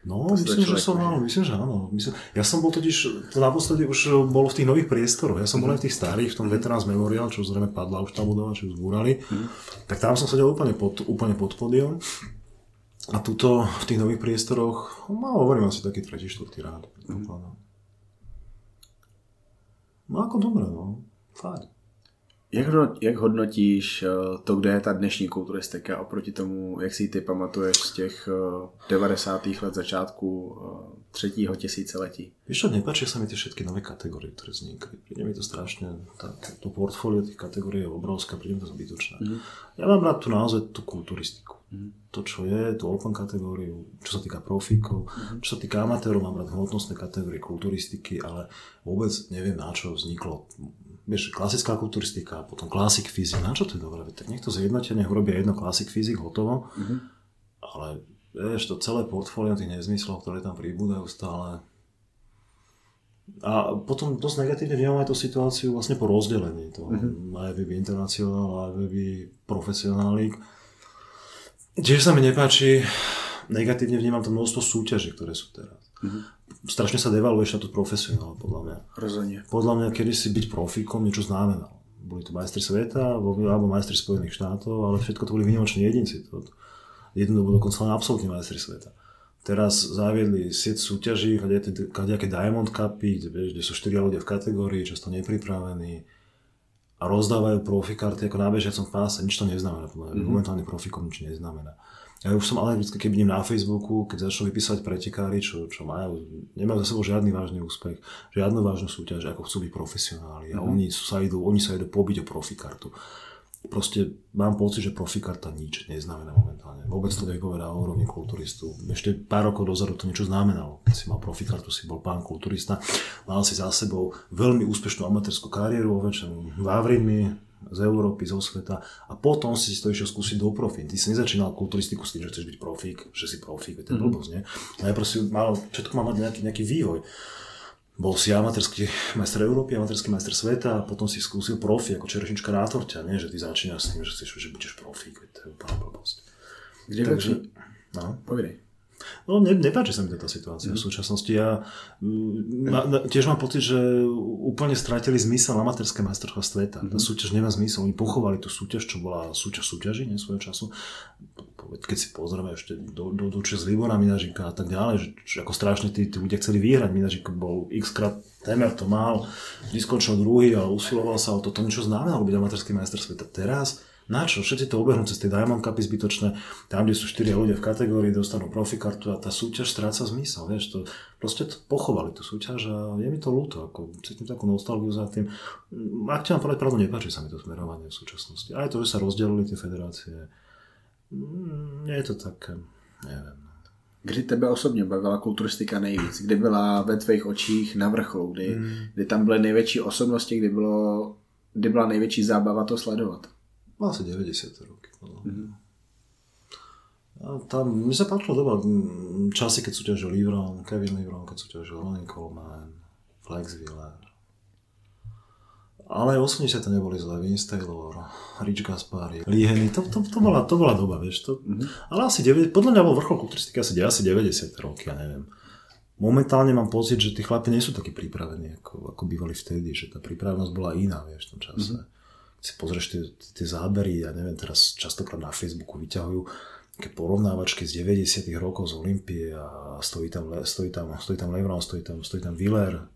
[SPEAKER 2] No, myslím, že som áno, myslím, že áno. Myslím, ja som bol totiž, to naposledy už bolo v tých nových priestoroch. Ja som bol mm-hmm. aj v tých starých, v tom Veterans Memorial, čo zrejme padla už tá budova, čo zbúrali. Tak tam som sedel úplne pod, úplne pod podium. A tuto v tých nových priestoroch, no hovorím asi taký tretí, štvrtý rád. No ako dobre, no. Fajn.
[SPEAKER 1] Jak, jak hodnotíš eh, to, kde je ta dnešní kulturistika oproti tomu, jak si ty pamatuješ z těch 90. Eh, let začátku eh, třetího tisíciletí?
[SPEAKER 2] Víš čo, nepáčia sa mi tie všetky nové kategórie, ktoré vznikli. Príde mi to strašne, tá, to portfólio tých kategórií je obrovské, príde mi to zbytočné. Mm-hmm. Ja mám rád tu naozaj tú kulturistiku. Mm-hmm. To, čo je, tú open kategóriu, čo sa týka profíkov, mm-hmm. čo sa týka amatérov, mám rád hmotnostné kategórie kulturistiky, ale vôbec neviem, na čo vzniklo vieš, klasická kulturistika, potom classic fyzik, na čo to je dobré? Tak niekto zjednotenie urobia jedno classic fyzik, hotovo, mm-hmm. ale vieš, to celé portfólio tých nezmyslov, ktoré tam pribúdajú stále. A potom dosť negatívne vnímam aj tú situáciu vlastne po rozdelení toho mm-hmm. IFBB International Professional League. Tiež sa mi nepáči, negatívne vnímam to množstvo súťaží, ktoré sú teraz. Mm-hmm strašne sa devaluje štatút profesionál, podľa mňa.
[SPEAKER 1] Rozhodne.
[SPEAKER 2] Podľa mňa kedysi byť profíkom niečo znamenalo. Boli to majstri sveta, alebo majstri Spojených štátov, ale všetko to boli vynimoční jedinci. To, jednu dobu dokonca len absolútni majstri sveta. Teraz zaviedli sieť súťaží, nejaké Diamond Cupy, kde, vieš, kde sú štyria ľudia v kategórii, často nepripravení a rozdávajú profikarty ako na bežiacom páse. Nič to neznamená. Mm-hmm. Momentálne profikom nič neznamená. Ja už som ale vždy, keď vidím na Facebooku, keď začnú vypísať pretekári, čo, čo majú, nemajú za sebou žiadny vážny úspech, žiadnu vážnu súťaž, ako chcú byť profesionáli a mm-hmm. oni, sa idú, oni sa idú pobiť o profikartu. Proste mám pocit, že profikarta nič neznamená momentálne. Vôbec to nevypovedá o úrovni kulturistu. Ešte pár rokov dozadu to niečo znamenalo. Keď si mal profikartu, si bol pán kulturista, mal si za sebou veľmi úspešnú amatérskú kariéru, vo väčšom Vavrinmi, z Európy, zo sveta a potom si to išiel skúsiť do profi. Ty si nezačínal kulturistiku s tým, že chceš byť profík, že si profík, to je mm-hmm. blbosť, nie? Ja proste mal, všetko má mať nejaký, nejaký vývoj. Bol si amatérsky majster Európy, amatérsky majster sveta a potom si skúsil profi ako čerešnička na torťa, nie? Že ty začínaš s tým, že chceš, že budeš profík, to je úplná blbosť.
[SPEAKER 1] Kde Takže, no.
[SPEAKER 2] No, ne, nepáči sa mi táto situácia mm. v súčasnosti. Ja ma, na, tiež mám pocit, že úplne stratili zmysel amatérske majstrovstva sveta. Mm. Tá súťaž nemá zmysel. Oni pochovali tú súťaž, čo bola súťaž súťaží, nie svojho času. Keď si pozrieme ešte do, do, do čas Libora Minažika a tak ďalej, že, že ako strašne tí, tí ľudia chceli vyhrať. Minažik bol x krát temer to mal, vyskočil druhý, ale usiloval sa o to. To niečo znamenalo byť amatérsky majster sveta. Teraz na čo? Všetci to obehnú cez tie Diamond Cupy zbytočné, tam, kde sú štyria ľudia v kategórii, dostanú profikartu a tá súťaž stráca zmysel, vieš, to, proste to pochovali tú súťaž a je mi to ľúto, ako cítim takú nostalgiu za tým. Ak ti mám povedať pravdu, nepáči sa mi to smerovanie v súčasnosti. Aj to, že sa rozdelili tie federácie, mm, je to také, neviem.
[SPEAKER 1] Kdy tebe osobně bavila kulturistika nejvíc? Kdy byla ve tvých očích na vrcholu? Kdy, mm. kdy tam byly největší osobnosti? Kdy, bylo, kdy byla největší zábava to sledovat?
[SPEAKER 2] Asi 90. roky. Mm-hmm. A tam, mi sa páčila doba, časy, keď súťažil Livron, Kevin Livron, keď súťažil Ronnie Coleman, Flex Wheeler. Ale 80 neboli zlé, Vince Taylor, Rich Gaspari, Lee to, to, to, bola, to bola doba, vieš. To, mm-hmm. Ale asi 9, podľa mňa bol vrchol kulturistiky asi, asi 90 roky, ja neviem. Momentálne mám pocit, že tí chlapi nie sú takí pripravení, ako, ako bývali vtedy, že tá pripravenosť bola iná, vieš, v tom čase. Mm-hmm si pozrieš tie, tie zábery, ja neviem, teraz častokrát na Facebooku vyťahujú také porovnávačky z 90 rokov z Olympie a stojí tam, stojí tam, stojí tam Lebron, stojí tam, stojí tam Willer.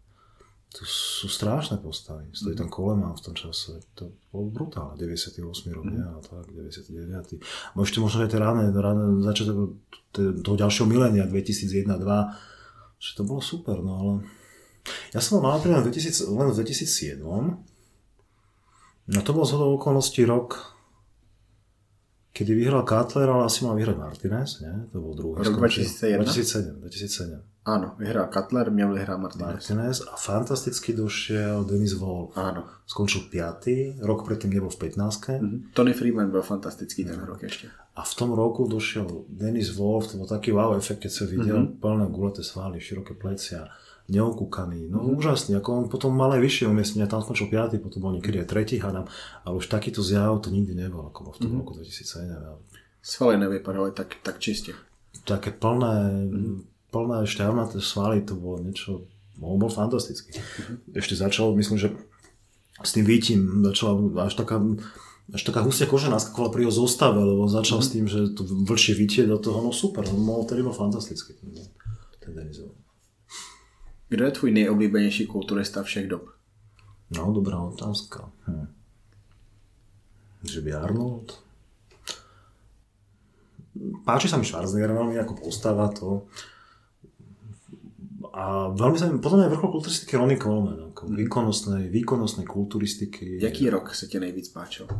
[SPEAKER 2] To sú strašné postavy. Stojí tam Coleman v tom čase. To bolo brutálne. 98 rok, mm. a tak, 99. Môžete možno aj tie ráne, ráne začiatok toho ďalšieho milénia 2001-2002, že to bolo super, no ale ja som mal napríklad len v 2007 No to bol zhodou okolností rok, kedy vyhral Cutler, ale asi mal vyhrať Martinez, nie? To bol druhý.
[SPEAKER 1] Rok 2001?
[SPEAKER 2] 2007, 2007.
[SPEAKER 1] Áno, vyhral Cutler, měl vyhrať Martinez.
[SPEAKER 2] Martinez a fantasticky došiel Denis Wall.
[SPEAKER 1] Áno.
[SPEAKER 2] Skončil 5. Rok predtým nebol v 15.
[SPEAKER 1] Mm-hmm. Tony Freeman bol fantastický ten rok ešte.
[SPEAKER 2] A v tom roku došiel Denis Wolf, to bol taký wow efekt, keď sa videl, mm-hmm. plné guleté svaly, široké plecia neokúkaný, no mm. úžasný, ako on potom mal aj vyššie umiestnenia, tam skončil 5, potom bol niekedy aj tretí, hádam, ale už takýto zjav to nikdy nebol, ako bol v tom mm. roku 2007.
[SPEAKER 1] Svaly nevypadali tak, tak čiste.
[SPEAKER 2] Také plné, mm. plné šťavnaté svaly, to bolo niečo, on bol fantastický. Mm. Ešte začal, myslím, že s tým výtím začala až taká až taká hustia koža naskakovala pri jeho zostave, lebo začal mm. s tým, že to vlčie vytie do toho, no super, on bol, tedy bol fantastický. Ten, ten.
[SPEAKER 1] Kdo je tvůj nejoblíbenější kulturista všech dob?
[SPEAKER 2] No, dobrá otázka. Hm. Že by Arnold? Páči sa mi Schwarzenegger veľmi ako postava to. A veľmi sa mi, potom je vrchol kulturistiky Ronnie Coleman, ako výkonnostnej, výkonnostnej kulturistiky.
[SPEAKER 1] Jaký rok se ti nejvíc páčil?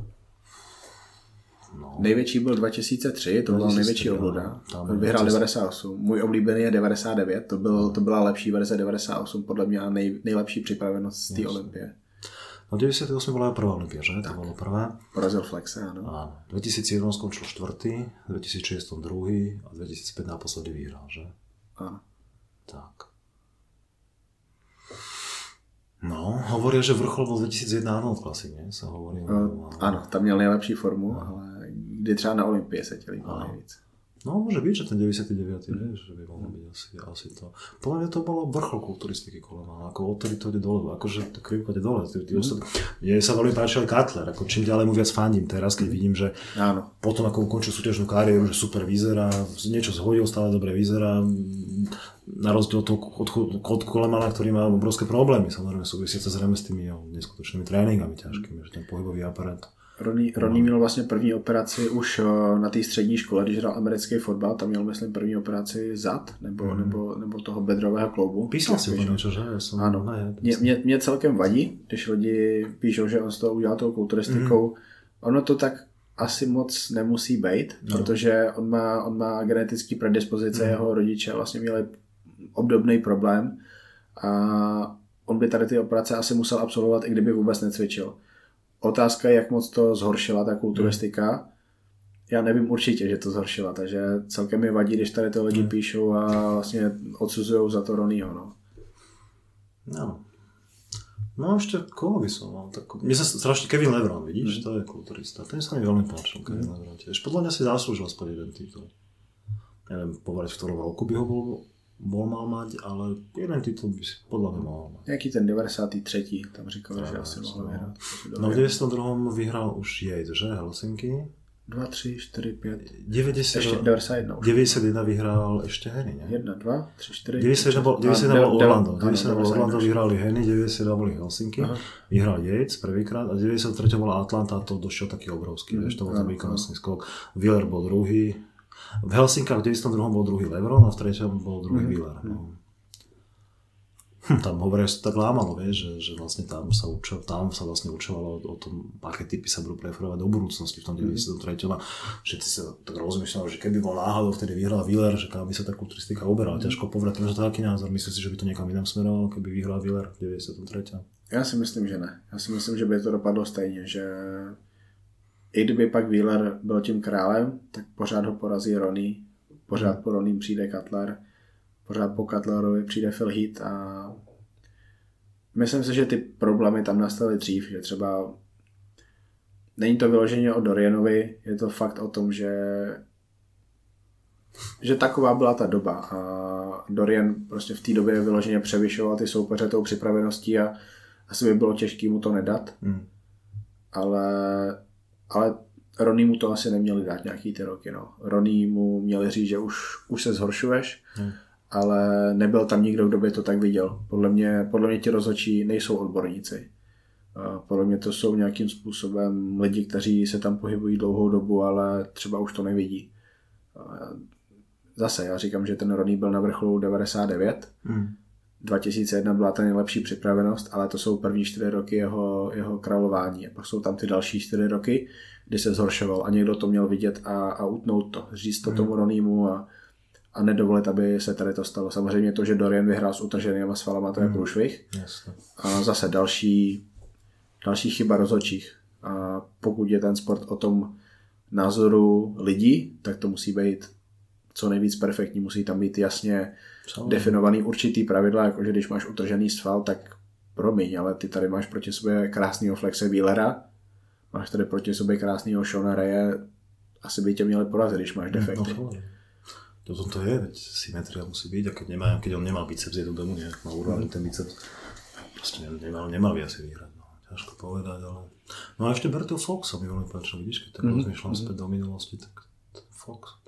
[SPEAKER 1] No. Největší byl 2003, to byla největší obloda. Vyhrál 98. Můj oblíbený je 99, to, byl, to byla lepší verze 98, podle mě nej, nejlepší připravenost z té Olympie.
[SPEAKER 2] No 98 bola prvá Olympia, že? Tak. To bolo prvá.
[SPEAKER 1] Porazil Flexe, áno.
[SPEAKER 2] Áno. 2001 skončil štvrtý, 2006 druhý a 2005 naposledy vyhral, že?
[SPEAKER 1] Áno.
[SPEAKER 2] Tak. No, hovoria, že vrchol bol 2001 Arnold Classic, nie? Sa hovorí.
[SPEAKER 1] Uh, áno, tam měl nejlepší formu, no. ale kdy třeba na Olympie se těli nejvíc.
[SPEAKER 2] No, môže byť, že ten 99. Mm. vieš, že by mohlo byť asi, asi to. Podľa mňa to bolo vrchol kulturistiky kolena, ako odtedy to ide dole, akože to krivka ide dole. Tí, tí mm. ostatní, mne sa veľmi páčil Cutler, ako čím ďalej mu viac fandím teraz, keď vidím, že
[SPEAKER 1] Áno.
[SPEAKER 2] potom ako ukončil súťažnú kariéru, že super vyzerá, niečo zhodil, stále dobre vyzerá, na rozdiel od toho od Kolemana, ktorý má obrovské problémy, samozrejme súvisiace zrejme s tými neskutočnými tréningami ťažkými, že ten pohybový aparát
[SPEAKER 1] Ronnie, Ronnie měl vlastně první operaci už eh, na té střední škole, když hrál americký fotbal, tam měl, myslím, první operaci zad, nebo, mm. nebo, nebo toho bedrového kloubu.
[SPEAKER 2] Písal si o že? Jsem
[SPEAKER 1] ano. Mě, mě, mě, celkem vadí, když lidi píšou, že on z toho udělal tou kulturistikou. Mm. Ono to tak asi moc nemusí být, no. protože on má, on má genetický predispozice, mm. jeho rodiče vlastně měli obdobný problém a on by tady ty operace asi musel absolvovat, i kdyby vůbec necvičil otázka je, jak moc to zhoršila ta kulturistika. Já nevím určitě, že to zhoršila, takže celkem mi vadí, když tady to lidi píšou a vlastně odsuzují za to Ronýho. No.
[SPEAKER 2] No. No ešte koho by som mal? Tak, mne sa strašne Kevin Lebron, vidíš, mm. to je kulturista. Ten sa mi veľmi páčil, Kevin mm. Lebron tiež. Podľa mňa si zaslúžil aspoň jeden titul. Neviem povedať, v ktorom roku by ho bol, bol mal mať, ale jeden titul by si podľa mňa mal mať.
[SPEAKER 1] Jaký ten 93. tam říkal, že asi mohl vyhrát.
[SPEAKER 2] No v 92. vyhral už Yates, že? Helsinki.
[SPEAKER 1] 2, 3, 4, 5.
[SPEAKER 2] 90,
[SPEAKER 1] Ešte 91.
[SPEAKER 2] 91 vyhral ešte Henny, nie?
[SPEAKER 1] 1, 2, 3,
[SPEAKER 2] 91
[SPEAKER 1] 4.
[SPEAKER 2] bol, 91 bol Orlando. 91 bol
[SPEAKER 1] 91
[SPEAKER 2] Orlando, vyhrali Henny, 92 boli Helsinky,
[SPEAKER 1] Aha.
[SPEAKER 2] vyhral Yates prvýkrát a 93 bola Atlanta a to došiel taký obrovský,
[SPEAKER 1] Mhm,
[SPEAKER 2] vieš, to bol ten výkonnostný skok. Wheeler bol druhý, v Helsinkách v 92 bol druhý Lebron a v treťom bol druhý
[SPEAKER 1] Mhm,
[SPEAKER 2] Wheeler. No. Hm, tam hovoria, že to tak lámalo, vieš, že, že vlastne tam sa, učo, tam sa vlastne učovalo o, tom, aké typy sa budú preferovať do budúcnosti v tom
[SPEAKER 1] Mhm.
[SPEAKER 2] 93. A všetci sa tak rozmýšľali, že keby bol náhodou vtedy vyhral Wheeler, že kam by sa tá kulturistika uberala.
[SPEAKER 1] Mhm.
[SPEAKER 2] Ťažko povedať, že to taký názor. Myslím si, že by to niekam inám smerovalo, keby vyhral Wheeler v 93.
[SPEAKER 1] Já si myslím, že ne. Já si myslím, že by to dopadlo stejně, že i kdyby pak Wheeler byl tím králem, tak pořád ho porazí Ronnie, pořád po Roním přijde Cutler, pořád po Cutlerovi přijde Phil Heath a myslím si, že ty problémy tam nastaly dřív, že třeba není to vyloženě o Dorianovi, je to fakt o tom, že že taková byla ta doba a Dorian prostě v té době vyloženě převyšoval ty soupeře tou připraveností a asi by bylo těžké mu to nedat,
[SPEAKER 2] Hmm.
[SPEAKER 1] ale, ale Ronnie mu to asi neměli dát nějaký ty roky. No. Ronnie mu měli říct, že už, už se zhoršuješ,
[SPEAKER 2] Hmm.
[SPEAKER 1] ale nebyl tam nikdo, kdo by to tak viděl. Podle mě, podle mě ti rozhodčí nejsou odborníci. Podle mě to jsou nějakým způsobem lidi, kteří se tam pohybují dlouhou dobu, ale třeba už to nevidí. Zase, já říkám, že ten Ronnie byl na vrcholu 99,
[SPEAKER 2] Hmm.
[SPEAKER 1] 2001 byla ta nejlepší připravenost, ale to jsou první čtyři roky jeho, jeho králování. A pak jsou tam ty další čtyři roky, kdy se zhoršoval a někdo to měl vidět a, a utnout to, říct to tomu Ronímu a, a nedovolit, aby se tady to stalo. Samozřejmě to, že Dorian vyhrál s utrženýma svalama, to je průšvih.
[SPEAKER 2] Jasne.
[SPEAKER 1] A zase další, další chyba rozhodčích. A pokud je ten sport o tom názoru lidí, tak to musí být co nejvíc perfektní. Musí tam být jasně
[SPEAKER 2] Samozrejme.
[SPEAKER 1] definovaný určitý pravidla, jakože když máš utržený sval, tak promiň, ale ty tady máš proti sobě krásného Flexe Wheelera, máš tady proti sobě krásného Shona Raye, asi by tě měli porazit, když máš
[SPEAKER 2] No,
[SPEAKER 1] defekty.
[SPEAKER 2] samozrejme. To to je, veď symetria musí byť, a keď, nemá, keď on nemal biceps, je to domu nejak, mal urvaný ten biceps, proste ne- nemal, nemal by asi vyhrať, no. ťažko povedať, ale... No a ešte Bertil Fox sa mi veľmi páčil, vidíš, keď tak
[SPEAKER 1] Mhm.
[SPEAKER 2] rozmýšľam späť do minulosti, tak Fox,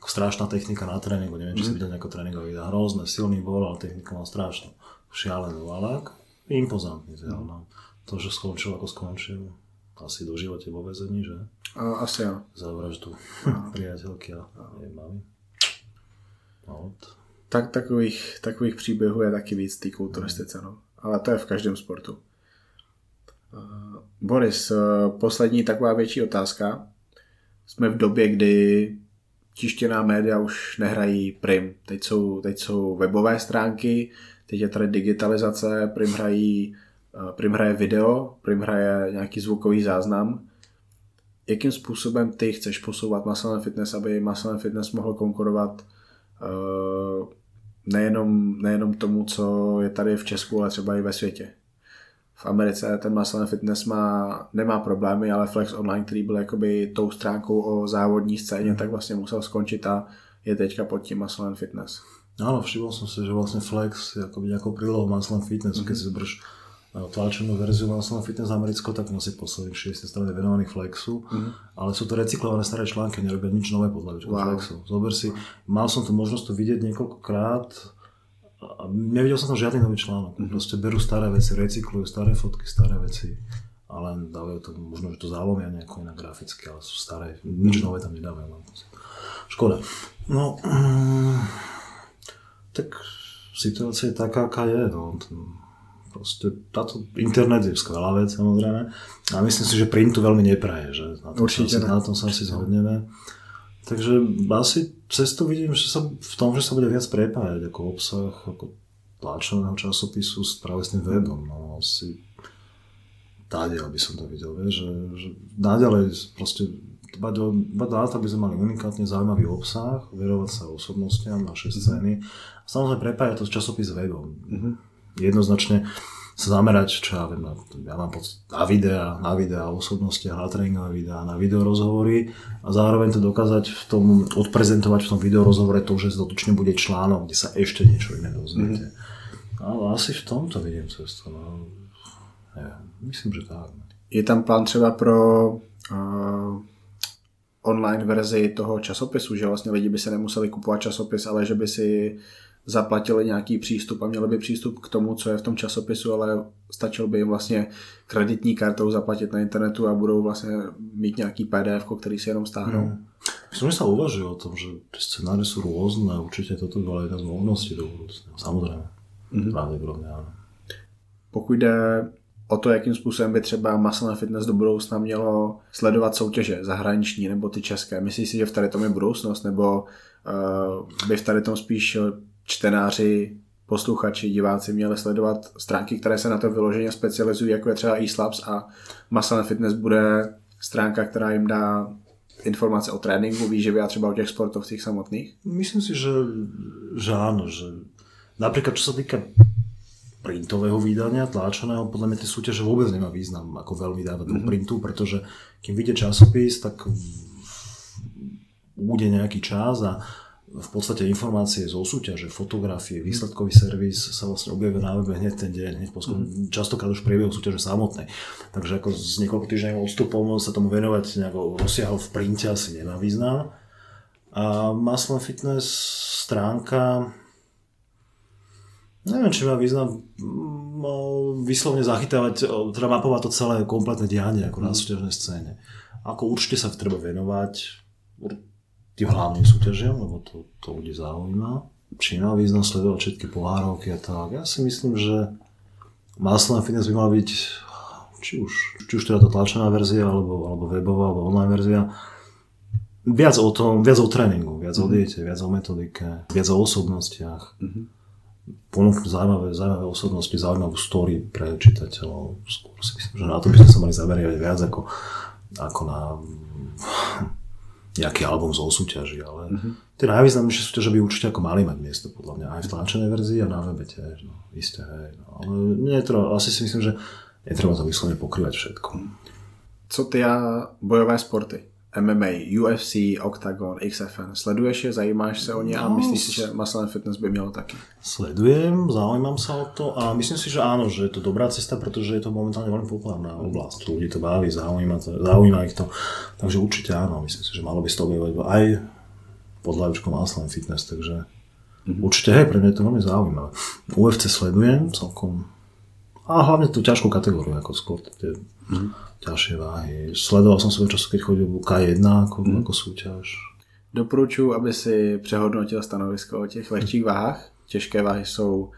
[SPEAKER 2] ako strašná technika na tréningu, neviem, či si videl nejaký tréningový video, hrozné, silný bol, ale technika mal strašnú, šialenú, ale ako impozantný zjel, no. To, že skončil ako skončil, asi do živote vo väzení, že?
[SPEAKER 1] A, asi jo.
[SPEAKER 2] za vraždu priateľky a jej mamy. No,
[SPEAKER 1] Tak takových, takových příběhů je taky víc v té kulturistice, no. Ale to je v každém sportu. Boris, uh, poslední taková větší otázka. Jsme v době, kdy tištěná média už nehrají prim. Teď jsou, teď jsou webové stránky, teď je tady digitalizace, prim, hrají, uh, prim hraje video, prim hraje nějaký zvukový záznam. Jakým způsobem ty chceš posouvat Muscle Fitness, aby Muscle Fitness mohl konkurovat uh, nejenom, nejenom tomu, co je tady v Česku, ale třeba i ve světě. V Americe ten Muscle and Fitness má, nemá problémy, ale Flex Online, který byl jakoby tou stránkou o závodní scéně, tak vlastně musel skončit a je teďka pod tím Muscle and Fitness.
[SPEAKER 2] Áno, všimol som si, že vlastne Flex je akoby nejakou prílohou Muscle Fitness, mm-hmm. keď si zoberieš eh, tlačenú verziu Muscle Fitness Americko, tak nosí posledných 60 strany venovaných Flexu, mm-hmm. ale sú to recyklované staré články, nerobia nič nové podľa. Wow. Flexu. Zober si, mal som tu možnosť to vidieť niekoľkokrát a nevidel som tam žiadny nový článok. Mm-hmm. Proste berú staré veci, recyklujú staré fotky, staré veci a len dávajú to, možno, že to zálomia nejako inak graficky, ale sú staré, nič nové tam nedávajú. to- Škoda. No, mm, tak situácia je taká, aká je. No. Proste táto internet je skvelá vec, samozrejme. A myslím si, že printu veľmi nepraje, že na tom,
[SPEAKER 1] Určite
[SPEAKER 2] sa, na tom sa asi zhodneme. Takže asi cestu vidím, že sa v tom, že sa bude viac prepájať ako obsah, ako tlačeného časopisu s práve s tým webom. No, asi tádiaľ by som to videl, vieš, že, že naďalej proste dbať dbať do aby sme mali unikátne zaujímavý obsah, verovať sa osobnostiam, naše mm-hmm. scény a samozrejme prepájať to s časopis webom. Mm-hmm. Jednoznačne sa zamerať, čo ja viem, na, ja mám pocit, na videa, na videa o osobnostiach, na tréningové videá, na videorozhovory a zároveň to dokázať v tom, odprezentovať v tom videorozhovore to, že dotočne bude článok, kde sa ešte niečo iné dozviete. Mm-hmm. Ale asi v tomto vidím cestu. No. Ja, myslím, že tak.
[SPEAKER 1] Je tam plán třeba pro uh, online verzi toho časopisu, že vlastně lidi by se nemuseli kupovat časopis, ale že by si zaplatili nějaký přístup a měli by přístup k tomu, co je v tom časopisu, ale stačil by jim vlastně kreditní kartou zaplatit na internetu a budou vlastně mít nějaký PDF, který si jenom stáhnou. Hmm.
[SPEAKER 2] Myslím, že sa uvažuje o tom, že scenáre sú rôzne a určite toto bola jedna z možností do budúcna. Samozrejme. Mm-hmm. Pravdepodobne áno.
[SPEAKER 1] Pokud jde o to, jakým způsobem by třeba Muscle Fitness do budoucna mělo sledovat soutěže zahraniční nebo ty české. Myslíš si, že v tady tom je budoucnost, nebo uh, by v tady tom spíš čtenáři, posluchači, diváci měli sledovat stránky, které se na to vyloženě specializují, jako je třeba eSlabs a Muscle Fitness bude stránka, která jim dá informace o tréninku, výživě a třeba o těch sportovcích samotných?
[SPEAKER 2] Myslím si, že, že áno, že napríklad čo sa týka printového vydania, tláčaného, podľa mňa tie súťaže vôbec nemá význam ako veľmi dávať mm-hmm. do mhm. printu, pretože kým vyjde časopis, tak bude nejaký čas a v podstate informácie zo súťaže, fotografie, výsledkový servis sa vlastne objavia na webe hneď ten deň, hneď poskôr, mm. častokrát už priebehu súťaže samotnej. Takže ako s niekoľko týždňovým odstupom sa tomu venovať nejako rozsiahol v printe asi nemá význam. A Muscle Fitness stránka Neviem, či má význam mm, vyslovne zachytávať, teda mapovať to celé kompletné dianie ako na mhm. súťažnej scéne. Ako určite sa treba venovať tým hlavným súťažiam, lebo to, to ľudí zaujíma. Či má význam sledovať všetky pohárovky a tak. Ja si myslím, že Muscle Fitness by mal byť či už, či už teda tá tlačená verzia, alebo, alebo webová, alebo online verzia, viac o tom, viac o tréningu, viac mm-hmm. o mhm. diete, viac o metodike, viac o osobnostiach. Mm-hmm ponúknuť zaujímavé, zaujímavé osobnosti, zaujímavú story pre čitateľov. Skôr si myslím, že na to by sme sa mali zameriavať viac ako, ako na nejaký album zo súťaží, ale mm-hmm. tie najvýznamnejšie súťaže by určite ako mali mať miesto, podľa mňa, aj v tlačenej verzii a na webe tiež, no, isté, hej, no, ale netreba, asi si myslím, že netreba to vyslovene pokrývať všetko.
[SPEAKER 1] Co ty a bojové sporty? MMA, UFC, Octagon, XFN. Sleduješ je, zajímáš se o ně a no, myslíš si, že Muscle Fitness by mělo taky?
[SPEAKER 2] Sledujem, zaujímam sa o to a myslím si, že áno, že je to dobrá cesta, pretože je to momentálne veľmi populárna oblasť. Ľudí to baví, zaujíma, to, zaujíma ich to. Takže určite áno, myslím si, že malo by sa to objavovať aj pod hlavičkou Muscle Fitness, takže mm-hmm. určite, hej, pre mňa je to veľmi zaujímavé. UFC sledujem celkom a hlavne tú ťažkú kategóriu, ako skôr tie ťažšie váhy. Sledoval som svojho času, keď chodil K1 ako, hmm. ako súťaž.
[SPEAKER 1] Doporučuji, aby si přehodnotil stanovisko o těch lehčích váhách. Těžké váhy jsou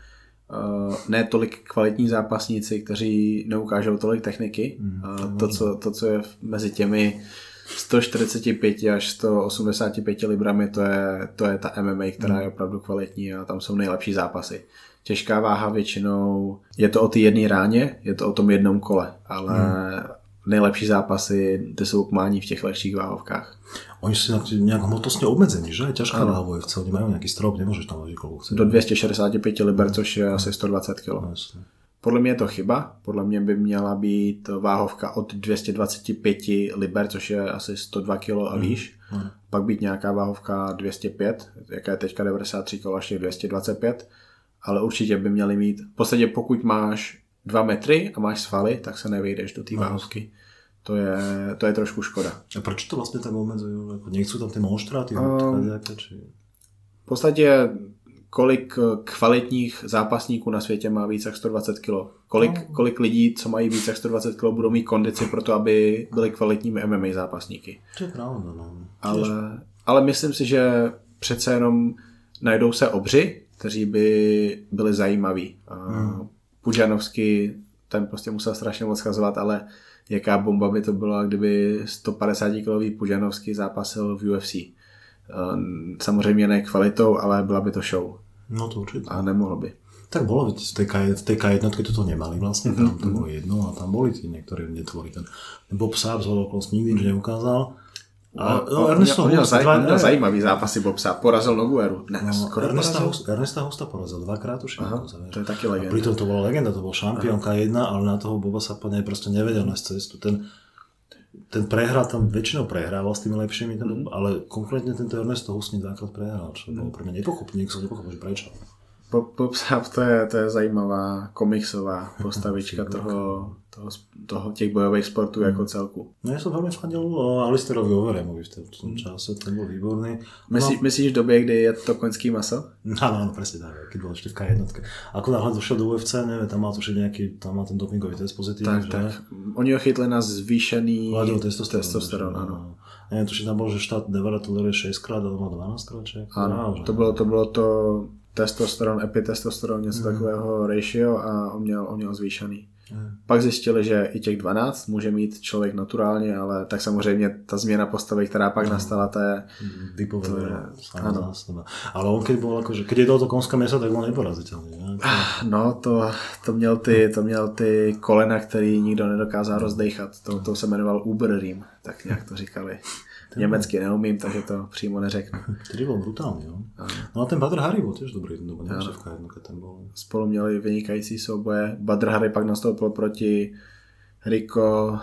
[SPEAKER 1] uh, ne tolik kvalitní zápasníci, kteří neukážou tolik techniky. Hmm, uh, to, co, to, co je mezi těmi 145 až 185 librami, to je, to je ta MMA, která je opravdu kvalitní a tam jsou nejlepší zápasy. Těžká váha většinou, je to o ty jedné ráně, je to o tom jednom kole, ale hmm nejlepší zápasy, ty jsou k mání v těch lehčích váhovkách.
[SPEAKER 2] Oni sú nejak hmotnostne obmedzení, že? Ťažká váhovka, oni majú nejaký strop, nemôžeš tam vážiť koľko
[SPEAKER 1] chceš. Do 265 liber, což je asi 120 kg. No, podle mě je to chyba. Podle mě by měla být váhovka od 225 liber, což je asi 102 kg a mhm. výš. Mm. Mm. Pak být nějaká váhovka 205, jaká je teďka 93 kg až 225. Ale určitě by měli mít, v podstatě pokud máš 2 metry a máš svaly, tak se nevejdeš do té no. váhovky. To je, to je trošku škoda.
[SPEAKER 2] A proč to vlastně tam obmedzujú? Nechcú tam ty monštráty? Um, či...
[SPEAKER 1] V podstatě kolik kvalitních zápasníků na světě má více jak 120 kg. Kolik, no. kolik lidí, co mají více jak 120 kg, budou mít kondici pro to, aby byli kvalitními MMA zápasníky.
[SPEAKER 2] To je pravda, no.
[SPEAKER 1] Ale, ale myslím si, že přece jenom najdou se obři, kteří by byli zajímaví. Hmm. Pužanovský, ten prostě musel strašně moc schazovat, ale jaká bomba by to byla, kdyby 150 kilový Pužanovský zápasil v UFC. Samozřejmě ne kvalitou, ale byla by to show.
[SPEAKER 2] No to určitě.
[SPEAKER 1] A nemohlo by.
[SPEAKER 2] Tak bolo, v tej, K, v tej K1 toto nemali vlastne, tam to bolo jedno a tam boli tí niektorí netvorí. Ten, Bob Saab z nikdy nič neukázal.
[SPEAKER 1] A, no, Ernesto on, Husta, zaj, dva, zajímavý zápasy Bob Saab, porazil Nogueru.
[SPEAKER 2] Ne, no, skoro Ernesta, porazil. Ernesta Husta porazil dvakrát už.
[SPEAKER 1] Aha, to je taký legenda.
[SPEAKER 2] A pritom to bola legenda, to bol šampión K1, ale na toho Boba Saapa proste nevedel nájsť cestu. Ten, ten prehral tam väčšinou prehrával s tými lepšími, ten, mm. ale konkrétne tento Ernesto Husný dvakrát prehral, čo mm. bolo pre mňa nepochopné, som nepochopil, že prečo.
[SPEAKER 1] Bob Sapp, to je, to je zajímavá komiksová postavička toho, toho, toho, těch bojových sportů mm. jako celku.
[SPEAKER 2] No ja som veľmi fandil Alisterovi Overemovi v tom čase, ten bol výborný.
[SPEAKER 1] Myslí, no, myslíš v době, kdy je to koňský maso?
[SPEAKER 2] Áno, áno, presne tak, keď bol ešte v K1. Ako náhle došiel do UFC, neviem, tam má tuším nejaký, tam má ten dopingový test pozitívny.
[SPEAKER 1] Tak, že? tak. Oni ho chytli na zvýšený
[SPEAKER 2] testosterón.
[SPEAKER 1] testosterón áno.
[SPEAKER 2] No. Neviem, tuším tam bol, že štát Nevada toleruje 6 krát, ale má 12 krát, či?
[SPEAKER 1] Áno, to bolo, to bolo to testosteron, epitestosteron, něco mm. takového ratio a on měl, on měl zvýšený. Mm. Pak zjistili, že i těch 12 může mít člověk naturálně, ale tak samozřejmě ta změna postavy, která pak mm. nastala, to je...
[SPEAKER 2] Vypovedala. Ano. Ale on keď bol akože, keď jedol to konské meso, tak bol neporaziteľný. Ne?
[SPEAKER 1] Ah, no, to, to, měl ty, to měl ty kolena, který nikdo nedokázal rozdechat. To, to se jmenoval Uber tak nějak to říkali. Německy neumím, takže to přímo neřeknu.
[SPEAKER 2] Tedy bol brutálny, jo. No a ten Badr Hari bol tiež dobrý, dobu, v k ten bol.
[SPEAKER 1] Spolu měli vynikající souboje. Badr Hari pak nastoupil proti Rico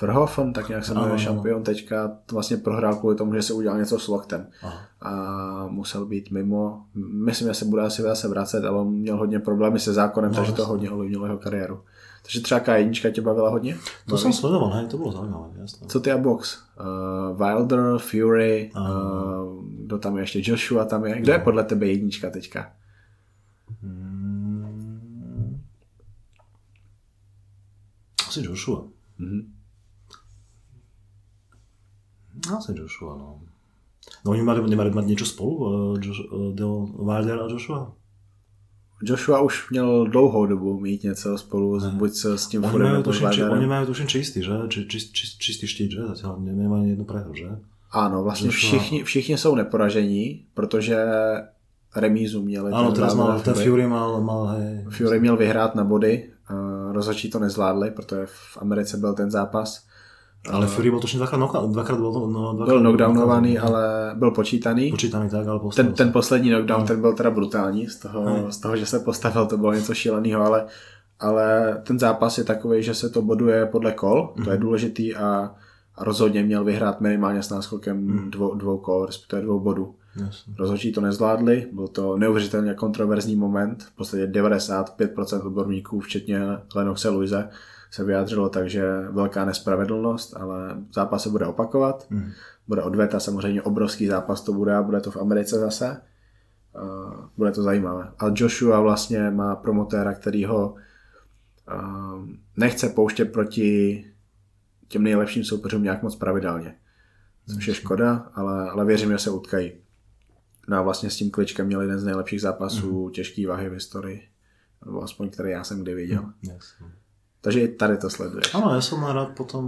[SPEAKER 1] Verhoeven, tak nějak se jmenuje šampion teďka, vlastně prohrál kvůli tomu, že se udělal něco s loktem Aha. a musel být mimo. Myslím, že se bude asi zase vracet, ale on měl hodně problémy se zákonem, no, takže to hodně ovlivnilo jeho kariéru. Takže třeba K1 tě bavila hodně?
[SPEAKER 2] To Baví? jsem sledoval, hej, to bylo zajímavé, jasné.
[SPEAKER 1] Co ty a box? Uh, Wilder, Fury, uh, kdo tam je ještě? Joshua tam je. Kdo je podle tebe jednička teďka? Hmm.
[SPEAKER 2] Asi Joshua. Mm-hmm. Asi Joshua, no. No oni mali, nemali mať niečo spolu, uh, Josh, uh, Wilder a Joshua?
[SPEAKER 1] Joshua už měl dlouhou dobu mít něco spolu, ne. buď s tím
[SPEAKER 2] Furem nebo s či, Oni majú tuším čistý, že? Či, či, či, čistý štít, že? Zatiaľ nemajú jednu prehru, že?
[SPEAKER 1] Ano, vlastně všichni, všichni jsou neporažení, protože remízu měli.
[SPEAKER 2] Ano, teraz mal, ten Fury mal, mal hej.
[SPEAKER 1] Fury měl vyhrát na body, uh, rozhodčí to nezvládli, protože v Americe byl ten zápas
[SPEAKER 2] ale Fury bol tuším dvakrát, knock, dvakrát bol, no,
[SPEAKER 1] dvakrát byl knockdownovaný, ale byl počítaný.
[SPEAKER 2] Počítaný tak, ale
[SPEAKER 1] ten, ten poslední knockdown, no. ten byl teda brutální, z toho, z toho, že se postavil, to bylo něco šíleného, ale, ale ten zápas je takový, že se to boduje podle kol, mm-hmm. to je mhm. důležitý a, a rozhodně měl vyhrát minimálně s náskokem mm. dvou, dvou kol, respektive dvou bodů. Yes. Rozhodčí to nezvládli, byl to neuvěřitelně kontroverzní moment, v podstatě 95% odborníků, včetně Lenoxe Luise, se vyjádřilo tak, že velká nespravedlnost, ale zápas se bude opakovat. Mm. Bude odveta, samozřejmě obrovský zápas to bude a bude to v Americe zase. Uh, bude to zajímavé. A Joshua vlastně má promotéra, který ho uh, nechce pouštět proti těm nejlepším soupeřům nějak moc pravidelně. Což je škoda, ale, ale věřím, že se utkají. No a vlastně s tím kličkem měl jeden z nejlepších zápasů mm. těžký váhy v historii. Nebo aspoň, který já jsem kdy viděl. Yes. Takže tady to sleduješ.
[SPEAKER 2] Ano, já jsem rád potom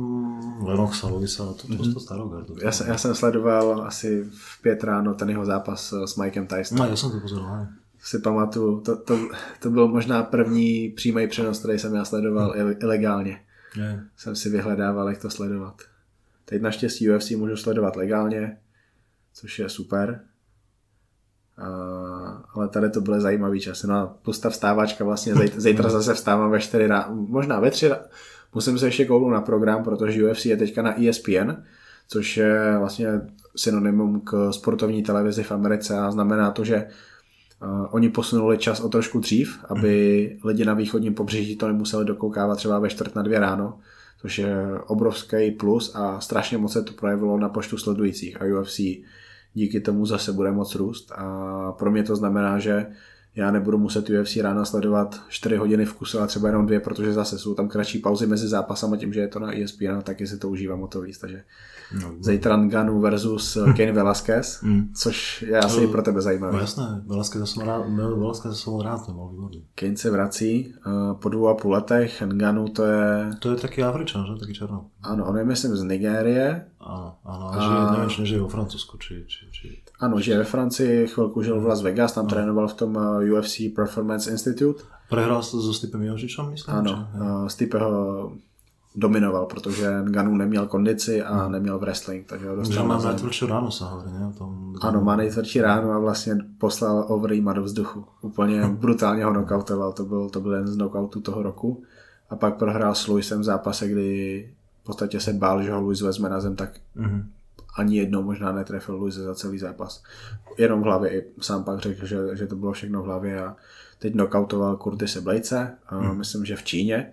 [SPEAKER 2] Lenoxa, Luisa, to, to, mm-hmm. to starou gardu.
[SPEAKER 1] Já, jsem, já jsem sledoval asi v pět ráno ten jeho zápas s Mikem Tysonem.
[SPEAKER 2] No, já jsem to pozoroval.
[SPEAKER 1] Si pamatuju, to, to, to byl možná první přímý přenos, který jsem já sledoval mm. ilegálně. Yeah. Jsem si vyhledával, jak to sledovat. Teď naštěstí UFC můžu sledovat legálně, což je super. A, ale tady to byly zajímavý časy. No a postav vstávačka vlastně, zítra zase vstávám ve 4 ráno, možná ve 3 Musím se ještě kouknout na program, protože UFC je teďka na ESPN, což je vlastně synonymum k sportovní televizi v Americe a znamená to, že Uh, oni posunuli čas o trošku dřív, aby lidi na východním pobřeží to nemuseli dokoukávat třeba ve čtvrt na dvě ráno, což je obrovský plus a strašně moc se to projevilo na počtu sledujících a UFC díky tomu zase bude moc růst a pro mě to znamená, že já nebudu muset UFC ráno sledovat 4 hodiny v kuse, a třeba jenom dvě, protože zase jsou tam kratší pauzy mezi zápasama, tím, že je to na ESPN, tak si to užívám o to víc, takže no, zítra Nganu versus Kane Velasquez, mm. což je asi no, pro tebe zajímavé.
[SPEAKER 2] No jasné, Velasquez jsem rád, Velasquez jsem rád, to byl výborný.
[SPEAKER 1] Kane se vrací uh, po dvou a půl letech, Nganu to je...
[SPEAKER 2] To je taky Afričan, že? Taky černou.
[SPEAKER 1] Ano, on je myslím z Nigérie.
[SPEAKER 2] Ano, ano, a... žije, nevím, či nežije vo Francúzsku, či, či, či...
[SPEAKER 1] Ano, žije ve Francii, chvilku žil v Las Vegas, tam no. trénoval v tom UFC Performance Institute.
[SPEAKER 2] Prehrál si so Stipem Jožičom, myslím?
[SPEAKER 1] Ano,
[SPEAKER 2] či?
[SPEAKER 1] uh, Stipe ho dominoval, protože Ganu neměl kondici a neměl wrestling, takže ho
[SPEAKER 2] Že
[SPEAKER 1] dostal
[SPEAKER 2] má najtvrdšiu ráno sa hovorí, ne? Tom,
[SPEAKER 1] Ano, má nejtvrdší ráno a vlastně poslal Overeema do vzduchu. Úplně brutálně ho knockoutoval, to byl, to byl jeden z knockoutů toho roku. A pak prohrál s Luisem v zápase, kdy v podstatě se bál, že ho Luis vezme na zem, tak
[SPEAKER 2] Mhm.
[SPEAKER 1] ani jednou možná netrefil Luise za celý zápas. Jenom v hlavě, i sám pak řekl, že, že to bylo všechno v hlavě a teď knockoutoval Curtise Blejce, hmm. myslím, že v Číně.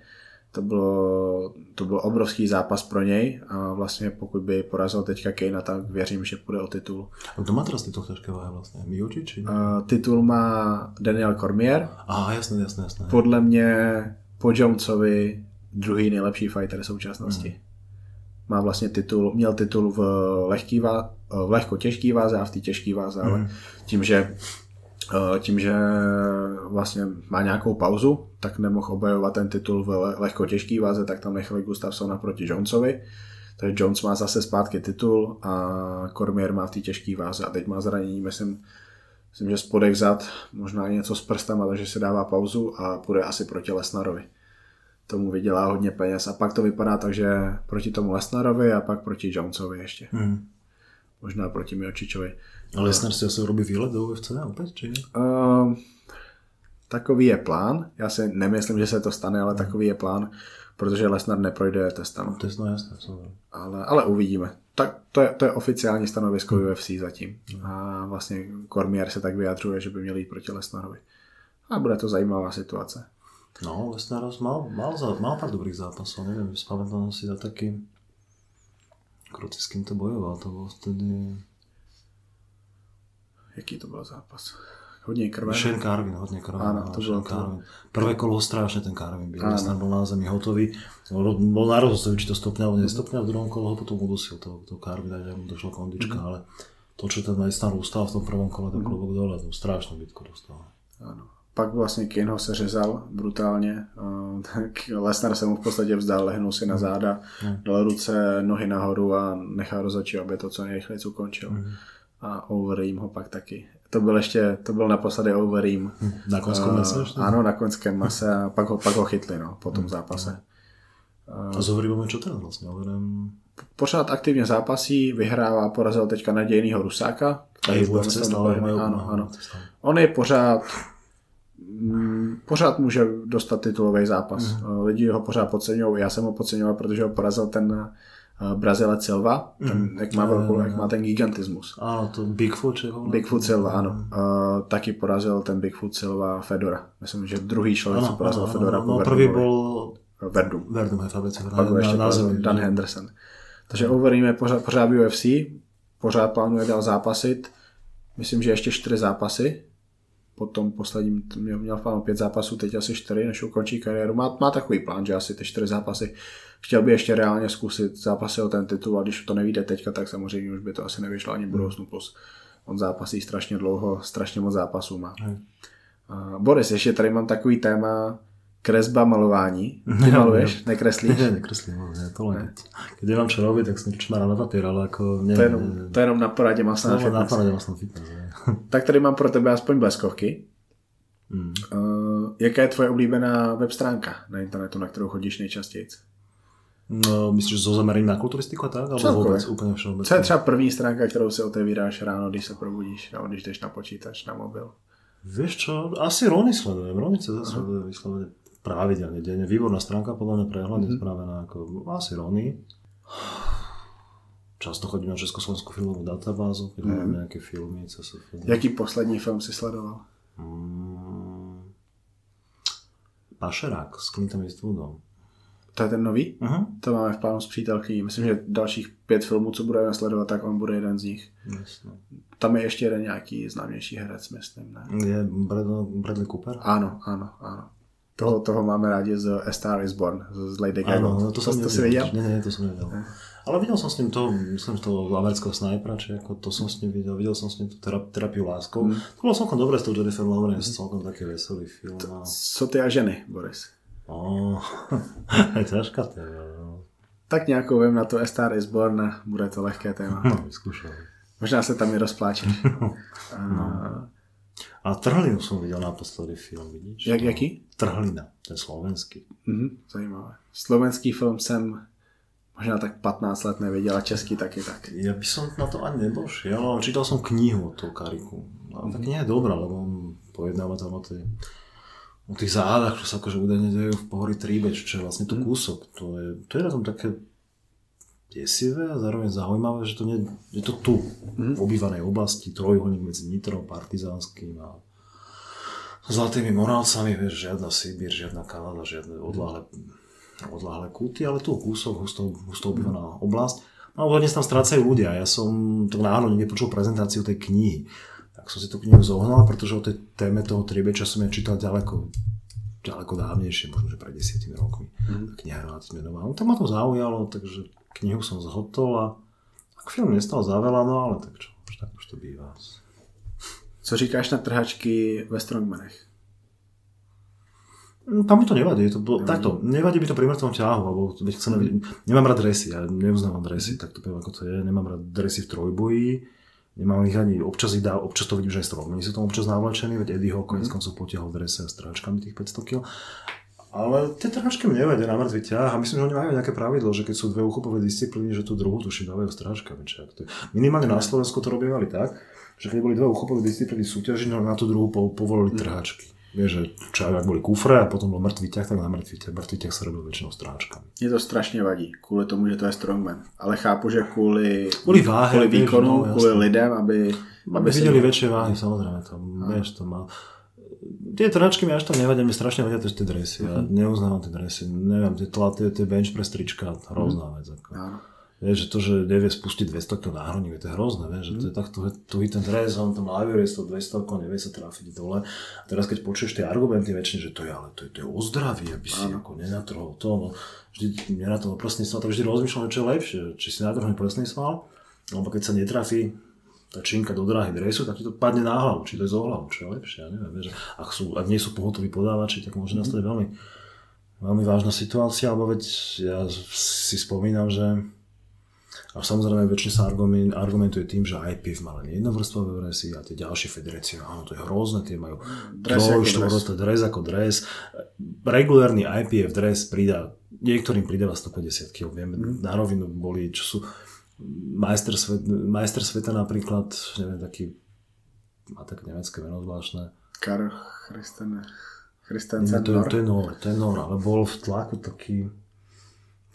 [SPEAKER 1] To bylo, to byl obrovský zápas pro něj a vlastně pokud by porazil teďka Kejna, tak věřím, že půjde o titul.
[SPEAKER 2] A kto má teraz titul v ťažké váhe vlastne? Miyoji či?
[SPEAKER 1] Uh, titul má Daniel Cormier,
[SPEAKER 2] Á, jasné, jasné, jasné.
[SPEAKER 1] podle mě po Jonesovi druhý nejlepší fighter současnosti.
[SPEAKER 2] Hmm.
[SPEAKER 1] Má vlastně titul, měl titul v lehký vá, v lehko těžký váze a v té těžké váze,
[SPEAKER 2] Hmm.
[SPEAKER 1] ale tím, že eh, tím, že vlastně má nějakou pauzu, tak nemohl obhajovat ten titul v le- lehko těžký váze, tak tam nechali Gustafsona proti Jonesovi. Takže Jones má zase zpátky titul a Cormier má v té těžké váze a teď má zranění, myslím, myslím, že spodek zad, možná něco s prstama, takže si dává pauzu a půjde asi proti Lesnarovi. Tomu vydělá hodně peněz a pak to vypadá tak, že proti tomu Lesnarovi a pak proti Jonesovi ještě.
[SPEAKER 2] Mhm.
[SPEAKER 1] Možná proti Miočičovi.
[SPEAKER 2] Ale Lesnar si asi robí výlet do UFC opäť, či nie?
[SPEAKER 1] Uh, takový je plán. Já si nemyslím, že se to stane, ale takový je plán, protože Lesnar neprojde testem.
[SPEAKER 2] To je no jasné.
[SPEAKER 1] Ale, ale uvidíme. Tak to je, to je oficiální stanovisko UFC zatím. A vlastně Cormier se tak vyjadřuje, že by měl jít proti Lesnarovi. A bude to zajímavá situace.
[SPEAKER 2] No, Lesnar mal, mal, za, mal pár dobrých zápasov, neviem, spamätám si na taký Kroci s kým to bojoval, to bol vtedy
[SPEAKER 1] Jaký to byl zápas? Hodně krve.
[SPEAKER 2] Shane Carvin, hodne krve.
[SPEAKER 1] Áno, to to.
[SPEAKER 2] Carvin. Prvé kolo ho strašne ten Carvin byl.
[SPEAKER 1] Áno.
[SPEAKER 2] Lesnar bol na zemi hotový. Bol bol na rozhostovi, či to stopne alebo nestopne. A v druhom kole ho potom udusil to, to Carvin, že mu došla kondička,
[SPEAKER 1] Mhm.
[SPEAKER 2] ale to, čo ten Lesnar ustal v tom prvom kole, to klobok dole, to strašnú bitku dostal.
[SPEAKER 1] Ano. Pak vlastně Kane ho seřezal brutálně, eh, tak Lesnar se mu v podstatě vzdal, lehnul si na záda, dal ruce, nohy nahoru a nechal rozhodčí, aby to co nejrychleji ukončil. A Overeem ho pak taky. To byl ještě, to byl naposledy Overeem.
[SPEAKER 2] Na konskom
[SPEAKER 1] Eh,
[SPEAKER 2] mese ešte?
[SPEAKER 1] Ano, na konském mase a pak ho, pak ho chytli no, po tom zápase.
[SPEAKER 2] A s Overeemom čo teraz vlastne? Overeem...
[SPEAKER 1] Pořád aktivně zápasí, vyhrává, porazil teďka nadějnýho Rusáka. Byl,
[SPEAKER 2] UFC
[SPEAKER 1] myslím,
[SPEAKER 2] stále majú...
[SPEAKER 1] Ano,
[SPEAKER 2] no,
[SPEAKER 1] ano.
[SPEAKER 2] stále.
[SPEAKER 1] On je pořád mm, pořád může dostat titulový zápas. Mm. Lidi ho pořád podceňují, já jsem ho podceňoval, protože ho porazil ten uh, Brazilec Silva, ten, jak, má velkou, jak má ten gigantismus.
[SPEAKER 2] Áno, to Bigfoot, či ho volá?
[SPEAKER 1] Bigfoot Silva, ano. Uh, taky porazil ten Bigfoot Silva Fedora. Myslím, že druhý člověk, co
[SPEAKER 2] Áno,
[SPEAKER 1] porazil
[SPEAKER 2] áno,
[SPEAKER 1] Fedora
[SPEAKER 2] áno,
[SPEAKER 1] po
[SPEAKER 2] no, prvý bol
[SPEAKER 1] Verdum.
[SPEAKER 2] Verdum, je Fabrici
[SPEAKER 1] Pak ho ještě porazil. Dan? Henderson. Takže Overeem je pořád, pořád UFC, pořád plánuje dál zápasit. Myslím, že ještě čtyři zápasy. Potom posledním měl, měl v plánu pět zápasů, teď asi čtyři, než ukončí kariéru. Má, má takový plán, že asi ty čtyři zápasy. Chtěl by ještě reálně zkusit zápasy o ten titul a když to nevíde teďka, tak samozřejmě už by to asi nevyšlo ani v budoucnu. Plus on zápasí strašně dlouho, strašně moc zápasů má. A Boris, ještě tady mám takový téma kresba malování. Ty maluješ, nekreslíš?
[SPEAKER 2] Nie, nekreslím, nie, to len keď, keď nemám čo robiť, tak som niečo na papier, ale ako nie,
[SPEAKER 1] To je jenom, to je jenom na poradě masná
[SPEAKER 2] na
[SPEAKER 1] fitness.
[SPEAKER 2] paradě vlastnom fitness. je.
[SPEAKER 1] Tak tady mám pro tebe aspoň bleskovky.
[SPEAKER 2] Mm.
[SPEAKER 1] Uh, jaká je tvoje oblíbená web stránka na internetu, na kterou chodíš nejčastěji?
[SPEAKER 2] No, myslíš so zameraním na kulturistiku a tak? Alebo
[SPEAKER 1] Celkově.
[SPEAKER 2] vôbec úplne všeobecne?
[SPEAKER 1] Co je třeba první stránka, kterou si otevíráš ráno, když se probudíš, nebo když jdeš na počítač, na mobil?
[SPEAKER 2] Vieš čo, asi Rony sledujem. Rony sa sledujem vyslovene pravidelne, denne. Výborná stránka, podľa mňa prehľadne
[SPEAKER 1] Mhm.
[SPEAKER 2] spravená ako asi Rony. Často chodím na Československú filmovú databázu, keď
[SPEAKER 1] Mhm.
[SPEAKER 2] mám nejaké filmy, co sa
[SPEAKER 1] Jaký poslední film si sledoval?
[SPEAKER 2] Mm, Pašerák s Clintom Eastwoodom.
[SPEAKER 1] To je ten nový?
[SPEAKER 2] Aha,
[SPEAKER 1] To máme v plánu s přítelkyní. Myslím, že dalších pět filmů, co budeme sledovat, tak on bude jeden z nich.
[SPEAKER 2] jasno.
[SPEAKER 1] Tam je ještě jeden nějaký známější herec, myslím, ne?
[SPEAKER 2] Je Bradley, Cooper?
[SPEAKER 1] Ano, ano, ano. Toho, toho máme rádi z A Star is Born, z Lady Gaga.
[SPEAKER 2] Áno, no to
[SPEAKER 1] to, to si viděl?
[SPEAKER 2] Nie, nie, to som nevidel. Ale videl som s ním to, myslím, toho amerického snajpera, či ako to som s ním videl, videl som s ním tú terap- terapiu láskou.
[SPEAKER 1] Mm.
[SPEAKER 2] To bolo celkom dobré s tou Jennifer Lawrence, celkom taký veselý film. A...
[SPEAKER 1] Co ty a ženy, Boris?
[SPEAKER 2] Oh, je ťažká téma. No.
[SPEAKER 1] Tak nějakou vím na to A Star is Born a bude to lehké téma.
[SPEAKER 2] No, vyskúšal.
[SPEAKER 1] Možná se tam i rozpláčeš. A
[SPEAKER 2] A Trhlinu som videl naposledy film, vidíš?
[SPEAKER 1] Jak, jaký?
[SPEAKER 2] Trhlina, ten slovenský.
[SPEAKER 1] Mhm, zajímavé. Slovenský film jsem možná tak 15 let neviděl a český taky tak.
[SPEAKER 2] Ja by som na to ani nedošiel, ale čítal som knihu od toho Kariku. A tá kniha je dobrá, lebo on pojednáva tam o, tej, o tých záhadách, čo sa akože údajne dejú v pohorí Tríbeč, čo je vlastne to kúsok. To je, to je na tom také desivé a zároveň zaujímavé, že to nie, je to tu, v obývanej oblasti, trojuholník medzi Nitrom, Partizánskym a Zlatými Moravcami, vieš, žiadna Sibír, žiadna Kanada, žiadne odláhle, odláhle kúty, ale tu kúsok, husto, husto obývaná oblasť. No a dnes tam strácajú ľudia. Ja som to náhodou nepočul prezentáciu tej knihy. Tak som si tú knihu zohnal, pretože o tej téme toho Triebeča som ja čítal ďaleko, ďaleko dávnejšie, možno že pred desiatimi rokmi. Mm. Kniha je relatívne nová. No to ma to zaujalo, takže knihu som zhotol a ako film nestal za veľa, no ale tak čo, už tak už to býva.
[SPEAKER 1] Co říkáš na trhačky ve strongmanech?
[SPEAKER 2] No, Tam mi to nevadí, to, nevadí. takto, nevadí mi to pri mŕtvom ťahu, lebo veď chceme, mm. nemám rád dresy, ja neuznávam dresy, tak to poviem ako to je, nemám rád dresy v trojboji, nemám ich ani, občas ich dá, občas to vidím, že aj strongmani sú tam občas navlečení, veď Eddie ho konec koncov potiahol v drese a stráčkami tých 500 kg. Ale tie trhačky mi nevedia na mŕtvy ťah a myslím, že oni majú nejaké pravidlo, že keď sú dve uchopové disciplíny, že tú druhú tuším dávajú stráčkami. Minimálne na Slovensku to robievali tak, že keď boli dve uchopové disciplíny súťaži, no na tú druhú po, povolili trhačky. Vieš, že čo ak boli kufre a potom bol mŕtvý ťah, tak na mŕtvý ťah. Mŕtvý ťah sa robil väčšinou stráčkami.
[SPEAKER 1] Mně to strašně vadí, kvůli tomu, že to je strongman. Ale chápu, že kvůli,
[SPEAKER 2] Kvôli váhe, vieš,
[SPEAKER 1] výkonu,
[SPEAKER 2] no, jasné.
[SPEAKER 1] lidem, aby,
[SPEAKER 2] Aby videli väčšie váhy, samozrejme, to, vieš, to má... Tie trhačky mi až tak nevadia, mi strašne vadia tie dresy. Ja neuznávam tie dresy, neviem, tie, tla, tie, bench press trička, hrozná vec. Ako.
[SPEAKER 1] Áno.
[SPEAKER 2] Vieš, že to, že nevie spustiť 200 kg na hrudník, to je hrozné, vieš, že to je takto tuhý ten dres, on tam lavíruje s tou 200 kg, nevie sa trafiť dole. A teraz keď počuješ tie argumenty väčšine, že to je, ale to je, to je o zdraví, aby si ako nenatrhol to, no, vždy nenatrhol prsný sval, tak vždy rozmýšľam, čo je lepšie, či si natrhne prsný sval, alebo keď sa netrafí tá činka do dráhy dresu, tak ti to padne na hlavu, či to je zo hlavu, čo je lepšie, ja neviem, vieš, ak, sú, ak nie sú pohotoví podávači, tak môže nastať veľmi, veľmi vážna situácia, alebo veď ja si spomínam, že a samozrejme väčšine sa argumen- argumentuje tým, že IPF má len jednovrstvové dresy a tie ďalšie federácie, áno, to je hrozné, tie majú
[SPEAKER 1] Dres
[SPEAKER 2] troj, štvorvrstvé dres ako dres. Regulárny IPF dres pridá, niektorým pridáva 150 kg, viem, na rovinu boli, čo sú majster, svet, majster sveta napríklad, neviem, taký má také nemecké meno zvláštne.
[SPEAKER 1] Karl Christen,
[SPEAKER 2] Nie,
[SPEAKER 1] Christensen
[SPEAKER 2] to, je, to je Nor, to je Nor, ale bol v tlaku taký,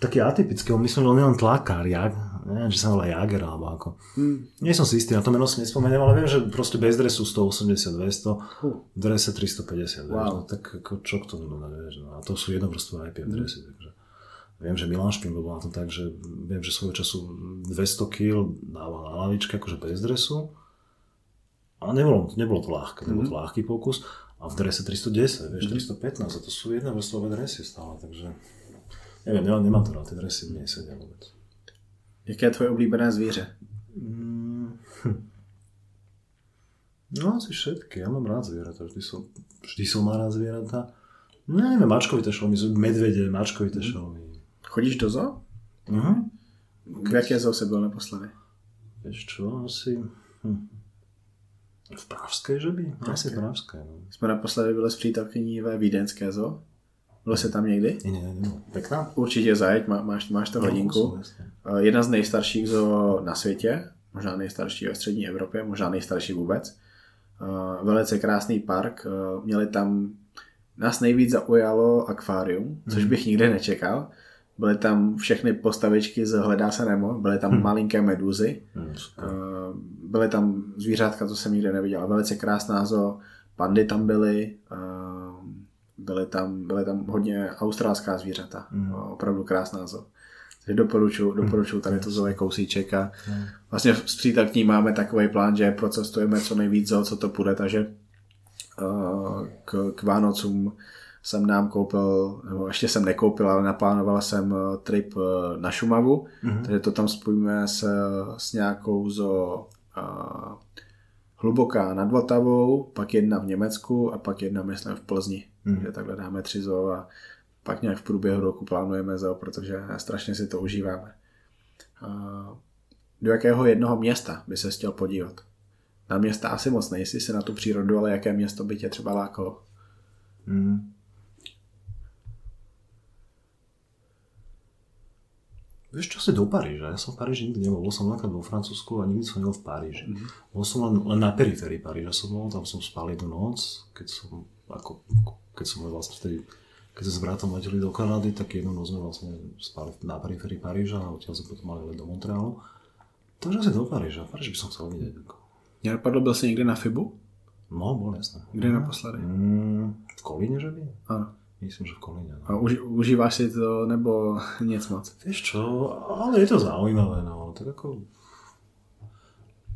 [SPEAKER 2] taký atypický, on myslím, že on je len tlakár, jak, neviem, či sa volá Jager alebo ako.
[SPEAKER 1] Hmm.
[SPEAKER 2] Nie som si istý, na to meno si nespomeniem, ale viem, že proste bez dresu 180-200, v drese 350, wow. vieš, no, tak ako čo k tomu dodať, vieš, no, a to sú jednovrstvé IPF dresy, takže viem, že Milan Špindl bol na tom tak, že viem, že svojho času 200 kg dával na lavičke, akože bez dresu, a nebolo, nebolo to ľahké, nebol to ľahký pokus, a v drese 310, vieš, 315, a to sú jednovrstvé dresy stále, takže neviem, nemám, nemám to rád, tie dresy mne nesedia vôbec.
[SPEAKER 1] Jaké je tvoje oblíbené zvíře?
[SPEAKER 2] Mm, hm. No asi všetky, ja mám rád zvieratá, vždy som, vždy som mal rád zvieratá. No neviem, mačkovité šelmy, sú medvede, mačkovité šelmy.
[SPEAKER 1] Chodíš do zoo?
[SPEAKER 2] Uh-huh.
[SPEAKER 1] K jaké zoo se byl naposledy?
[SPEAKER 2] Vieš čo, asi... Hm. V Pravskej, že by? Asi
[SPEAKER 1] Pravské.
[SPEAKER 2] Pravské, no.
[SPEAKER 1] Jsme naposledy byli s přítelkyní ve Vídeňské zoo. Jsi tam někdy?
[SPEAKER 2] Nie, nie, nie. Pekná?
[SPEAKER 1] Určitě zajeď, má, máš, máš to hodinku.
[SPEAKER 2] No.
[SPEAKER 1] Eh, Jedna z nejstarších zoo na světě, možná nejstarší ve střední Evropě, možná nejstarší vůbec. Eh, Velice krásný park, eh, měli tam, nás nejvíc zaujalo akvárium, což bych nikdy nečekal. Byly tam všechny postavičky z Hledá se Nemo, byly tam malinké meduzy,
[SPEAKER 2] Hm, super.
[SPEAKER 1] Eh, byly tam zvířátka, co jsem nikdy neviděl. Velice krásná zoo, pandy tam byly, byly tam, byly tam hodně australská zvířata,
[SPEAKER 2] Mhm.
[SPEAKER 1] opravdu krásná zoo. Takže doporučuji, doporučuji tady to zoo je kousíček a vlastně s přítelkyní máme takový plán, že procestujeme co nejvíc zoo, co to půjde, takže eh, k, k Vánocům jsem nám koupil, nebo ještě jsem nekoupil, ale naplánoval jsem eh, trip eh, na Šumavu,
[SPEAKER 2] Mhm.
[SPEAKER 1] takže to tam spojíme s, s nějakou zo uh, hluboká nad Vltavou, pak jedna v Německu a pak jedna myslím v Plzni.
[SPEAKER 2] Mhm.
[SPEAKER 1] Takže takhle dáme tři zoo a pak nějak v průběhu roku plánujeme zoo, protože strašně si to užíváme. Do jakého jednoho města by se chtěl podívat? Na města asi moc nejsi se na tu přírodu, ale jaké město by tě třeba lákalo?
[SPEAKER 2] Mm. Vieš čo, si do Paríža. Ja som v Paríži nikdy nebol. Bol som napríklad vo Francúzsku a nikdy som nebol v Paríži. Mm-hmm. Bol som len, len na periférii Paríža som bol, tam som spal jednu noc, keď som, ako, keď som vlastne vtedy, keď sme s bratom leteli do Kanady, tak jednu noc sme vlastne spali na periférii Paríža a odtiaľ sme potom mali let do Montrealu. Takže asi do Paríža. Paríž by som chcel vidieť. Ako.
[SPEAKER 1] Nenapadlo, byl jsi někde na Fibu?
[SPEAKER 2] No, bol jasné.
[SPEAKER 1] Kde naposledy?
[SPEAKER 2] Mm, v Kolíne, že by?
[SPEAKER 1] Ano.
[SPEAKER 2] Myslím, že v Kolíne. No.
[SPEAKER 1] A uži, užíváš si to, nebo nic moc?
[SPEAKER 2] Vieš čo, ale je to zaujímavé, no. Tak ako...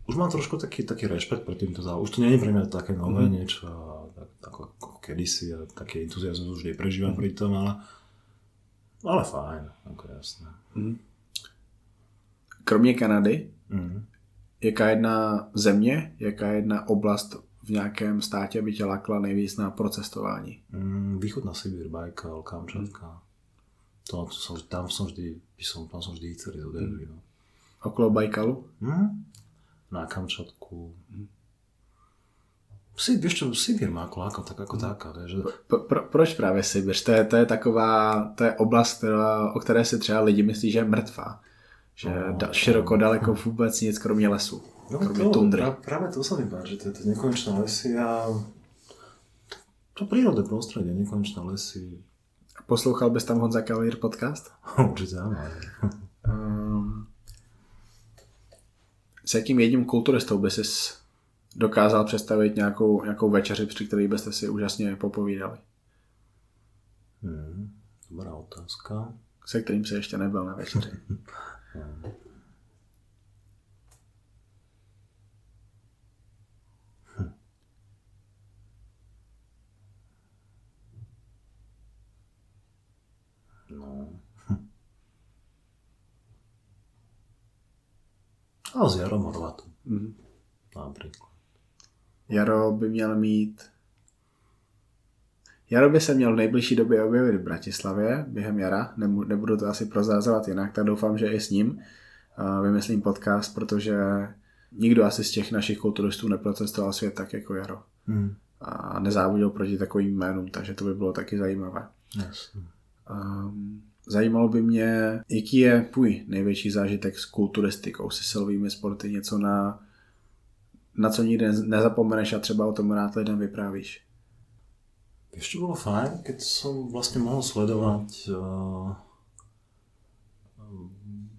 [SPEAKER 2] Už mám trošku taký, taký rešpekt pre týmto záujem. Už to nie je pre mňa také nové mm-hmm. niečo, tak, ako, ako kedysi a taký entuziasmus už neprežívam mm-hmm. pri tom, ale, ale fajn, ako jasné. Mm-hmm.
[SPEAKER 1] Kromě Kanady, mm-hmm. jaká jedna země, jaká jedna oblast v nějakém státě by tě lákla nejvíc na procestování?
[SPEAKER 2] Mm, východná Sibír, Bajkal, Kamčatka. Mm. To, som, tam som vždy, by som, tam som vždy chcel ísť mm. no.
[SPEAKER 1] Okolo Bajkalu?
[SPEAKER 2] Mm. Na Kamčatku. Mm. Si, vieš čo, Sibír má ako láka, tak ako mm. taká. Že...
[SPEAKER 1] Pro, pro, proč právě Sibír? To je, to je taková, to je oblast, která, o které si třeba lidi myslí, že je mrtvá. Že no, da, široko, daleko vůbec nic kromě lesu.
[SPEAKER 2] No to, tundry. Pra, práve to sa mi páči, to je nekonečné lesy a to prírodné prostredie, nekonečné lesy.
[SPEAKER 1] Poslouchal bys tam Honza Kavír podcast?
[SPEAKER 2] Určite áno. um,
[SPEAKER 1] s jakým jedním kulturistou by si dokázal představit nějakou, nějakou večeři, při které byste si úžasně popovídali?
[SPEAKER 2] Hmm, dobrá otázka.
[SPEAKER 1] Se kterým se ještě nebyl na večeři. hmm. A s Jarom Horvatom. Mm. Například. Jaro by měl mít Jaro by se měl v nejbližší době objevit v Bratislavě během jara, nebudu to asi prozázovat jinak, tak doufám, že i s ním vymyslím podcast, protože nikdo asi z těch našich kulturistů neprocestoval svět tak jako Jaro. Mm. A nezávodil proti takovým jménům, takže to by bylo taky zajímavé.
[SPEAKER 2] Yes.
[SPEAKER 1] Um, Zajímalo by mě, jaký je tvůj největší zážitek s kulturistikou, se silovými sporty, něco na, na co nikdy nezapomeneš a třeba o tom rád lidem vyprávíš.
[SPEAKER 2] Čo bolo fajn, keď som vlastne mohol sledovať uh,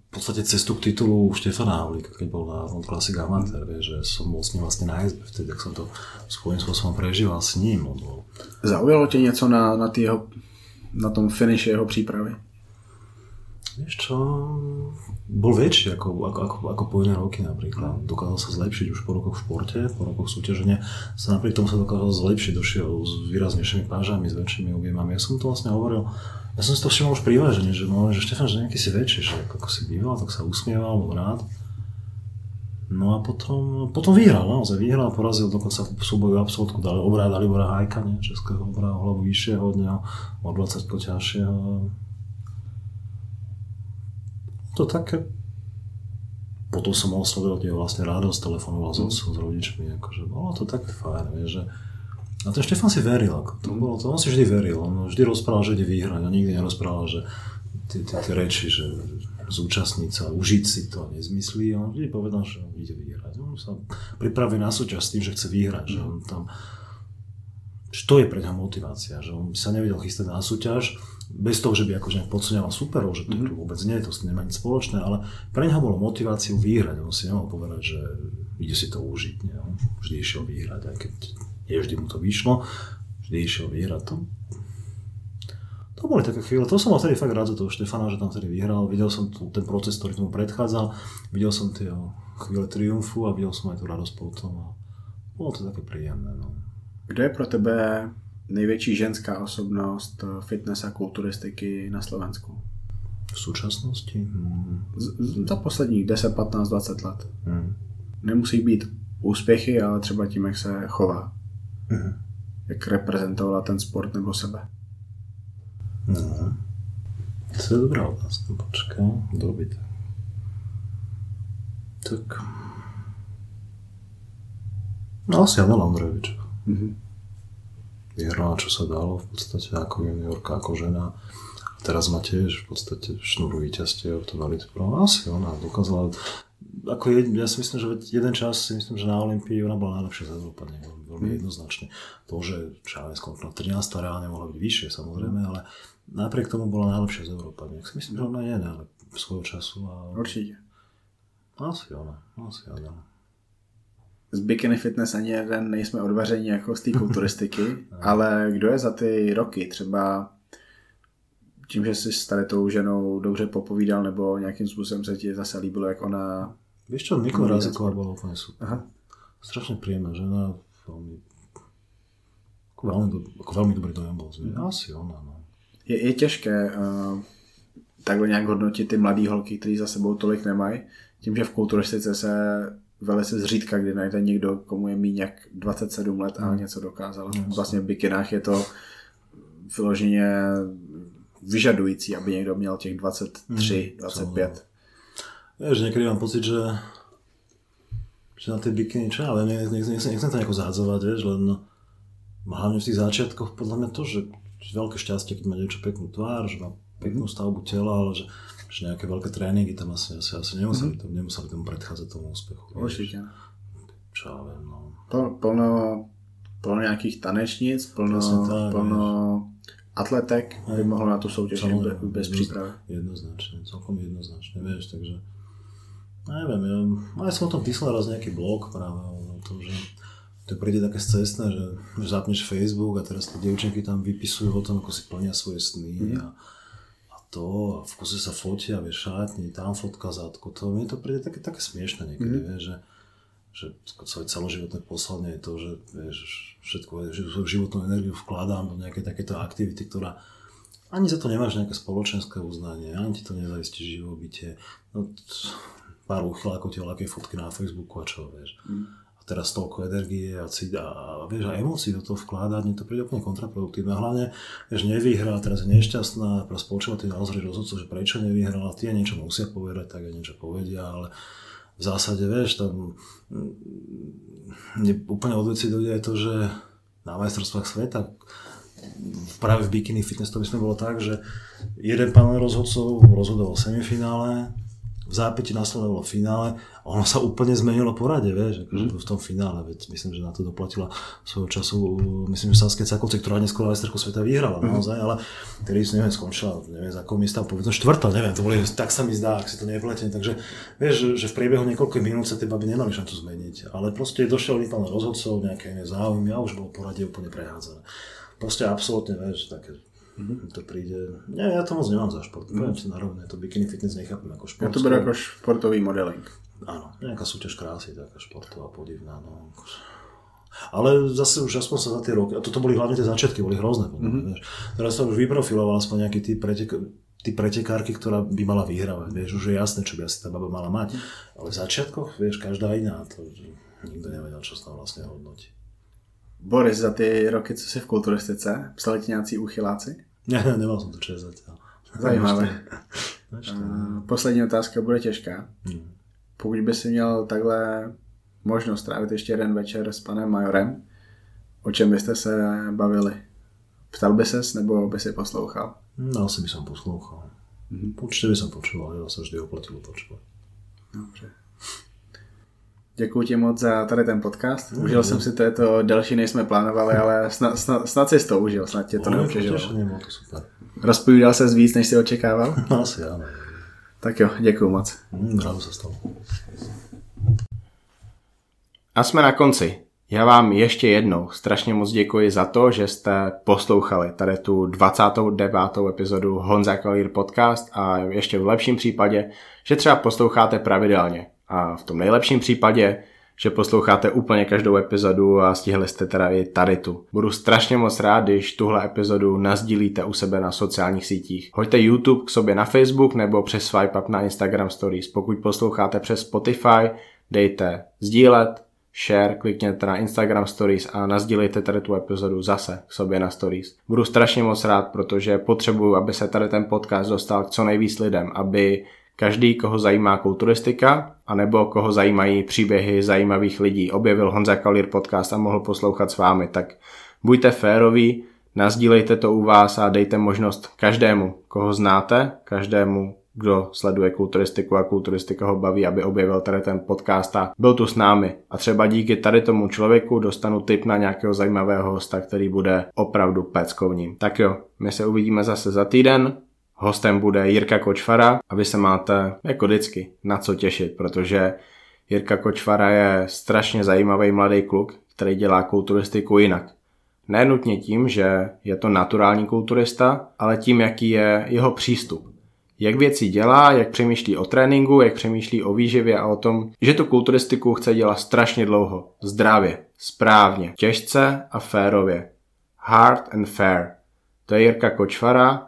[SPEAKER 2] v podstate cestu k titulu Štefana Havlíka, keď bol na World Classic Amateur, vieš, že som bol s ním vlastne na izbe, vtedy, tak som to svojím spôsobom prežíval s ním.
[SPEAKER 1] Zaujalo tě něco na, na, na tom finiši jeho přípravy?
[SPEAKER 2] Vieš čo, bol väčší ako, ako, ako, ako po iné roky napríklad. Dokázal sa zlepšiť už po rokoch v športe, po rokoch súťaženia. Sa napriek tomu sa dokázal zlepšiť, došiel s výraznejšími pážami, s väčšími objemami. Ja som to vlastne hovoril, ja som si to všimol už pri vážení, že, no, že Štefan, že nejaký si väčší, že ako si býval, tak sa usmieval, bol rád. No a potom, potom vyhral, naozaj vyhral, porazil dokonca v súboju absolútku, dali obrá Dalibora Hajka, nie, českého obrá hlavu vyššieho od neho, o 20 ťažšieho to také potom som mohol sledovať jeho vlastne radosť, telefonoval mm. s, s rodičmi, akože bolo to také fajn, vieš, že a ten Štefan si veril, ako to mm. bolo, to on si vždy veril, on vždy rozprával, že ide vyhrať, on nikdy nerozprával, že tie, tie, tie reči, že zúčastniť sa, užiť si to, nezmyslí, on vždy povedal, že on ide vyhrať. On sa pripraví na súťaž s tým, že chce vyhrať, že on tam to je pre ňa motivácia, že on sa nevedel chystať na súťaž, bez toho, že by akože podceňoval superov, že to mm-hmm. nemá nie, to s tým nemá nič spoločné, ale pre neho bolo motiváciu vyhrať. On si nemohol povedať, že ide si to užiť. Nie? On vždy išiel vyhrať, aj keď nie vždy mu to vyšlo, vždy išiel vyhrať. To, to boli také chvíle, to som mal vtedy fakt rád za toho Štefana, že tam vtedy vyhral. Videl som tu, ten proces, ktorý tomu predchádzal, videl som tie chvíle triumfu a videl som aj tú radosť potom. A bolo to také príjemné. No.
[SPEAKER 1] Kdo je pro tebe největší ženská osobnost fitness a kulturistiky na Slovensku?
[SPEAKER 2] V současnosti? Hmm.
[SPEAKER 1] Za posledních 10, 15, 20 let. Hmm. Nemusí být úspěchy, ale třeba tím, jak se chová. Hmm. Jak reprezentovala ten sport nebo sebe.
[SPEAKER 2] No. To je dobrá otázka, počkej, dobyt. Tak No asi Adela Ondrejovič. Mm-hmm. Vyhrala, čo sa dalo v podstate ako juniorka, ako žena. Teraz má tiež v podstate šnúru víťazstiev, to Elite Pro. Asi ona dokázala ako je, ja si myslím, že jeden čas si myslím, že na Olympii ona bola najlepšia z Európane, veľmi mm. jednoznačne. To, že čo ja skončila 13, reálne mohla byť vyššie samozrejme, ale napriek tomu bola najlepšia z Európane. Si myslím, že ona je najlepšia svojho času. A...
[SPEAKER 1] Určite.
[SPEAKER 2] Asi ona, asi ona.
[SPEAKER 1] Z bikini fitness ani jeden nejsme odvaření jako z té kulturistiky, ale kdo je za ty roky třeba tím, že jsi s tady tou ženou dobře popovídal, nebo nějakým způsobem se ti zase líbilo, jak ona...
[SPEAKER 2] Víš čo, Nikola Raziková bola úplne super. Aha. Strašne príjemná žena, veľmi, ako veľmi, ako veľmi dobrý dojem bol. Mm. Asi ona, no.
[SPEAKER 1] Je, je těžké uh, takhle nějak hodnotit ty mladé holky, kteří za sebou tolik nemají. Tím, že v kulturistice se velice zřídka, kdy najde někdo, komu je míň jak 27 let a mm. něco dokázal. Vlastně v bikinách je to vyloženě vyžadující, aby někdo měl těch 23, mm, 25.
[SPEAKER 2] Vieš, niekedy mám pocit, že, že na tej bikiny, čo ale nechcem, nechcem, nechcem to nejako zádzovať, vieš, len hlavne v tých začiatkoch podľa mňa to, že veľké šťastie, keď má niečo peknú tvár, že má peknú mhm. stavbu tela, ale že, že nejaké veľké tréningy tam asi, asi, asi nemuseli, mm-hmm. tomu, nemuseli tomu predchádzať tomu úspechu.
[SPEAKER 1] Určite.
[SPEAKER 2] Čo ja viem, no.
[SPEAKER 1] Plno, plno nejakých tanečníc, plno, tak, plno atletek by mohlo na tú soutěž bez, bez přípravy.
[SPEAKER 2] Jednoznačne, celkom jednoznačne, vieš, takže neviem, ja, no ja som o tom písal raz nejaký blog práve o tom, že to príde také cestné, že, že zapneš Facebook a teraz tie dievčenky tam vypisujú o tom, ako si plnia svoje sny a, a to v kuse sa fotia, vieš, šátni, tam fotka zadku, to mi to príde také, také smiešne niekedy, mm-hmm. vieš, že že svoje celoživotné poslanie je to, že vieš, všetko, svoju životnú energiu vkladám do nejakej takéto aktivity, ktorá ani za to nemáš nejaké spoločenské uznanie, ani ti to nezaistí živobytie. No, pár uchylákov ti fotky na Facebooku a čo, vieš. Mm. Teraz toľko energie a, cít, a, vieš, a emócií do toho vkladať, mne to príde úplne kontraproduktívne. Hlavne, vieš, nevyhrá, teraz je nešťastná, teraz počúva tie naozaj rozhodcov, že prečo nevyhrala, tie niečo musia povedať, tak aj niečo povedia, ale v zásade, vieš, tam mm, úplne odveci dojde aj to, že na majstrovstvách sveta práve v bikini fitness to by sme bolo tak, že jeden panel rozhodcov rozhodoval v semifinále, v zápäti nasledovalo finále a ono sa úplne zmenilo poradie, vieš, akože mm. v tom finále, veď myslím, že na to doplatila svojho času, myslím, že Saskia Cakovci, ktorá neskôr majsterku sveta vyhrala mm. naozaj, ale ktorý neviem, skončila, neviem, za akou miesta, povedzme štvrtá, neviem, to boli, tak sa mi zdá, ak si to nepletne, takže vieš, že, že v priebehu niekoľkých minút sa tie baby nemali šancu zmeniť, ale proste došiel panel rozhodcov, nejaké záujmy a už bolo poradie úplne prehádzané. Proste absolútne, vieš, také Mm-hmm. To príde... Nie, ja to moc nemám za šport. Mm-hmm. Poviem si na rovne, to bikini fitness nechápem ako šport.
[SPEAKER 1] Ja to berú ako športový modeling.
[SPEAKER 2] Áno, nejaká súťaž krásy, taká športová, podivná. No. Ale zase už aspoň sa za tie roky, a toto boli hlavne tie začiatky, boli hrozné. Mm-hmm. Teraz sa už vyprofiloval aspoň nejaký typ pretek, tí pretekárky, ktorá by mala vyhrávať. Vieš, už je jasné, čo by asi tá baba mala mať. Ale v začiatkoch, vieš, každá iná. To, nikto nevedel, čo sa tam vlastne hodnotí.
[SPEAKER 1] Boris, za ty roky, co jsi v kulturistice, psali ti nějací uchyláci?
[SPEAKER 2] Ne, ne, nemal som to čas zatiaľ.
[SPEAKER 1] Zajímavé. Poslední otázka bude těžká. Hmm. Pokud by si měl takhle možnost trávit ještě jeden večer s panem Majorem, o čem byste se bavili? Ptal by ses, nebo by si poslouchal?
[SPEAKER 2] No, asi by som poslouchal. Mm-hmm. Určite by som počúval, ja sa vždy oplatilo počúvať.
[SPEAKER 1] Dobře. Děkuji ti moc za tady ten podcast. Mm, užil jsem si to, je to další, než jsme plánovali, ale snad, snad, snad jsi to užil, snad tě to no, neutěžilo.
[SPEAKER 2] to super.
[SPEAKER 1] Rozpovídal se víc, než jsi očekával?
[SPEAKER 2] No, asi ano.
[SPEAKER 1] Tak jo, děkuji moc.
[SPEAKER 2] Mm, rád se stalo.
[SPEAKER 1] A jsme na konci. Já vám ještě jednou strašně moc děkuji za to, že jste poslouchali tady tu 29. epizodu Honza Kalír podcast a ještě v lepším případě, že třeba posloucháte pravidelně. A v tom nejlepším případě, že posloucháte úplně každou epizodu a stihli jste teda i tady tu. Budu strašně moc rád, když tuhle epizodu nazdílíte u sebe na sociálních sítích. Hoďte YouTube k sobě na Facebook nebo přes swipe up na Instagram Stories. Pokud posloucháte přes Spotify, dejte sdílet, share, klikněte na Instagram Stories a nazdílejte tady tu epizodu zase k sobě na Stories. Budu strašně moc rád, protože potřebuju, aby se tady ten podcast dostal k co nejvíc lidem, aby každý, koho zajímá kulturistika, anebo koho zajímají příběhy zajímavých lidí, objevil Honza Kalír podcast a mohl poslouchat s vámi, tak buďte féroví, nazdílejte to u vás a dejte možnost každému, koho znáte, každému, kdo sleduje kulturistiku a kulturistika ho baví, aby objevil tady ten podcast a byl tu s námi. A třeba díky tady tomu člověku dostanu tip na nějakého zajímavého hosta, který bude opravdu peckovním. Tak jo, my se uvidíme zase za týden. Hostem bude Jirka Kočfara a vy se máte jako vždycky na co těšit, protože Jirka Kočfara je strašně zajímavý mladý kluk, který dělá kulturistiku jinak. Nenutně tím, že je to naturální kulturista, ale tím, jaký je jeho přístup jak věci dělá, jak přemýšlí o tréninku, jak přemýšlí o výživě a o tom, že tu kulturistiku chce dělat strašně dlouho, zdravě, správně, těžce a férově. Hard and fair. To je Jirka Kočvara,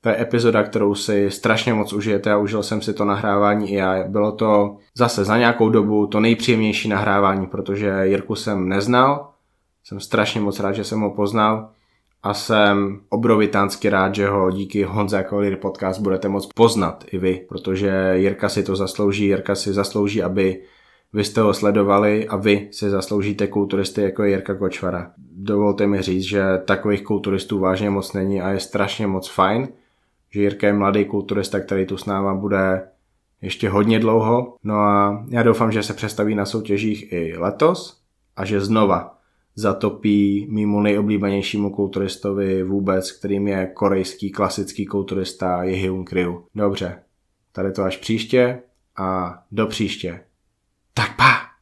[SPEAKER 1] to je epizoda, kterou si strašně moc užijete a užil jsem si to nahrávání i já. Bylo to zase za nějakou dobu to nejpříjemnější nahrávání, protože Jirku jsem neznal, jsem strašně moc rád, že jsem ho poznal a jsem obrovitánsky rád, že ho díky Honza Collier podcast budete moc poznat i vy, protože Jirka si to zaslouží, Jirka si zaslouží, aby vy jste ho sledovali a vy si zasloužíte kulturisty jako Jirka Kočvara. Dovolte mi říct, že takových kulturistů vážně moc není a je strašně moc fajn, že Jirka je mladý kulturista, který tu s náma bude ještě hodně dlouho. No a já doufám, že se přestaví na soutěžích i letos a že znova zatopí mimo nejoblíbenějšímu kulturistovi vůbec, kterým je korejský klasický kulturista Hyun Ryu. Dobře, tady to až příště a do příště. Tak pa!